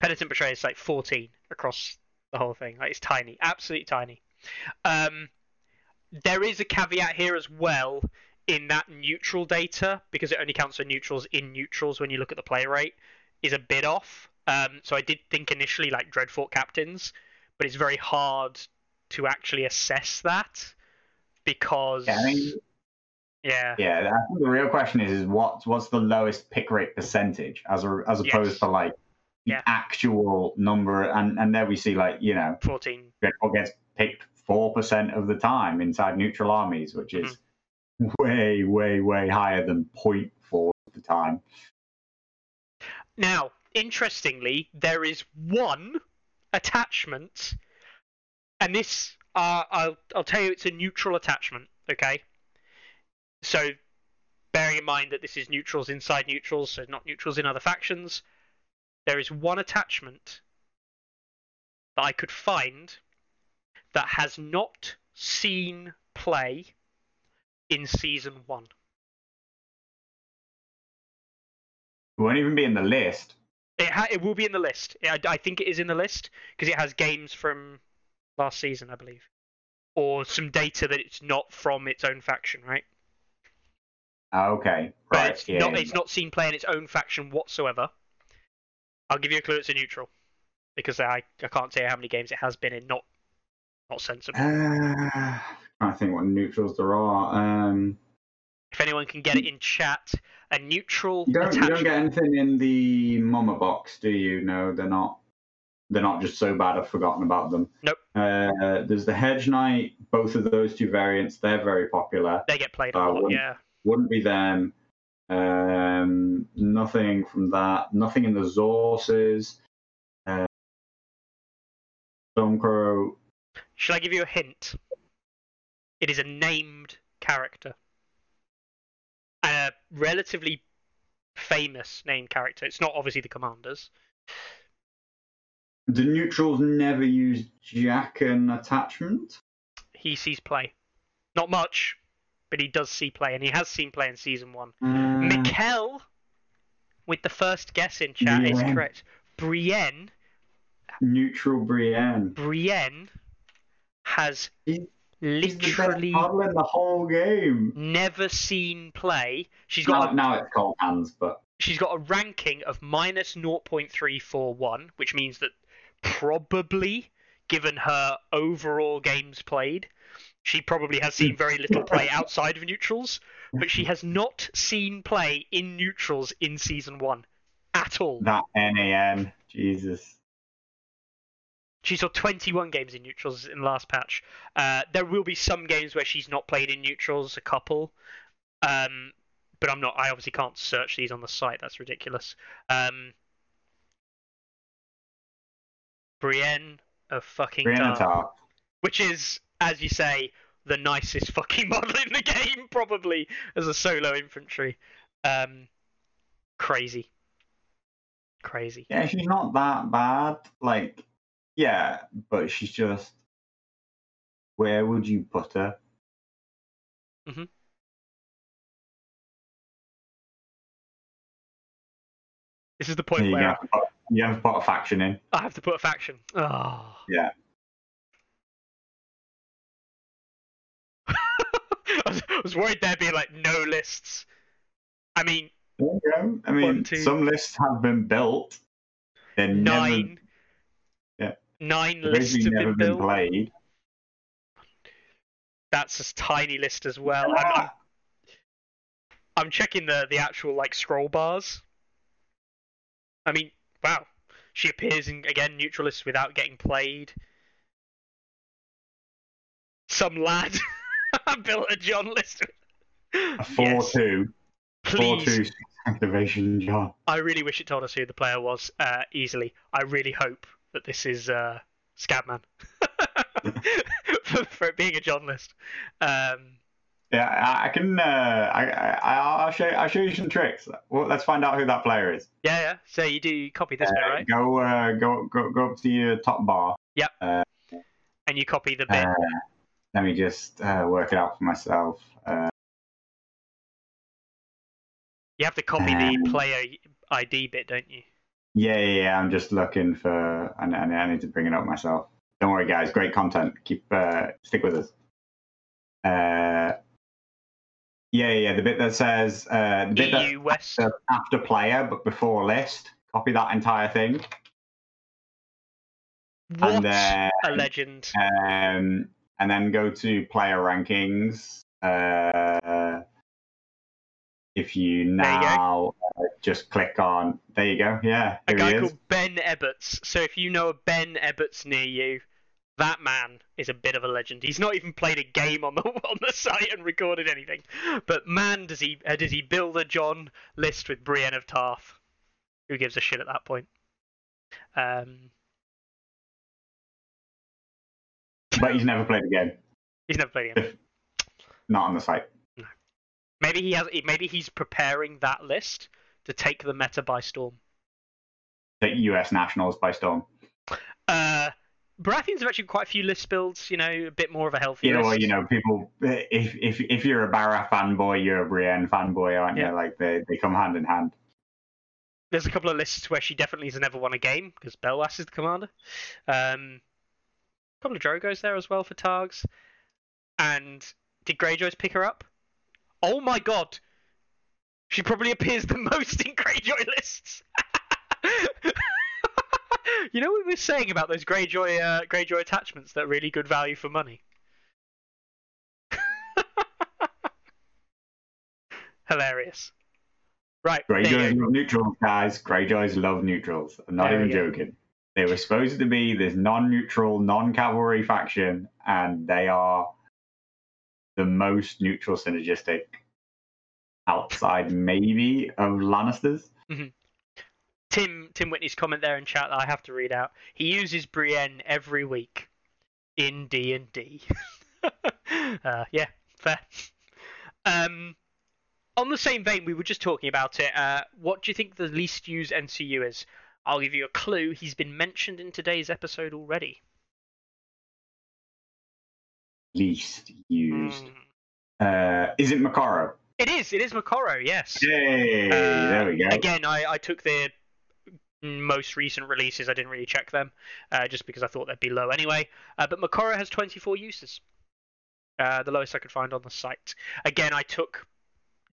Penitent Betrayer is like 14 across the whole thing. Like it's tiny, absolutely tiny. Um, there is a caveat here as well in that neutral data because it only counts for neutrals in neutrals when you look at the play rate is a bit off. Um, so I did think initially like Dreadfort captains, but it's very hard to actually assess that because Yeah, I mean, yeah, yeah. I think the real question is, is what what's the lowest pick rate percentage as a, as opposed Yes. to like the Yeah. actual number? And and there we see like you know 14 Dreadfort gets picked four percent of the time inside neutral armies, which is Mm-hmm. way way way higher than 0.4 of the time. Now, interestingly, there is one attachment, and this uh, I'll I'll tell you it's a neutral attachment. Okay, so bearing in mind that this is neutrals inside neutrals, so not neutrals in other factions, there is one attachment that I could find that has not seen play in season one. It won't even be in the list. It ha- it will be in the list. I, I think it is in the list because it has games from last season, I believe, or some data that it's not from its own faction, right? Okay, right. it's yeah, not yeah. it's not seen playing its own faction whatsoever. I'll give you a clue. It's a neutral because I I can't say how many games it has been in. Not not sensible. Uh, I think what neutrals there are. Um, If anyone can get it in chat, a neutral You don't, you don't get anything in the Mama box, do you? No, they're not. They're not just so bad I've forgotten about them. Nope. Uh, there's the Hedge Knight. Both of those two variants, they're very popular. They get played a Uh, lot, wouldn't- yeah. Wouldn't be them. Um, nothing from that. Nothing in the sources. Uh, Stormcrow. Shall I give you a hint? It is a named character. A relatively famous named character. It's not obviously the commanders. The neutrals never use Jaqen attachment. He sees play. Not much, but he does see play, and he has seen play in season one. Uh, Mikel, with the first guess in chat, is correct. Brienne, neutral Brienne. Brienne has He- the literally in the whole game. never seen play. She's Now, got a, now it's cold hands, but she's got a ranking of minus 0.341, which means that probably, given her overall games played, she probably has seen very little play outside of neutrals, but she has not seen play in neutrals in season one at all. that NAN, Jesus. She saw 21 games in neutrals in the last patch. Uh, there will be some games where she's not played in neutrals, a couple. Um, but I'm not. I obviously can't search these on the site. That's ridiculous. Um, Brienne of fucking Brianna Tarth, Tarth. which is, as you say, the nicest fucking model in the game, probably as a solo infantry. Um, crazy, crazy. Yeah, she's not that bad. Like, yeah, but she's just. Where would you put her? Mm-hmm. This is the point You where have, put, you have to put a faction in. I have to put a faction. Oh. Yeah. I was worried there'd be like no lists. I mean, go. I mean, One, two- some lists have been built. They're never, nine. Yeah. Nine lists have never been been built. played. That's a tiny list as well. I'm, I'm, I'm checking the the actual like scroll bars. I mean, wow. She appears in again neutralists without getting played. Some lad built a John list. A 4 Yes, 2. 4 please. 2 activation, John. I really wish it told us who the player was uh, easily. I really hope that this is uh, Scabman for, for it being a John list. Um, Yeah, I, I can. Uh, I, I, I'll show. I'll show you some tricks. Well, let's find out who that player is. yeah, yeah. So you do copy this bit, Uh, right? Go, uh, go, go, go up to your top bar. Yep. and you copy the bit. Let me just uh, work it out for myself. Uh, you have to copy the um, player ID bit, don't you? yeah, yeah, yeah. I'm just looking for. and I I need to bring it up myself. Don't worry, guys. Great content. Keep uh, stick with us. Uh, yeah, yeah. The bit that says uh, the bit that West. uh, after player but before list. Copy that entire thing. What and then a legend. um, and then go to player rankings. Uh, if you you now uh, just click on, there you go. Yeah, A guy called Ben Ebberts. So if you know a Ben Ebberts near you, that man is a bit of a legend. He's not even played a game on the on the site and recorded anything, but man, does he uh, does he build a John list with Brienne of Tarth? Who gives a shit at that point? Um, But he's never played a game. he's never played a game. Not on the site. No. Maybe he has. Maybe he's preparing that list to take the meta by storm. Take US Nationals by storm. Uh, Baratheons have actually quite a few list builds. You know, a bit more of a healthy You know, list. you know, people. If if if you're a Barra fanboy, you're a Brienne fanboy, aren't Yeah. you? Like they they come hand in hand. there's a couple of lists where she definitely has never won a game because Belwas is the commander. Um, couple of Drogos there as well for Targs. And did Greyjoys pick her up? Oh my god! She probably appears the most in Greyjoy lists. you know what we were saying about those Greyjoy uh, Greyjoy attachments that are really good value for money. Hilarious. Right. Greyjoys love neutrals, guys. Greyjoys love neutrals. I'm not There even joking. They were supposed to be this non-neutral, non-cavalry faction, and they are the most neutral synergistic outside, maybe, of Lannisters. Tim Tim Whitney's comment there in chat that I have to read out. He uses Brienne every week in D and D. Uh, Yeah, fair. Um, on the same vein, we were just talking about it. Uh, what do you think the least used NCU is? I'll give you a clue. He's been mentioned in today's episode already. Least used. Mm. Uh, is it Moqorro? It is. It is Moqorro. Yes. Yay! Uh, there we go. Again, I, I took the most recent releases. I didn't really check them, uh, just because I thought they'd be low anyway. Uh, but Moqorro has 24 uses, uh, the lowest I could find on the site. Again, I took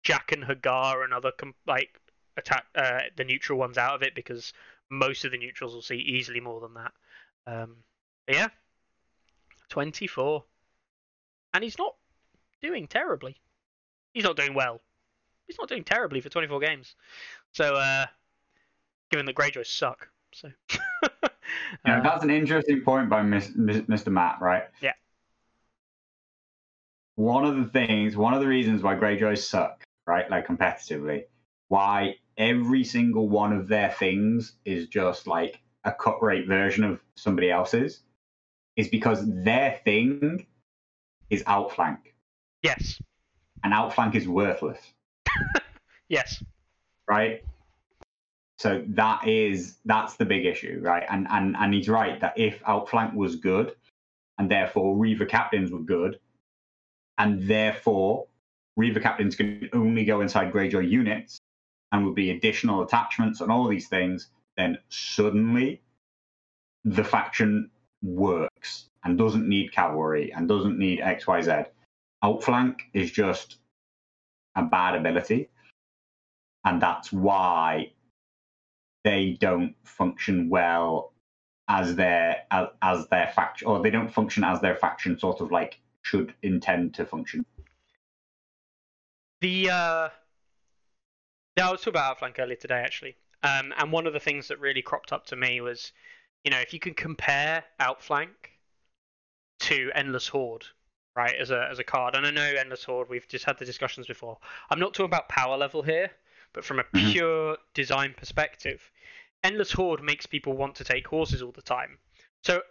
Jaqen H'ghar and other com- like attack uh, the neutral ones out of it because most of the neutrals will see easily more than that. Um, yeah, 24, and he's not doing terribly. He's not doing well. He's not doing terribly for 24 games. So, uh, given that Greyjoys suck, so. Yeah, Uh, that's an interesting point by Mr. Matt, right? Yeah. One of the things, one of the reasons why Greyjoys suck, right, like competitively, why every single one of their things is just like a cut rate version of somebody else's, is because their thing is outflank, yes, and outflank is worthless. yes, right? So that is that's the big issue, right? And and and he's right that if outflank was good, and therefore Reaver captains were good, and therefore Reaver captains can only go inside Greyjoy units, and would be additional attachments and all these things, then suddenly the faction works and doesn't need cavalry and doesn't need X Y Z. Outflank is just a bad ability and that's why they don't function well as their as, as their faction or they don't function as their faction sort of like should intend to function The uh, yeah, I was talking about Outflank earlier today actually, um, and one of the things that really cropped up to me was, you know, if you can compare Outflank to Endless Horde, right, as a as a card, and I know Endless Horde, we've just had the discussions before. I'm not talking about power level here, but from a Mhm. pure design perspective, Endless Horde makes people want to take horses all the time. So,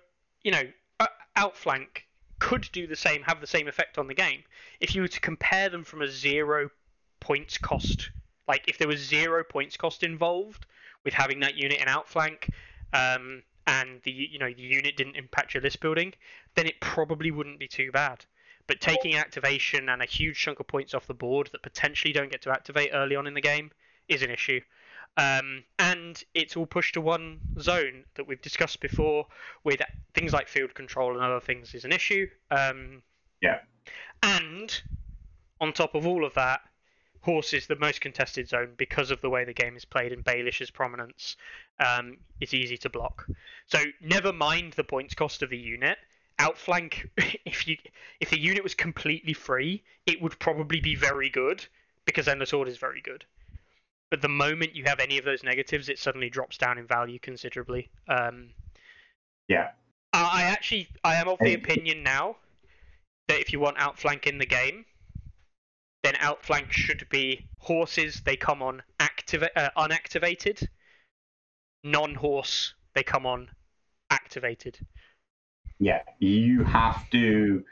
you know, uh, Outflank could do the same, have the same effect on the game if you were to compare them from a zero points cost, like if there was zero points cost involved with having that unit in outflank, um, and the you know the unit didn't impact your list building, then it probably wouldn't be too bad. But taking activation and a huge chunk of points off the board that potentially don't get to activate early on in the game is an issue. Um, and it's all pushed to one zone that we've discussed before, with things like field control and other things is an issue. Um, Yeah. And on top of all of that, horse is the most contested zone because of the way the game is played and Baelish's prominence. Um, it's easy to block. So never mind the points cost of the unit. Outflank, if you if the unit was completely free, it would probably be very good because Endless Horde is very good. But the moment you have any of those negatives, it suddenly drops down in value considerably. Um, Yeah. I I actually I am of the opinion now that if you want outflank in the game, then outflank should be horses. They come on activa- uh, unactivated. Non-horse, they come on activated. yeah you have to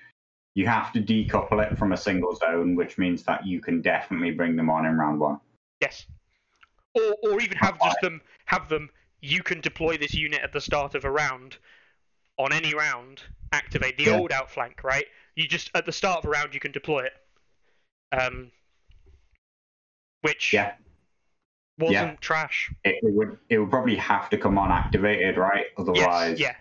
you have to decouple it from a single zone which means that you can definitely bring them on in round one Yes. Or or even have just them have them. You can deploy this unit at the start of a round. On any round, activate the Yeah. old outflank. Right. You just at the start of a round you can deploy it. Um. Which yeah wasn't trash. it, it would it would probably have to come on activated right otherwise Yes. Yeah.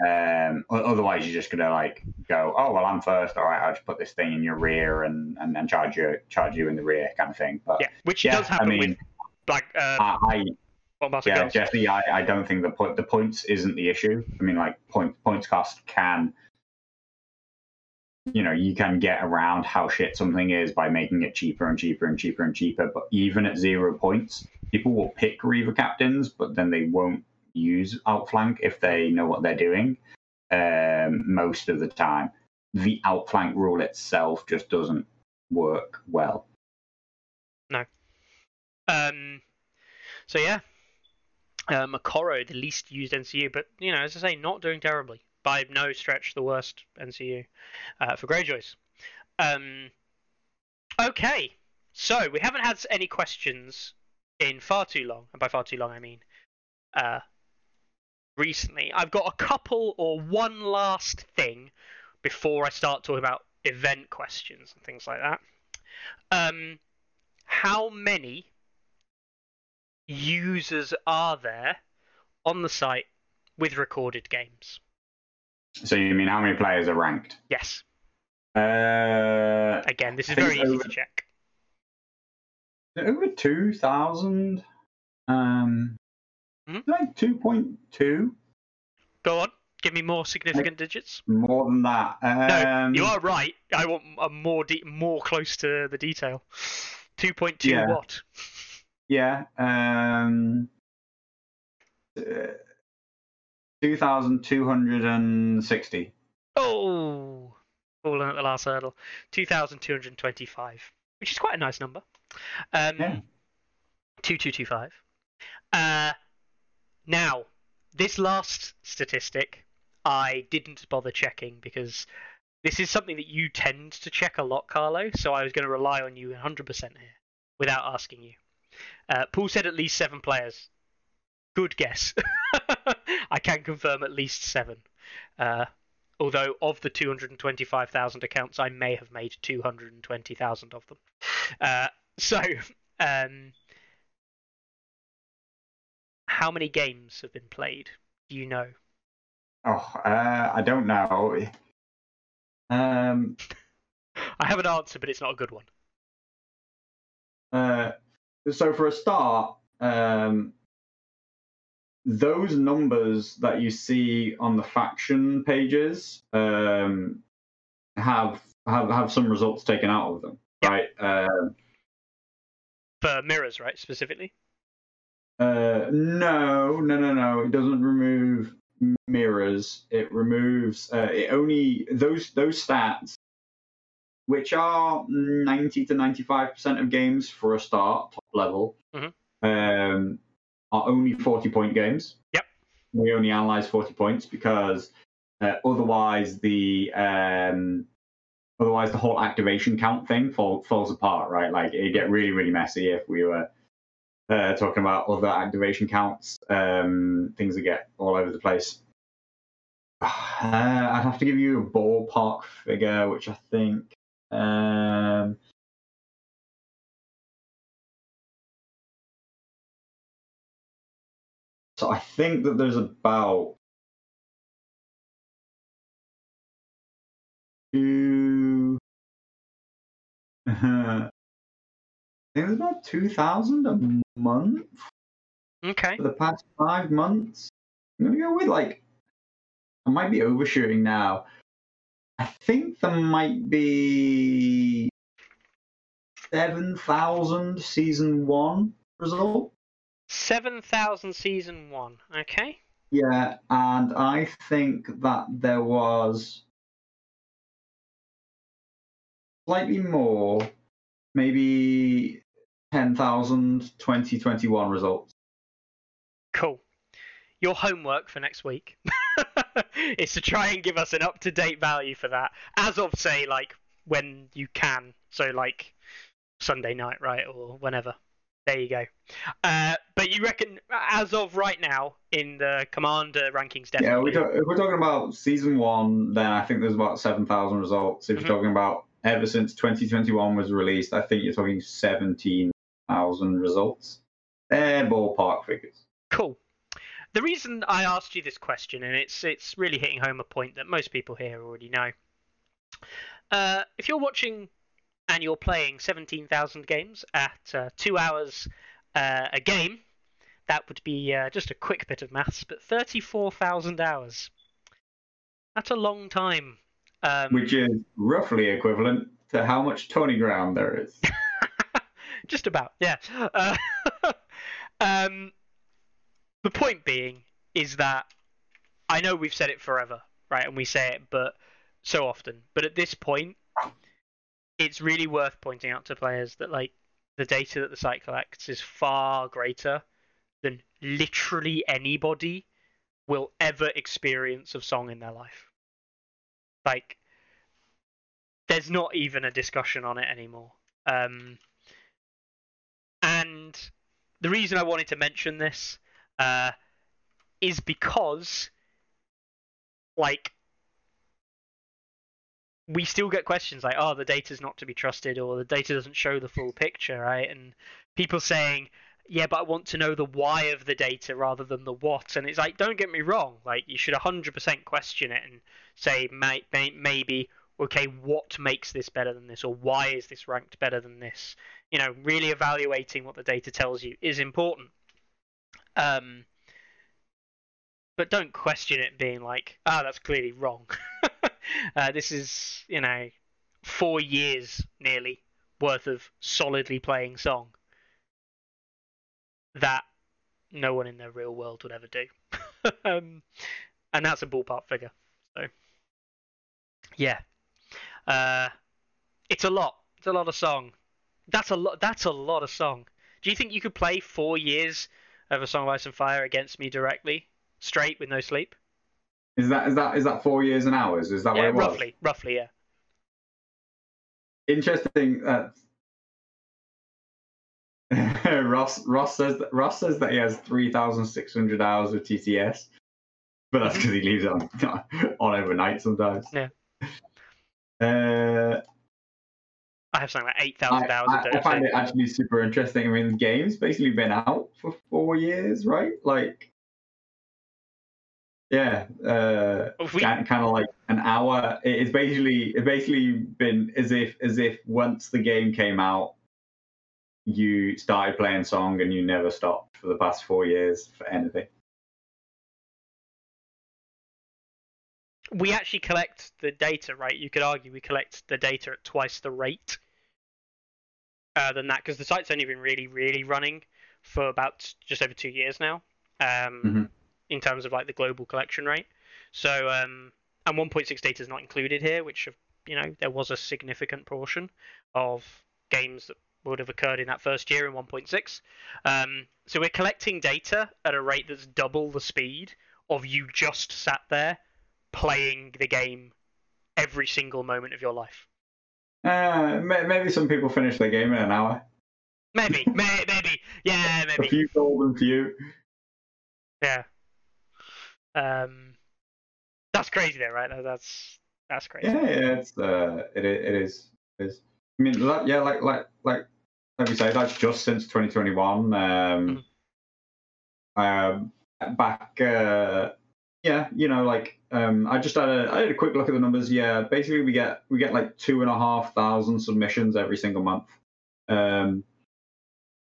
Um, otherwise, you're just gonna like go, oh well, I'm first. All right, I'll just put this thing in your rear and and, and charge you charge you in the rear, kind of thing. But Yeah. Which yeah, does happen I mean, with like uh, I, I yeah. Jesse, I, I don't think the point the points isn't the issue. I mean, like point points cost can you know, you can get around how shit something is by making it cheaper and cheaper and cheaper and cheaper. But even at zero points, people will pick Reaver captains, but then they won't use outflank if they know what they're doing. Um, most of the time, the outflank rule itself just doesn't work well. No um, so yeah, uh, Moqorro, the least used NCU, but you know, as I say, not doing terribly. By no stretch, the worst NCU uh, for Greyjoys. Um, okay, so we haven't had any questions in far too long, and by far too long I mean uh, recently. I've got a couple or one last thing before I start talking about event questions and things like that. Um, how many users are there on the site with recorded games? So you mean how many players are ranked? Yes. Uh, Again, this is very easy over- to check. over two thousand. Um, Mhm. like two point two, Go on. Give me more significant digits. more than that. No, Um, you are right. I want a more de- more close to the detail. Two point two Yeah. what? Yeah. Um, uh, two thousand two hundred and sixty. Oh, fallen at the last hurdle. Two thousand two hundred twenty-five, which is quite a nice number. Um, Yeah. two two two five. Uh, now this last statistic I didn't bother checking because this is something that you tend to check a lot, Carlo. So I was going to rely on you 100% here without asking you. Uh, Paul said at least seven players. Good guess. I can confirm at least seven. Uh, although of the 225,000 accounts, I may have made 220,000 of them. Uh, so, um, how many games have been played? Do you know? Oh, uh, I don't know. Um, I have an answer, but it's not a good one. uh, so for a start, um, those numbers that you see on the faction pages um, have have have some results taken out of them, Yeah. right? Um For mirrors, right? Specifically? Uh, no, no, no, no. It doesn't remove mirrors. It removes. Uh, it only those those stats, which are ninety to ninety five percent of games for a start, top level, Mhm. um, are only forty point games. Yep. We only analyze forty points because uh, otherwise the um, otherwise the whole activation count thing fall, falls apart, right? Like it get really really messy if we were uh, talking about other activation counts, um, things that get all over the place. Uh, I'd have to give you a ballpark figure, which I think. Um, so I think that there's about two. I think there's about two thousand a month Okay. for the past five months. I'm gonna go with like I might be overshooting now. I think there might be seven thousand season one result. 7,000 season one. Okay. Yeah, and I think that there was slightly more, maybe 10,000 2021 results. Cool. Your homework for next week is to try and give us an up to date value for that, as of, say, like when you can. So, like Sunday night, right? Or whenever. There you go. Uh, but you reckon, as of right now, in the commander rankings, definitely. Yeah, we if we're talking about season one, then I think there's about 7,000 results. If Mhm. you're talking about ever since 2021 was released, I think you're talking 17,000 results. They're ballpark figures. Cool. The reason I asked you this question, and it's it's really hitting home a point that most people here already know. Uh, if you're watching and you're playing 17,000 games at uh, two hours uh, a game, that would be uh, just a quick bit of maths, but 34,000 hours. That's a long time. Um, which is roughly equivalent to how much Tourney Ground there is. just about, yeah. Uh, um, the point being is that I know we've said it forever, right? And we say it, but so often. But at this point, it's really worth pointing out to players that like the data that the site collects is far greater than literally anybody will ever experience of song in their life. Like, there's not even a discussion on it anymore. Um, and the reason I wanted to mention this uh, is because, like, we still get questions like, "Oh, the data's not to be trusted," or "The data doesn't show the full picture," right? And people saying, "Yeah, but I want to know the why of the data rather than the what." And it's like, don't get me wrong, like you should 100% question it and say, may, may, maybe, okay, what makes this better than this, or why is this ranked better than this? You know, really evaluating what the data tells you is important. Um, but don't question it being like, ah, that's clearly wrong. uh, this is, you know, four years nearly worth of solidly playing song that no one in the real world would ever do. um, and that's a ballpark figure. So, yeah, uh, it's a lot. It's a lot of song. That's a lot. That's a lot of song. Do you think you could play four years of a song of ice and fire against me directly? straight with no sleep. Is that is that is that four years and hours? Is that yeah, what it was? Roughly, roughly, yeah. Interesting. Uh, Ross Ross says that, Ross says that he has three thousand six hundred hours of TTS, but that's because he leaves it on on overnight sometimes. Yeah. Uh, I have something like eight thousand hours I, day. I find it actually super interesting. I mean, the game's basically been out for four years, right? Like, yeah, uh, we... kind of like an hour. It's basically it's basically been as if as if once the game came out, you started playing song and you never stopped for the past four years for anything. We actually collect the data, right? You could argue we collect the data at twice the rate uh, than that because the site's only been really, really running for about just over two years now. Um, mm-hmm in terms of like the global collection rate. So um, and 1.6 data is not included here, which you know there was a significant portion of games that would have occurred in that first year in 1.6. Um, so we're collecting data at a rate that's double the speed of you just sat there playing the game every single moment of your life. Uh, maybe some people finish their game in an hour. Maybe, may, maybe, yeah, maybe. A few golden few. Yeah. Um, that's crazy, though, right? That's that's crazy. Yeah, yeah, it's uh, it it is it is. I mean, yeah, like like like like we say, that's just since 2021. Um, mm-hmm. um, back, uh, yeah, you know, like um, I just had a I had a quick look at the numbers. Yeah, basically we get we get like two and a half thousand submissions every single month, um,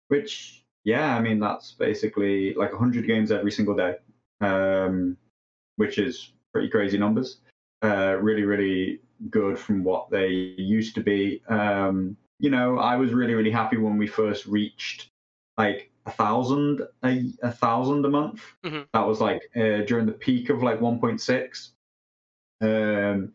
which yeah, I mean that's basically like 100 games every single day. Um, which is pretty crazy numbers. Uh, really, really good from what they used to be. Um, you know, I was really, really happy when we first reached like a thousand a, a thousand a month. Mm-hmm. That was like uh, during the peak of like 1.6. Um,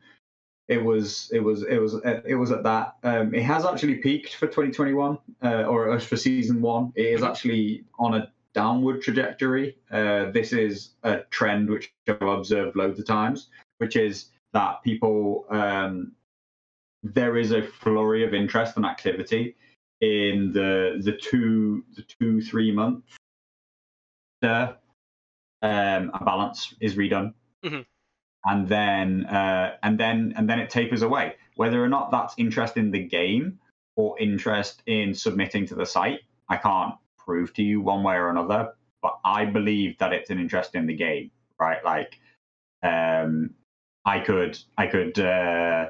it was it was it was it was at that. Um, it has actually peaked for 2021 uh, or for season one. It is mm-hmm. actually on a downward trajectory. Uh, this is a trend which I've observed loads of times, which is that people um, there is a flurry of interest and activity in the the two the two three months. The um, a balance is redone, mm-hmm. and then uh, and then and then it tapers away. Whether or not that's interest in the game or interest in submitting to the site, I can't prove to you one way or another, but I believe that it's an interest in the game, right? Like, um, I could, I could, uh,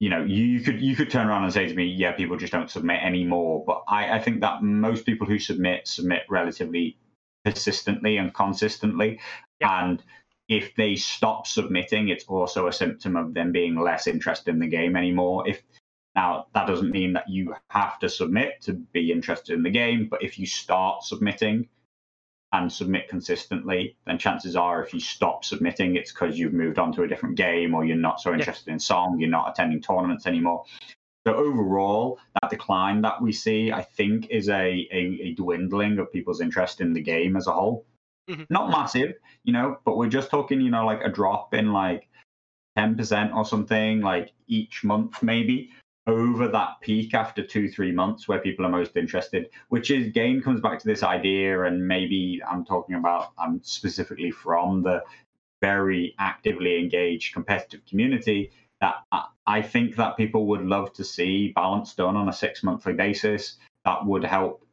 you know, you, you, could, you could turn around and say to me, yeah, people just don't submit anymore. But I, I think that most people who submit submit relatively persistently and consistently, yeah. and if they stop submitting, it's also a symptom of them being less interested in the game anymore. If now that doesn't mean that you have to submit to be interested in the game, but if you start submitting and submit consistently, then chances are if you stop submitting, it's because you've moved on to a different game or you're not so interested in song, you're not attending tournaments anymore. So overall, that decline that we see, I think, is a, a, a dwindling of people's interest in the game as a whole. Mhm. Not massive, you know, but we're just talking, you know, like a drop in like 10% or something, like each month maybe over that peak after two, three months where people are most interested, which is again comes back to this idea. And maybe I'm talking about, I'm specifically from the very actively engaged competitive community that I- think that people would love to see balance done on a six monthly basis. That would help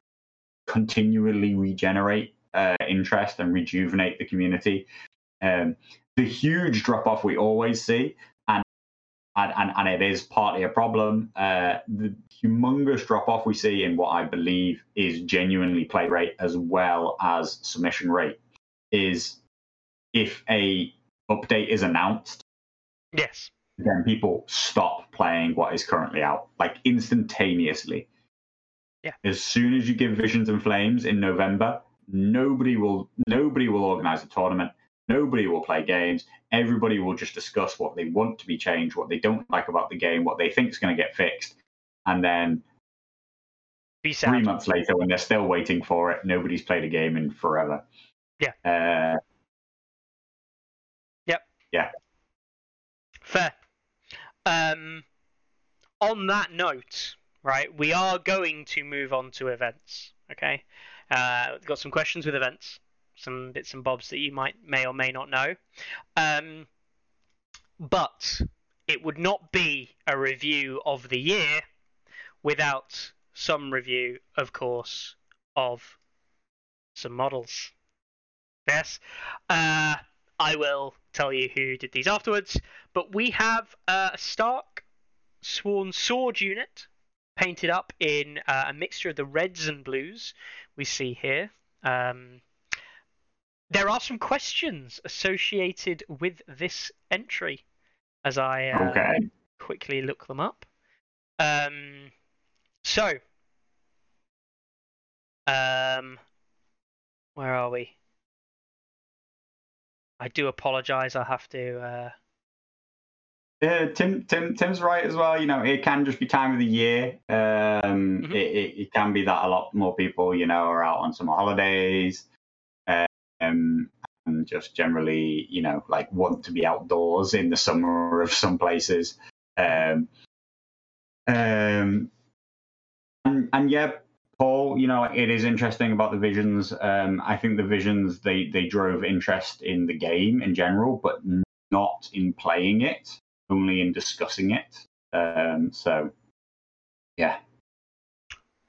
continually regenerate uh, interest and rejuvenate the community. Um, the huge drop off we always see, and and, and, it is partly a problem. Uh, the humongous drop off we see in what I believe is genuinely play rate as well as submission rate is if a update is announced Yes. then people stop playing what is currently out like instantaneously. Yeah. As soon as you give Visions and Flames in November, nobody will nobody will organize a tournament. Nobody will play games. Everybody will just discuss what they want to be changed, what they don't like about the game, what they think is going to get fixed. And then Be three months later, when they're still waiting for it, nobody's played a game in forever. Yeah. Uh, yep. Yeah. Fair. Um, on that note, right, we are going to move on to events. Okay, uh, got some questions with events, some bits and bobs that you might may or may not know. Um, but it would not be a review of the year without some review, of course, of some models. Yes. Uh, I will tell you who did these afterwards. But we have uh, a Stark Sworn Sword unit painted up in uh, a mixture of the reds and blues we see here. Um, there are some questions associated with this entry as I uh, okay. quickly look them up. Um, so, um, where are we? I do apologise. I have to. Uh, Uh, Tim, Tim, Tim's right as well. You know, it can just be time of the year. Um, Mhm. it, it, it can be that a lot more people, you know, are out on summer holidays, um, and just generally, you know, like want to be outdoors in the summer of some places. Um, um, and, and yeah, Paul, you know, it is interesting about the visions. Um, I think the visions they they drove interest in the game in general, but not in playing it only in discussing it. Um, so, yeah,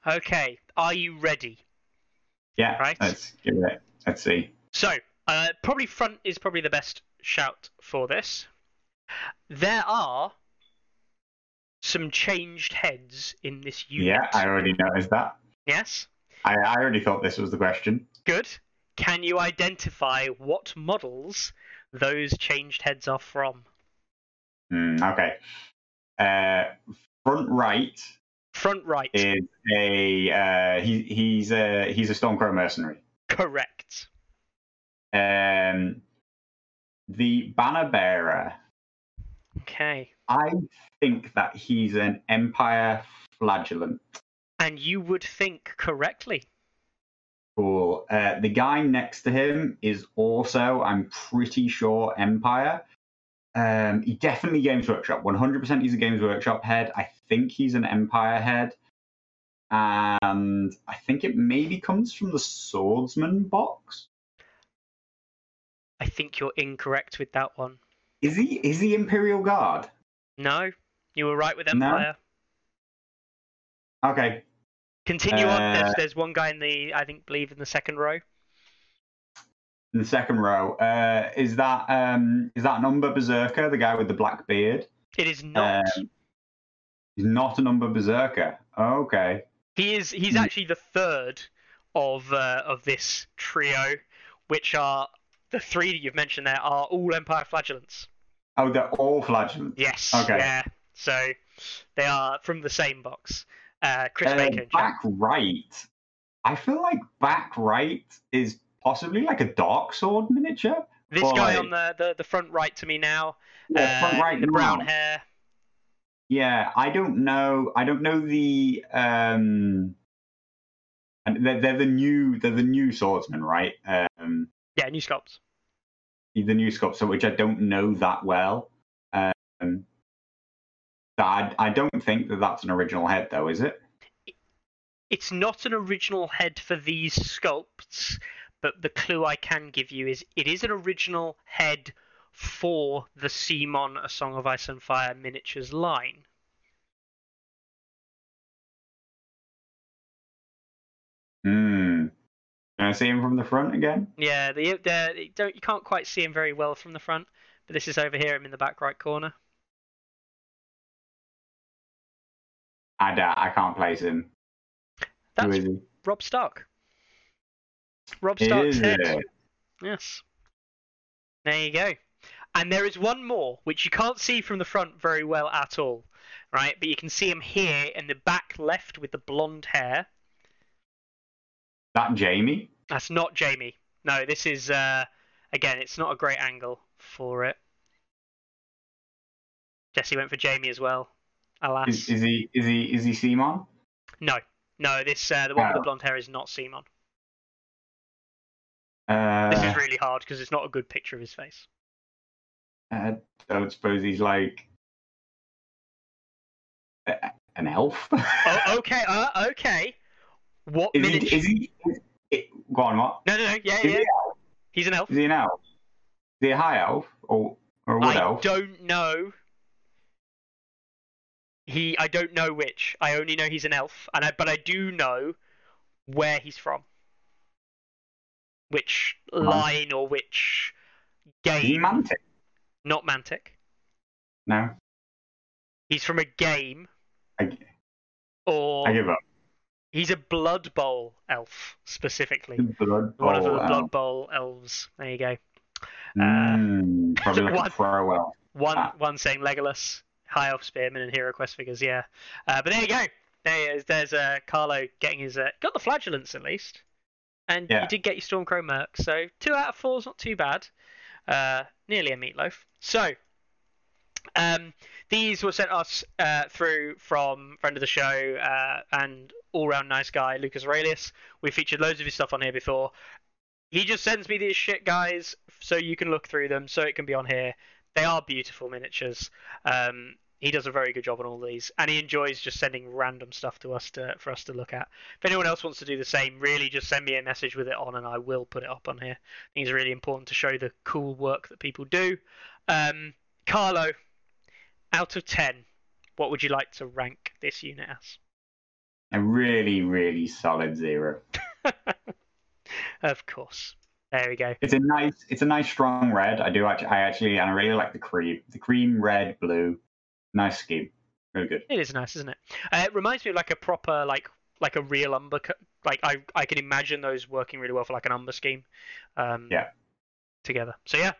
okay, are you ready? yeah. Right. Let's give it. Let's see. So, uh, probably front is probably the best shout for this. There are some changed heads in this unit. Yeah, I already noticed that. Yes. I, I already thought this was the question. Good. Can you identify what models those changed heads are from? Hmm, okay. Uh, front right Front right. is a uh, he, he's a he's a Stormcrow mercenary. Correct. Um, the banner bearer. Okay. I think that he's an Empire flagellant. And you would think correctly. Cool. Uh, the guy next to him is also, I'm pretty sure, Empire. Um, he definitely Games Workshop. 100% he's a Games Workshop head. I think he's an Empire head. And I think it maybe comes from the Swordsman box. I think you're incorrect with that one. Is he is he Imperial Guard? No, you were right with Empire. No? Okay. Continue on. There's, Uh, there's one guy in the, I think, believe in the second row. In the second row, uh, is that um, is that number Berserker, the guy with the black beard? It is not. Um, he's not an Umber Berserker. Okay. He is. He's Hmm. actually the third of uh, of this trio, which are the three that you've mentioned there are all Empire flagellants. Oh, they're all flagellants. Yes. Okay. Yeah. So they are from the same box. Uh, Chris Uh, back right. I feel like back right is possibly like a dark sword miniature. This guy like- on the, the, the front right to me now. Yeah, front uh, right The brown now. hair. Yeah, I don't know. I don't know the um. And they're, they're the new they're the new swordsmen, right? Um, Yeah, new sculpts. the new sculptor, which I don't know that well. Um, I, I don't think that that's an original head, though, is it? It's not an original head for these sculpts, but the clue I can give you is it is an original head for the CMON A Song of Ice and Fire miniatures line. Hmm. Can I see him from the front again? Yeah, the, the you don't you can't quite see him very well from the front, but this is over here. I'm in the back right corner. I doubt I can't place him. That's? Robb Stark. Robb Stark's Is head. it? Yes. There you go. And there is one more, which you can't see from the front very well at all, right? But you can see him here in the back left with the blonde hair. That Jaime? That's not Jaime. No, this is uh again, it's not a great angle for it. Jesse went for Jaime as well. Alas. Is, is he? Is he? Is he CMON? No. No, this uh, the one with Oh. the blonde hair is not CMON. Uh, This is really hard because it's not a good picture of his face. I don't suppose he's like an elf. Oh, okay, uh, okay. What is, he, is he? Is go on, what? No, no, no. Yeah, Is yeah. he, He's an elf. is he an elf? Is he a high elf or or a wood I elf? I don't know. He, I don't know which. I only know he's an elf, and I, but I do know where he's from. Which line or which game? Mantic? Not Mantic. No, He's from a game, I, or I give up. He's a Blood Bowl elf specifically. Blood One of the Bowl Blood. Bowl elves. There you go. Mm, probably like What? a. One Ah. one saying Legolas, High Elf Spearman, and Hero Quest figures. Yeah, uh, but there you go. There is. There's uh, Carlo getting his uh, got the flagellants at least, and Yeah. you did get your Stormcrow Merc. So two out of four is not too bad. Uh, nearly a meatloaf. So. Um, these were sent us uh, through from friend of the show uh, and all-round nice guy Lucas Aurelius. We featured loads of his stuff on here before. He just sends me these shit guys so you can look through them, so it can be on here. They are beautiful miniatures. Um, he does a very good job on all these, and he enjoys just sending random stuff to us to for us to look at. If anyone else wants to do the same, really just send me a message with it on, and I will put it up on here. I think it's really important to show the cool work that people do. Um, Carlo, out of ten, what would you like to rank this unit as? A really, really solid zero. of course. There we go. It's a nice, it's a nice strong red. I do actually, I actually, and I really like the cream, the cream red blue. Nice scheme, really good. It is nice, isn't it? Uh, it reminds me of like a proper like like a real umber. co- Like I I can imagine those working really well for like an umber scheme. Um, Yeah. Together. So yeah.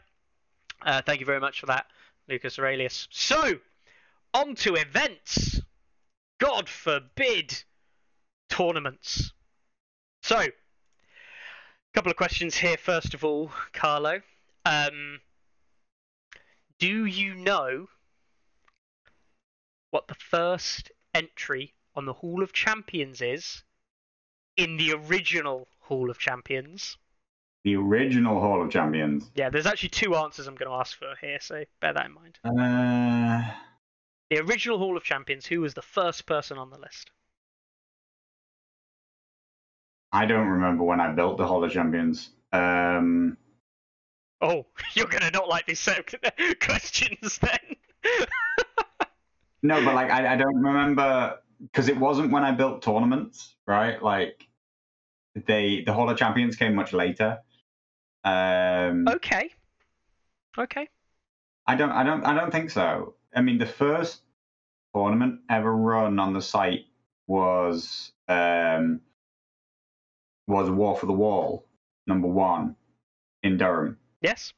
Uh, thank you very much for that, Lucas Aurelius. So on to events. God forbid tournaments. So a couple of questions here. First of all, Carlo. Um, do you know what the first entry on the Hall of Champions is in the original Hall of Champions? The original Hall of Champions. Yeah, there's actually two answers I'm going to ask for here, so bear that in mind. Uh, The original Hall of Champions, who was the first person on the list? I don't remember when I built the Hall of Champions. Um, Oh, you're going to not like these set of questions then. no, but like I, I don't remember because it wasn't when I built tournaments, right? Like they, the Hall of Champions came much later. Um, okay. Okay. I don't, I don't, I don't think so. I mean, the first tournament ever run on the site was um, was War for the Wall number one in Durham. Yes.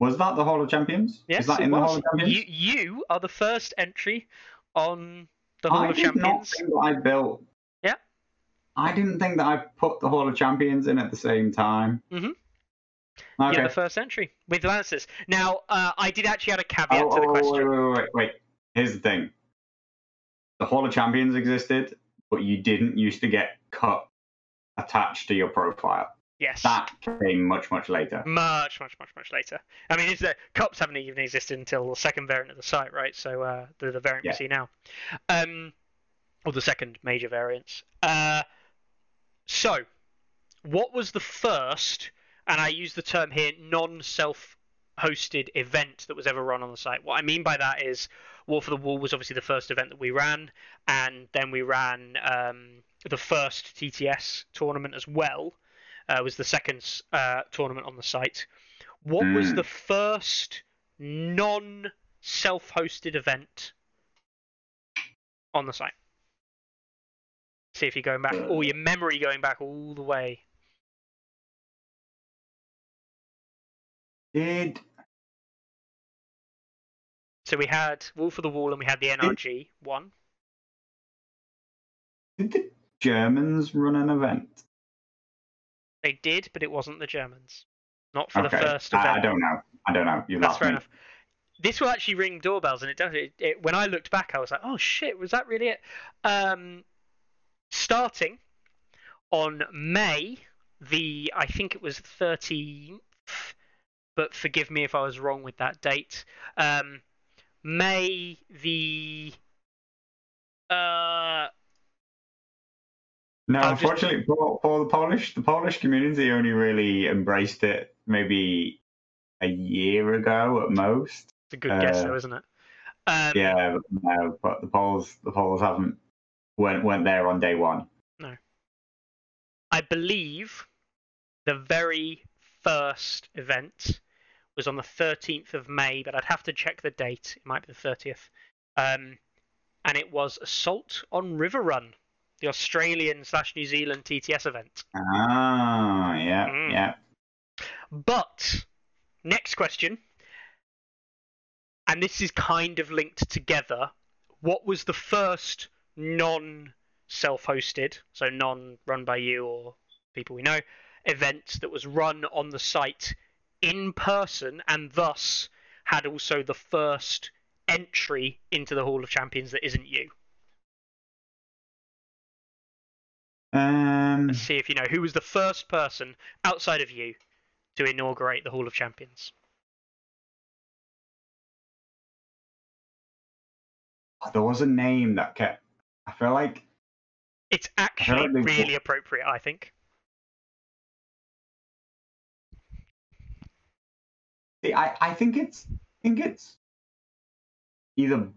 Was that the Hall of Champions? Yes. Is that in the was. Hall of Champions? You you are the first entry on the Hall I of Champions. I built. Yeah. I didn't think that I put the Hall of Champions in at the same time. Mm-hmm. Okay. You're the first entry with Lancers. Now, uh, I did actually add a caveat oh, to the oh, question. wait, wait, wait, wait. Here's the thing. The Hall of Champions existed, but you didn't used to get cut attached to your profile. Yes. That came much, much later. Much, much, much, much later. I mean, the cups haven't even existed until the second variant of the site, right? So uh, the, the variant Yeah. we see now, um, or the second major variants. Uh, so, what was the first? And I use the term here, non-self-hosted event that was ever run on the site. What I mean by that is, War for the Wall was obviously the first event that we ran, and then we ran um, the first TTS tournament as well uh, was the second uh, tournament on the site. What was Mm. the first non self hosted event on the site? See if you're going back, or your memory going back all the way. Did So we had War for the Wall and we had the NRG one. did the Germans run an event? They did, but it wasn't the Germans. Not for the first event. I, I don't know. I don't know. You That's fair me. enough. This will actually ring doorbells, and it does. It, it, when I looked back, I was like, "Oh shit, was that really it?" Um, starting on May the, I think it was thirteenth, but forgive me if I was wrong with that date. Um, May the. Uh, No, I'll just- unfortunately, for, for the Polish, the Polish community only really embraced it maybe a year ago at most. it's a good guess, Uh, though, isn't it? Um, Yeah, no, but the Poles, the Poles haven't weren't weren't there on day one. No. I believe the very first event was on the 13th of May, but I'd have to check the date. It might be the 30th. Um, and it was Assault on Riverrun, the Australian slash New Zealand TTS event. Ah, yeah, Mm. yeah. But, next question, and this is kind of linked together. What was the first non self hosted, so non run by you or people we know, event that was run on the site in person and thus had also the first entry into the Hall of Champions that isn't you? Um, Let's see if you know who was the first person outside of you to inaugurate the Hall of Champions. there was a name that kept. I feel like It's actually like they've got- really appropriate, I think. see, I I think it's I think it's either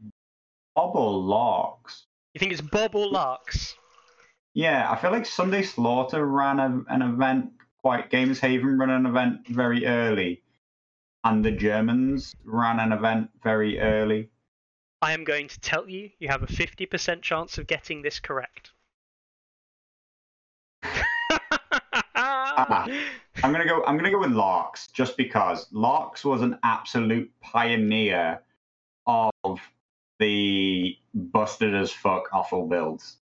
Bob or Larks. You think it's Bob or Larks? Yeah, I feel like Sunday Slaughter ran a, an event, quite Games Haven ran an event very early, and the Germans ran an event very early. I am going to tell you, you have a 50% chance of getting this correct. I'm gonna go. I'm gonna go with Larks just because Larks was an absolute pioneer of the busted as fuck awful builds,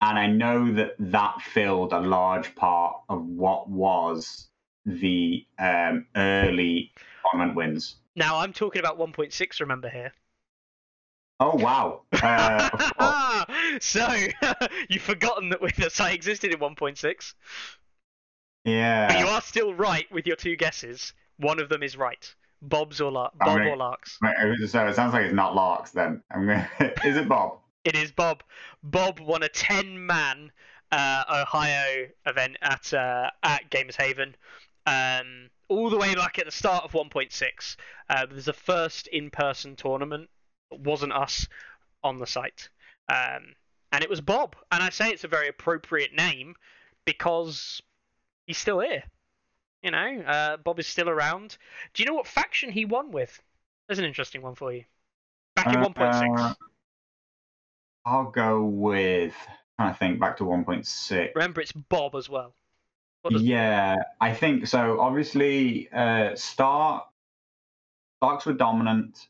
and I know that that filled a large part of what was the um, early tournament wins. now, I'm talking about 1.6, remember here. Oh wow! Uh, so, you've forgotten that the site existed in 1.6. Yeah. But you are still right with your two guesses. One of them is right. Bob's or Lar- Bob gonna- or Larks. So it sounds like it's not Larks then. I'm gonna. Is it Bob? It is Bob. Bob won a 10 man uh, Ohio event at uh, at Gamers Haven. Um, all the way back at the start of 1.6. Uh, there's a first in person tournament. Wasn't us on the site. Um, and it was Bob. And I say it's a very appropriate name because he's still here. You know, uh, Bob is still around. Do you know what faction he won with? There's an interesting one for you. Back in Uh, 1.6. I'll go with. trying to think back to 1.6. Remember, it's Bob as well. Does- Yeah, I think so. Obviously, uh, Stark, Starks were dominant.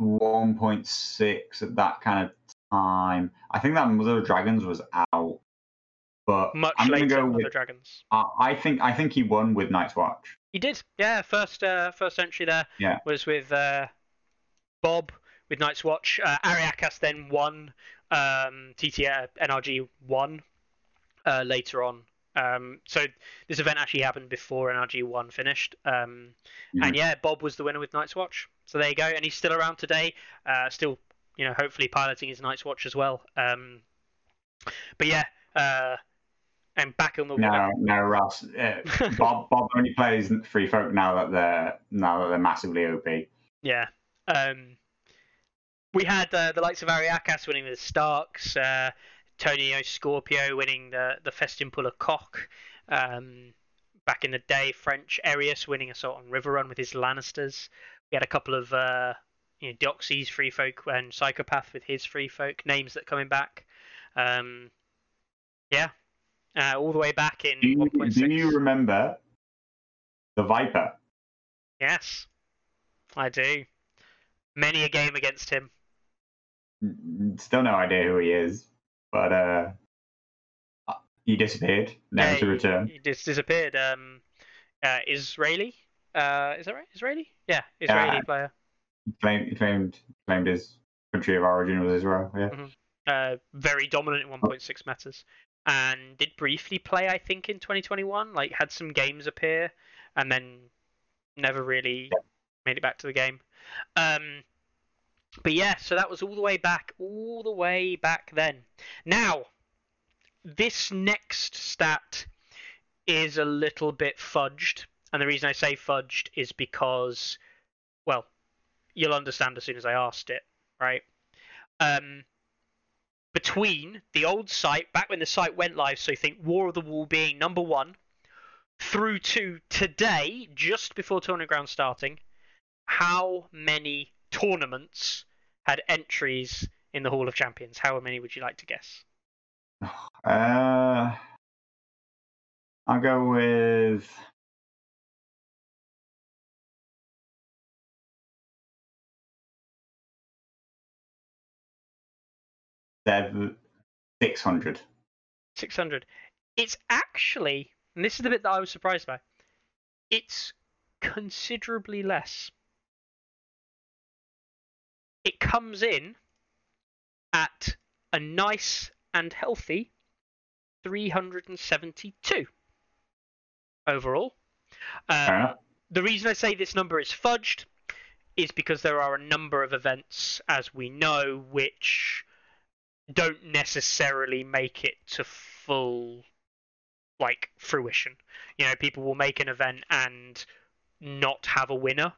1.6 at that kind of time. I think that Mother of Dragons was out, but Much I'm gonna later go than with. Dragons. I I think I think he won with Night's Watch. He did, yeah. First, uh, first entry there Yeah. was with uh, Bob with Night's Watch. Uh, Ariakas then won. Um, TT uh, NRG won uh, later on. Um, so this event actually happened before NRG one finished. Um, And yeah, Bob was the winner with Night's Watch. So there you go, and he's still around today. Uh, still, you know, hopefully piloting his Night's Watch as well. Um, but yeah, uh, and back on the No, no, Ross. Uh, Bob Bob only plays Free Folk now that they're now that they're massively OP. Yeah. Um, we had uh, the likes of Ariakas winning the Starks, uh, Tonio Scorpio winning the the Festin Puller Cock. Um, back in the day, French Arius winning Assault on Riverrun with his Lannisters. We had a couple of uh, you know Doxies Free Folk and Psychopath with his Free Folk names that coming back. Um, yeah, uh, all the way back in Do you, 1.6. do you remember the Viper? Yes, I do. Many a game against him. Mm, Still no idea who he is, but uh, he disappeared, never Yeah, to return. He just disappeared. Um, uh, Israeli. Uh, is that right? Israeli? Yeah, Israeli Yeah. player. He claimed, he claimed claimed his country of origin was Israel. Yeah. Uh, very dominant in 1.6 metas, and did briefly play, I think, in 2021. Like had some games appear, and then never really made it back to the game. Um, but yeah, so that was all the way back, all the way back then. Now, this next stat is a little bit fudged, and the reason I say fudged is because, well, you'll understand as soon as I asked it, right? Um, between the old site, back when the site went live, so you think War for the Wall being number one, through to today, just before Tourney Ground starting, how many tournaments had entries in the Hall of Champions? How many would you like to guess? Uh, I'll go with seven, six hundred. 600. It's actually, and this is the bit that I was surprised by, it's considerably less. It comes in at a nice and healthy 372 overall. Um, the reason I say this number is fudged is because there are a number of events, as we know, which don't necessarily make it to full like fruition. You know, people will make an event and not have a winner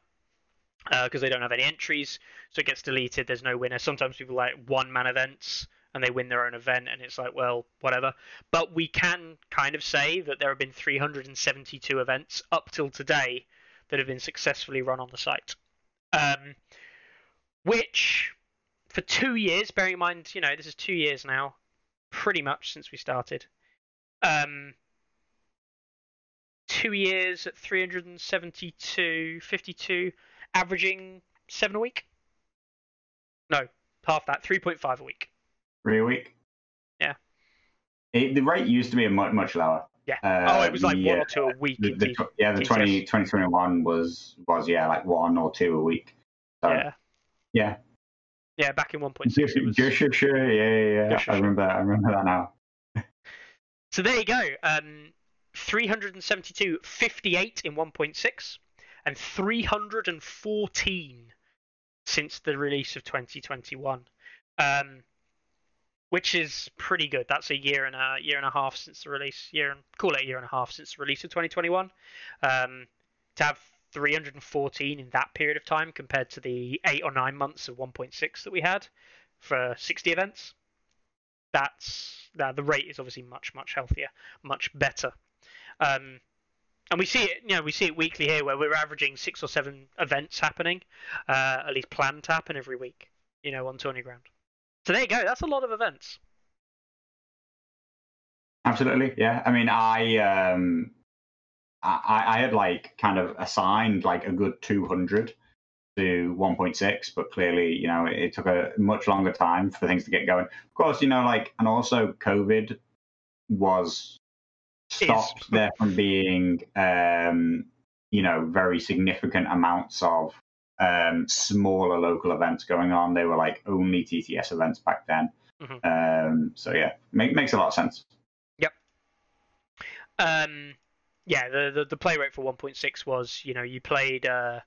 because they don't have any entries, so it gets deleted. There's no winner. Sometimes people like one man events and they win their own event, and it's like, well, whatever. But we can kind of say that there have been 372 events up till today that have been successfully run on the site. Um, which, for two years, bearing in mind, you know, this is two years now, pretty much since we started. Um, two years at 372, 52, averaging seven a week. No, half that, 3.5 a week. Three a week. Yeah. It, the rate used to be much much lower. Yeah. Uh, oh, it was like the, one or two a week. The, in the, yeah, the TTS. 20, 2021 was was yeah like one or two a week. So, yeah. yeah. Yeah, back in 1.6. Just, it was- just, sure, yeah, yeah, yeah. Just- I remember. I remember that now. So there you go. Um, 372, 58 in 1.6, and 314 since the release of 2021, um, which is pretty good. That's a year and a year and a half since the release. Year and call it a year and a half since the release of 2021. Um, to have 314 in that period of time compared to the eight or nine months of 1.6 that we had for 60 events, that's that the rate is obviously much much healthier, much better. Um, and we see it, you know, we see it weekly here where we're averaging six or seven events happening, uh, at least planned to happen every week, you know, on Tourney Ground. So there you go. That's a lot of events. Absolutely, yeah. I mean, I um, I, I had like kind of assigned like a good 200 to 1.6, but clearly, you know, it, it took a much longer time for things to get going. Of course, you know, like, and also COVID was stopped Is- there from being, um, you know, very significant amounts of um, smaller local events going on. They were like only TTS events back then. Mhm. Um, so yeah, make, makes a lot of sense. Yep. Um, yeah, the, the the play rate for 1.6 was, you know, you played, uh,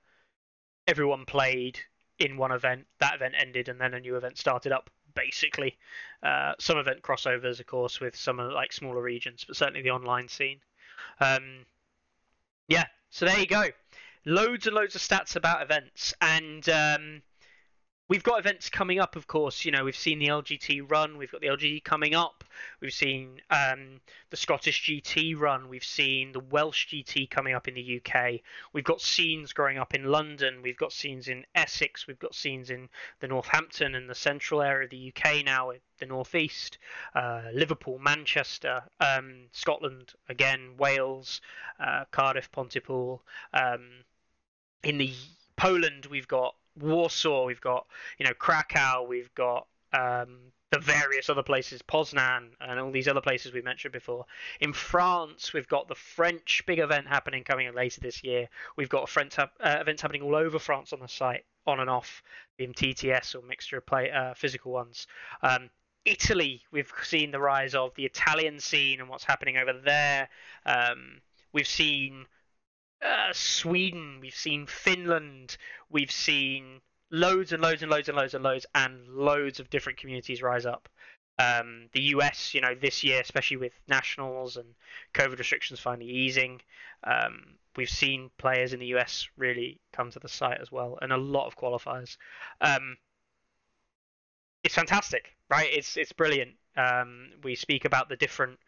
everyone played in one event. That event ended, and then a new event started up. Basically, uh, some event crossovers, of course, with some of like smaller regions, but certainly the online scene. Um, yeah, so there you go. Loads and loads of stats about events, and um, we've got events coming up. Of course, you know we've seen the LGT run, we've got the LGT coming up. We've seen um, the Scottish GT run. We've seen the Welsh GT coming up in the UK. We've got scenes growing up in London. We've got scenes in Essex. We've got scenes in the Northampton and the central area of the UK now, the northeast, uh, Liverpool, Manchester, um, Scotland again, Wales, uh, Cardiff, Pontypool. Um, in the Poland, we've got Warsaw. We've got you know Krakow. We've got um, the various other places, Poznan, and all these other places we mentioned before. In France, we've got the French big event happening coming in later this year. We've got French uh, events happening all over France on the site, on and off, being TTS or mixture of play uh, physical ones. Um, Italy, we've seen the rise of the Italian scene and what's happening over there. Um, we've seen uh, Sweden, we've seen Finland, we've seen loads and loads and loads and loads and loads and loads of different communities rise up. Um, the US, you know, this year, especially with nationals and COVID restrictions finally easing, um, we've seen players in the US really come to the site as well, and a lot of qualifiers. Um, it's fantastic, right? It's it's brilliant. Um, we speak about the different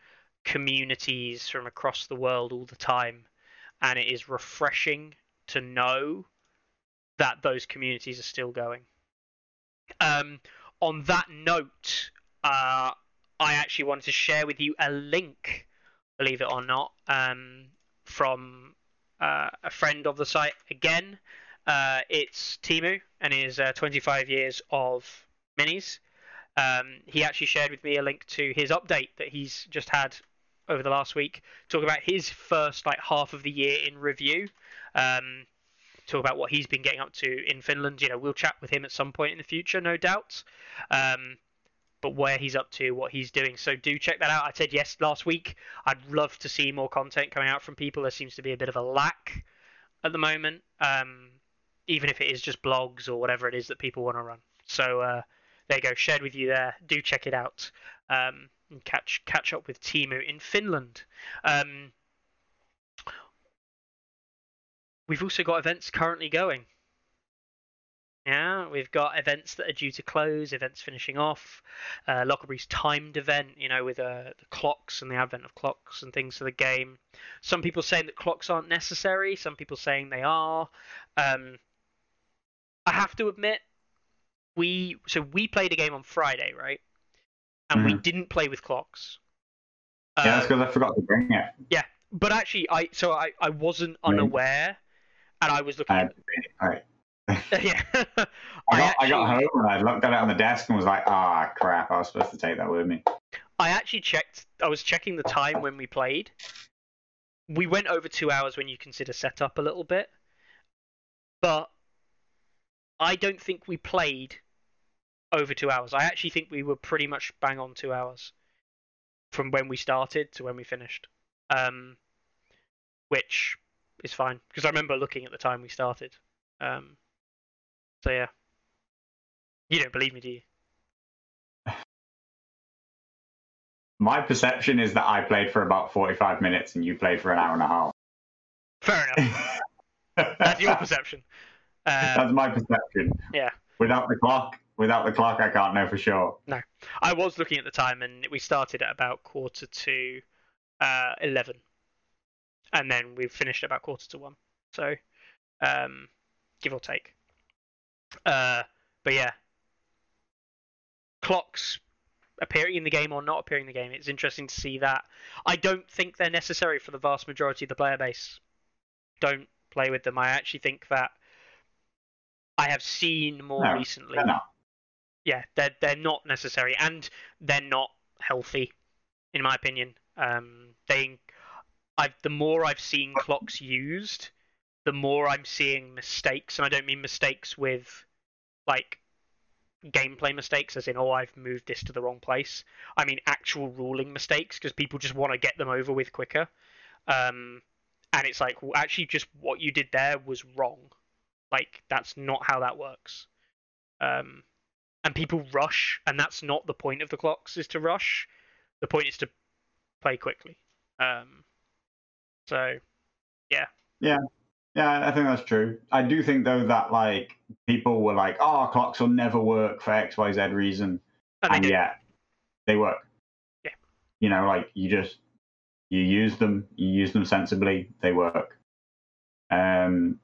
communities from across the world all the time, and it is refreshing to know that those communities are still going. Um, on that note, uh, I actually wanted to share with you a link, believe it or not, um, from uh, a friend of the site again. Uh, it's Timu and his uh, 25 years of minis. Um, he actually shared with me a link to his update that he's just had over the last week, talk about his first like half of the year in review. Um, talk about what he's been getting up to in Finland. You know, we'll chat with him at some point in the future, no doubt. Um, but where he's up to, what he's doing. So do check that out. I said yes last week. I'd love to see more content coming out from people. There seems to be a bit of a lack at the moment, um, even if it is just blogs or whatever it is that people want to run. So uh, there you go, shared with you there. Do check it out um, and catch catch up with Timu in Finland. Um, we've also got events currently going. Yeah, we've got events that are due to close, events finishing off. Uh, Lockerbie's timed event, you know, with uh, the clocks and the advent of clocks and things to the game. Some people saying that clocks aren't necessary. Some people saying they are. Um, I have to admit, we so we played a game on Friday, right? And we didn't play with clocks. Yeah, that's Um, because I forgot to bring it. Yeah, but actually, I so I, I wasn't unaware, and I was looking. I, at, right. yeah, I got, I I got home and I looked at it on the desk and was like, ah, crap, I was supposed to take that with me. I actually checked. I was checking the time when we played. We went over two hours when you consider setup a little bit, but I don't think we played over two hours. I actually think we were pretty much bang on two hours from when we started to when we finished, um, which is fine because I remember looking at the time we started. Um, so yeah, you don't believe me, do you? My perception is that I played for about 45 minutes and you played for an hour and a half. Fair enough. That's your perception. Um, That's my perception. Yeah. Without the clock, without the clock, I can't know for sure. No, I was looking at the time, and we started at about quarter to uh, eleven, and then we finished at about quarter to one. So, um, give or take. Uh, but yeah, clocks appearing in the game or not appearing in the game. It's interesting to see that. I don't think they're necessary for the vast majority of the player base. Don't play with them. I actually think that I have seen more No, recently. No, Yeah, they're they're not necessary and they're not healthy, in my opinion. Um, they, I've the more I've seen clocks used, the more I'm seeing mistakes, and I don't mean mistakes with like gameplay mistakes, as in oh I've moved this to the wrong place. I mean actual ruling mistakes because people just want to get them over with quicker. Um, and it's like well, actually just what you did there was wrong. Like that's not how that works. Um, and people rush, and that's not the point of the clocks is to rush. The point is to play quickly. Um, so Yeah, Yeah. Yeah, I think that's true. I do think though that like people were like, "Oh, clocks will never work for X, Y, Z reason," and they and do. yet they work. Yeah. You know, like you just you use them, you use them sensibly, they work. Um,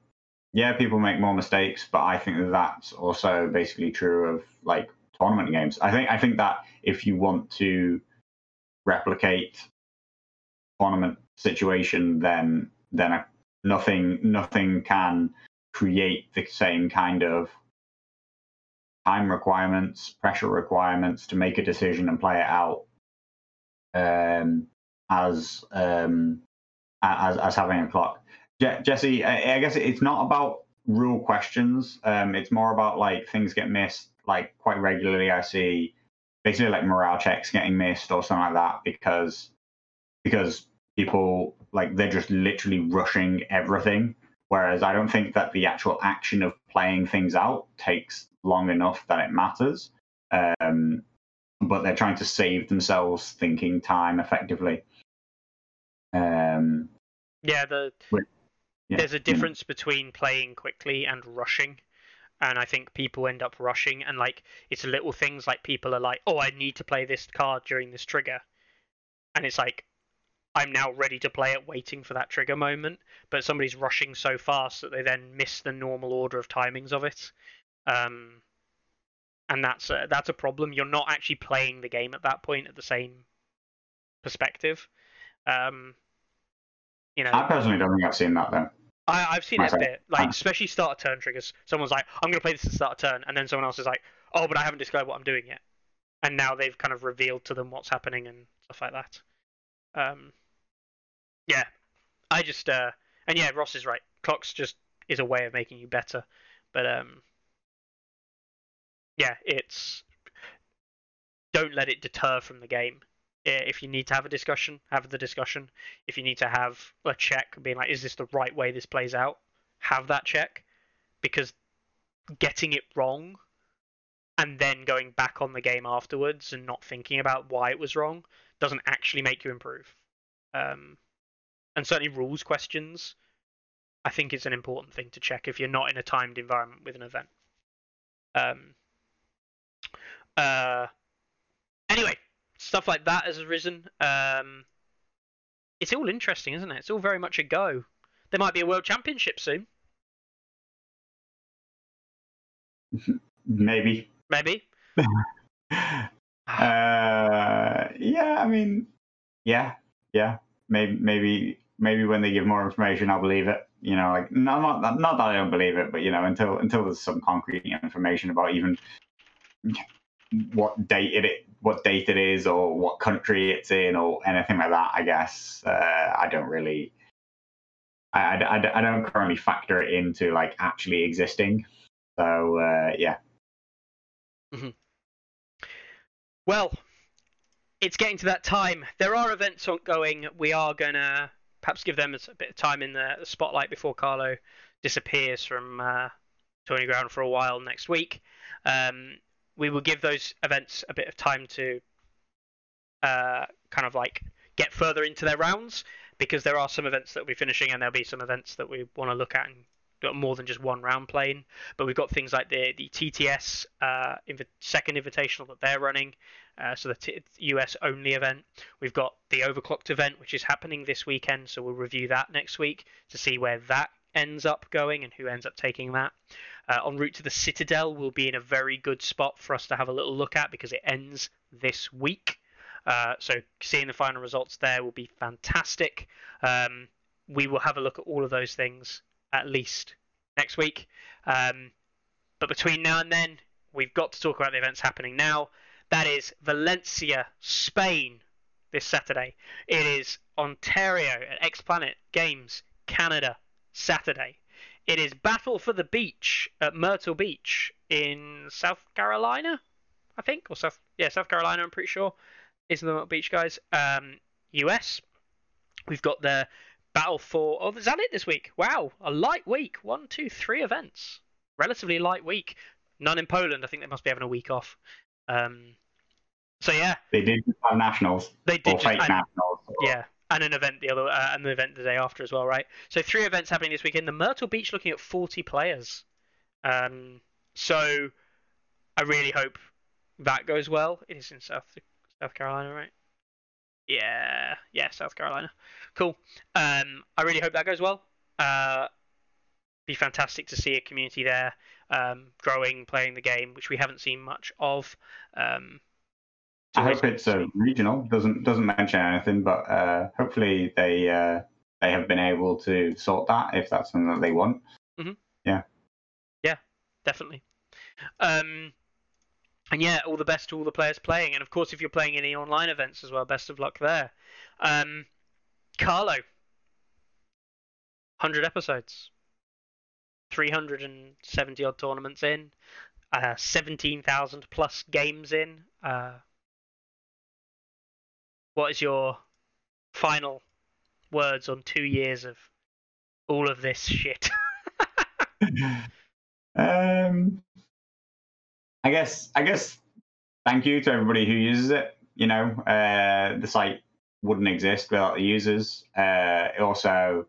yeah, people make more mistakes, but I think that that's also basically true of like tournament games. I think I think that if you want to replicate tournament situation, then then a, nothing nothing can create the same kind of time requirements, pressure requirements to make a decision and play it out um, as um, as as having a clock. Je- Jesse, I, I guess it's not about rule questions. Um, it's more about like things get missed like quite regularly. I see basically like morale checks getting missed or something like that because because people like they're just literally rushing everything. Whereas I don't think that the actual action of playing things out takes long enough that it matters. Um, but they're trying to save themselves thinking time effectively. Um, Yeah, the yeah, there's a difference between playing quickly and rushing. And I think people end up rushing, and like it's little things like people are like, "Oh, I need to play this card during this trigger," and it's like, I'm now ready to play it, waiting for that trigger moment. But somebody's rushing so fast that they then miss the normal order of timings of it, um, and that's a, that's a problem. You're not actually playing the game at that point at the same perspective. Um, you know, I personally don't think I've seen that though. I, I've seen it a bit, like especially start a turn triggers. Someone's like, "I'm going to play this at start a turn," and then someone else is like, "Oh, but I haven't described what I'm doing yet," and now they've kind of revealed to them what's happening and stuff like that. Um, yeah, I just uh, and yeah, Ross is right. Clocks just is a way of making you better, but um, yeah, it's don't let it deter from the game. I- If you need to have a discussion, have the discussion. If you need to have a check being like is this the right way this plays out? Have that check because getting it wrong and then going back on the game afterwards and not thinking about why it was wrong doesn't actually make you improve. Um, and certainly rules questions i think it's an important thing to check if you're not in a timed environment with an event. Um, uh, anyway stuff like that has arisen um, it's all interesting, isn't it? It's all very much a go. There might be a world championship soon, Maybe. maybe. uh, yeah, I mean, yeah, yeah. Maybe, maybe, maybe when they give more information, I'll believe it. You know, like no, not that- not that I don't believe it, but you know, until until there's some concrete information about even what date it what date it is or what country it's in or anything like that. I guess uh, I don't really. I, I, I- don't currently factor it into like actually existing. So uh, yeah, Well, it's getting to that time. There are events ongoing. We are gonna perhaps give them a bit of time in the spotlight before Carlo disappears from uh, Tourney Ground for a while next week. Um, we will give those events a bit of time to uh, kind of like get further into their rounds because there are some events that we'll be finishing and there'll be some events that we want to look at and got more than just one round playing. But we've got things like the the TTS uh, invi- second invitational that they're running, uh, so the t- US only event. We've got the overclocked event which is happening this weekend, so we'll review that next week to see where that ends up going and who ends up taking that. Uh, en route to the Citadel will be in a very good spot for us to have a little look at because it ends this week. Uh, so seeing the final results there will be fantastic. Um, we will have a look at all of those things at least next week. Um, but between now and then, we've got to talk about the events happening now. That is Valencia, Spain, this Saturday. It is Ontario at X Planet Games, Canada, Saturday. It is Battle for the Beach at Myrtle Beach in South Carolina, I think, or South yeah South Carolina. I'm pretty sure is the Myrtle Beach guys. Um, US. We've got the Battle for. Oh, is that it this week? Wow, a light week. One, two, three events. Relatively light week. None in Poland. I think they must be having a week off. Um, so yeah, They did have nationals they did or just, fake nationals. or- yeah, and an event the other, uh, and the event the day after as well, right? So three events happening this weekend. The Myrtle Beach looking at 40 players. Um, so I really hope that goes well. It is in South South Carolina, right? Yeah, yeah, South Carolina. Cool. Um, I really hope that goes well. Uh, be fantastic to see a community there um, growing, playing the game, which we haven't seen much of. Um, I hope it's a regional. Doesn't doesn't mention anything, but uh, hopefully they uh, they have been able to sort that if that's something that they want. Yeah. Yeah, definitely. Um, and yeah, all the best to all the players playing, and of course, if you're playing any online events as well, best of luck there. Um, Carlo, hundred episodes, three hundred and seventy odd tournaments in, uh, seventeen thousand plus games in. Uh, what is your final words on two years of all of this shit? um, I guess I guess thank you to everybody who uses it. You know, uh, the site wouldn't exist without the users. Uh, also,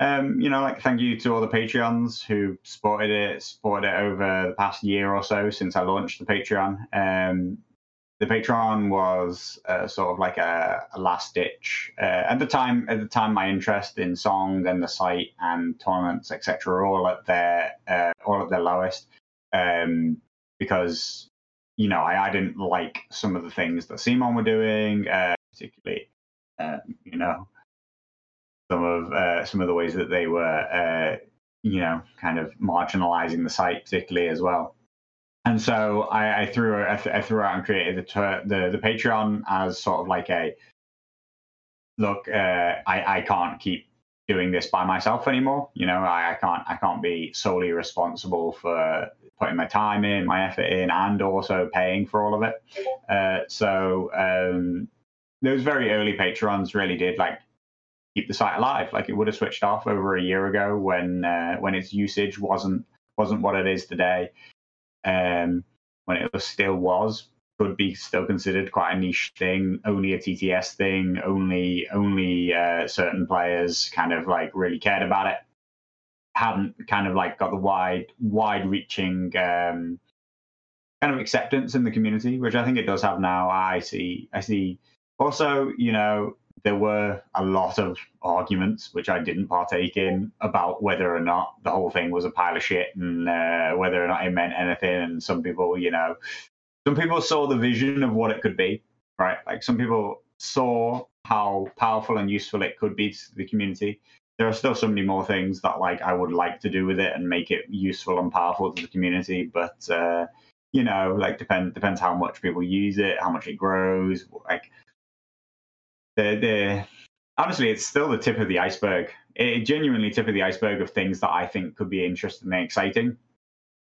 um, you know, like thank you to all the Patreons who supported it, supported it over the past year or so since I launched the Patreon. Um, the Patreon was uh, sort of like a, a last ditch uh, at the time. At the time, my interest in song and the site and tournaments, etc., are all at their uh, all at their lowest um, because you know I, I didn't like some of the things that CMON were doing, uh, particularly um, you know some of uh, some of the ways that they were uh, you know kind of marginalizing the site, particularly as well and so I, I threw I, th- I threw out and created the, the the Patreon as sort of like a look. Uh, I I can't keep doing this by myself anymore. You know, I, I can't I can't be solely responsible for putting my time in, my effort in, and also paying for all of it. Uh, so um, those very early Patreons really did like keep the site alive. Like it would have switched off over a year ago when uh, when its usage wasn't wasn't what it is today um, when it was still was could be still considered quite a niche thing, only a TTS thing, only only uh, certain players kind of like really cared about it. Hadn't kind of like got the wide wide reaching um, kind of acceptance in the community, which I think it does have now. I see I see also, you know, there were a lot of arguments which I didn't partake in about whether or not the whole thing was a pile of shit and uh, whether or not it meant anything. And some people, you know, some people saw the vision of what it could be, right? Like some people saw how powerful and useful it could be to the community. There are still so many more things that like I would like to do with it and make it useful and powerful to the community, but uh, you know, like depend depends how much people use it, how much it grows, like honestly, it's still the tip of the iceberg. It genuinely tip of the iceberg of things that I think could be interesting and exciting.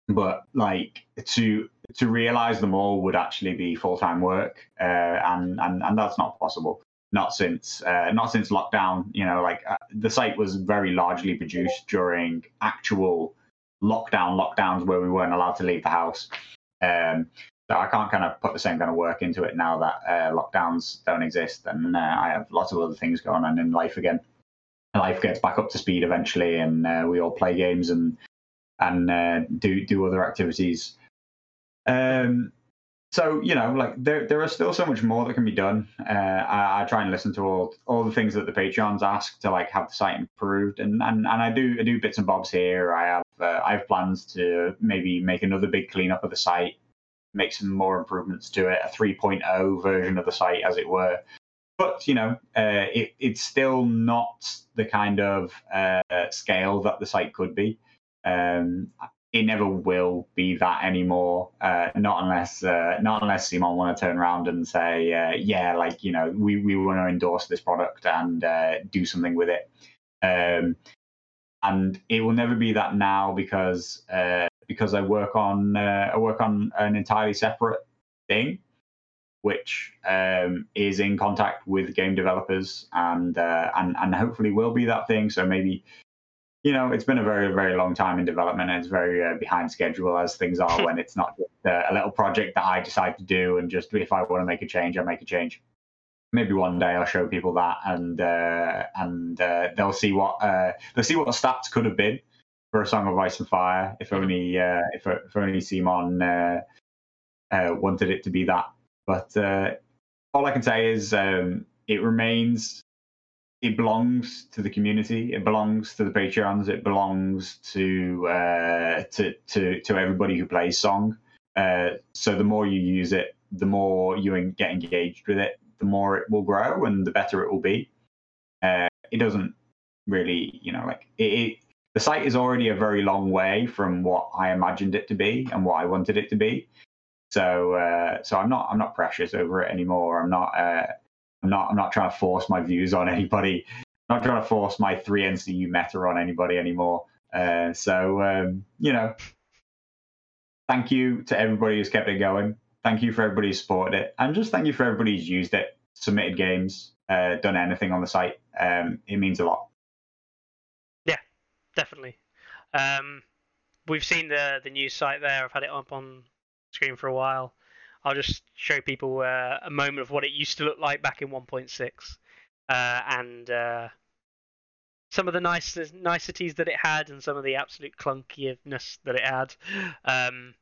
But like to to realize them all would actually be full time work, uh, and and and that's not possible. Not since uh, not since lockdown. You know, like uh, the site was very largely produced during actual lockdown lockdowns where we weren't allowed to leave the house. Um, I can't kind of put the same kind of work into it now that uh, lockdowns don't exist, and uh, I have lots of other things going on in life again. Life gets back up to speed eventually, and uh, we all play games and and uh, do do other activities. Um, so you know, like there there are still so much more that can be done. Uh, I, I, try and listen to all all the things that the Patreons ask to like have the site improved, and and, and I do I do bits and bobs here. I have uh, I have plans to maybe make another big cleanup of the site, make some more improvements to it, a 3.0 version of the site, as it were. But you know, uh, it, it's still not the kind of uh, scale that the site could be. Um, it never will be that anymore. Uh, not unless uh, not unless CMON want to turn around and say, uh, yeah, like you know, we, we want to endorse this product and uh, do something with it. Um, and it will never be that now because because I work on uh, I work on an entirely separate thing, which um, is in contact with game developers and and and hopefully will be that thing. So maybe you know, it's been a very, very long time in development and it's very uh, behind schedule as things are when it's not just uh, a little project that I decide to do and just if I want to make a change, I make a change. Maybe one day I'll show people that and uh, and uh, they'll see what uh, they'll see what the stats could have been for a Song of Ice and Fire if only uh, if if only CMON wanted it to be that. But all I can say is um, it remains it belongs to the community. It belongs to the Patreons. It belongs to uh, to to to everybody who plays Song. Uh, so the more you use it, the more you get engaged with it, the more it will grow and the better it will be. Uh, it doesn't really, you know, like it, it, The site is already a very long way from what I imagined it to be and what I wanted it to be. So, uh, so I'm not I'm not precious over it anymore. I'm not uh, I'm not I'm not trying to force my views on anybody. I'm not trying to force my three NCU meta on anybody anymore. Uh, so um, you know, thank you to everybody who's kept it going. Thank you for everybody who's supported it, and just thank you for everybody who's used it, submitted games, uh, done anything on the site. Um, it means a lot. Definitely. Um, we've seen the the news site there. I've had it up on screen for a while. I'll just show people uh, a moment of what it used to look like back in 1.6 uh, and uh, some of the nice niceties that it had and some of the absolute clunkiness that it had. Um,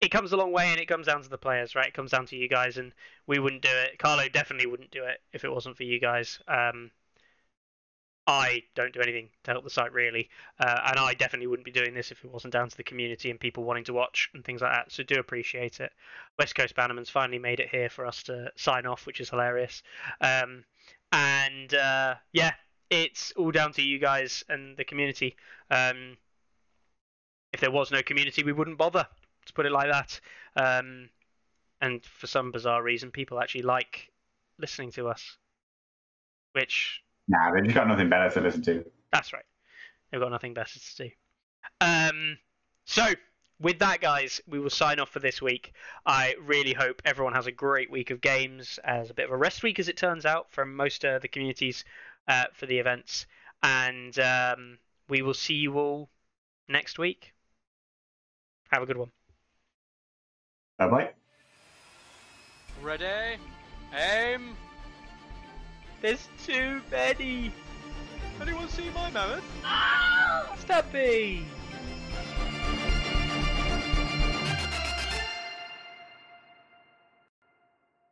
it comes a long way and it comes down to the players, right? It comes down to you guys, and we wouldn't do it. Carlo definitely wouldn't do it if it wasn't for you guys. Um, I don't do anything to help the site really, uh, and I definitely wouldn't be doing this if it wasn't down to the community and people wanting to watch and things like that. So do appreciate it. West Coast Bannerman's finally made it here for us to sign off, which is hilarious. Um, and uh, yeah, it's all down to you guys and the community. Um, if there was no community, we wouldn't bother. To put it like that. Um, and for some bizarre reason, people actually like listening to us, which Nah, they've just got nothing better to listen to. That's right. They've got nothing better to do. Um, so, with that, guys, we will sign off for this week. I really hope everyone has a great week of games, as a bit of a rest week, as it turns out, from most of the communities uh, for the events. And um, we will see you all next week. Have a good one. Bye bye. Ready? Aim. There's too many. Anyone see my mammoth? Ah! Stubby!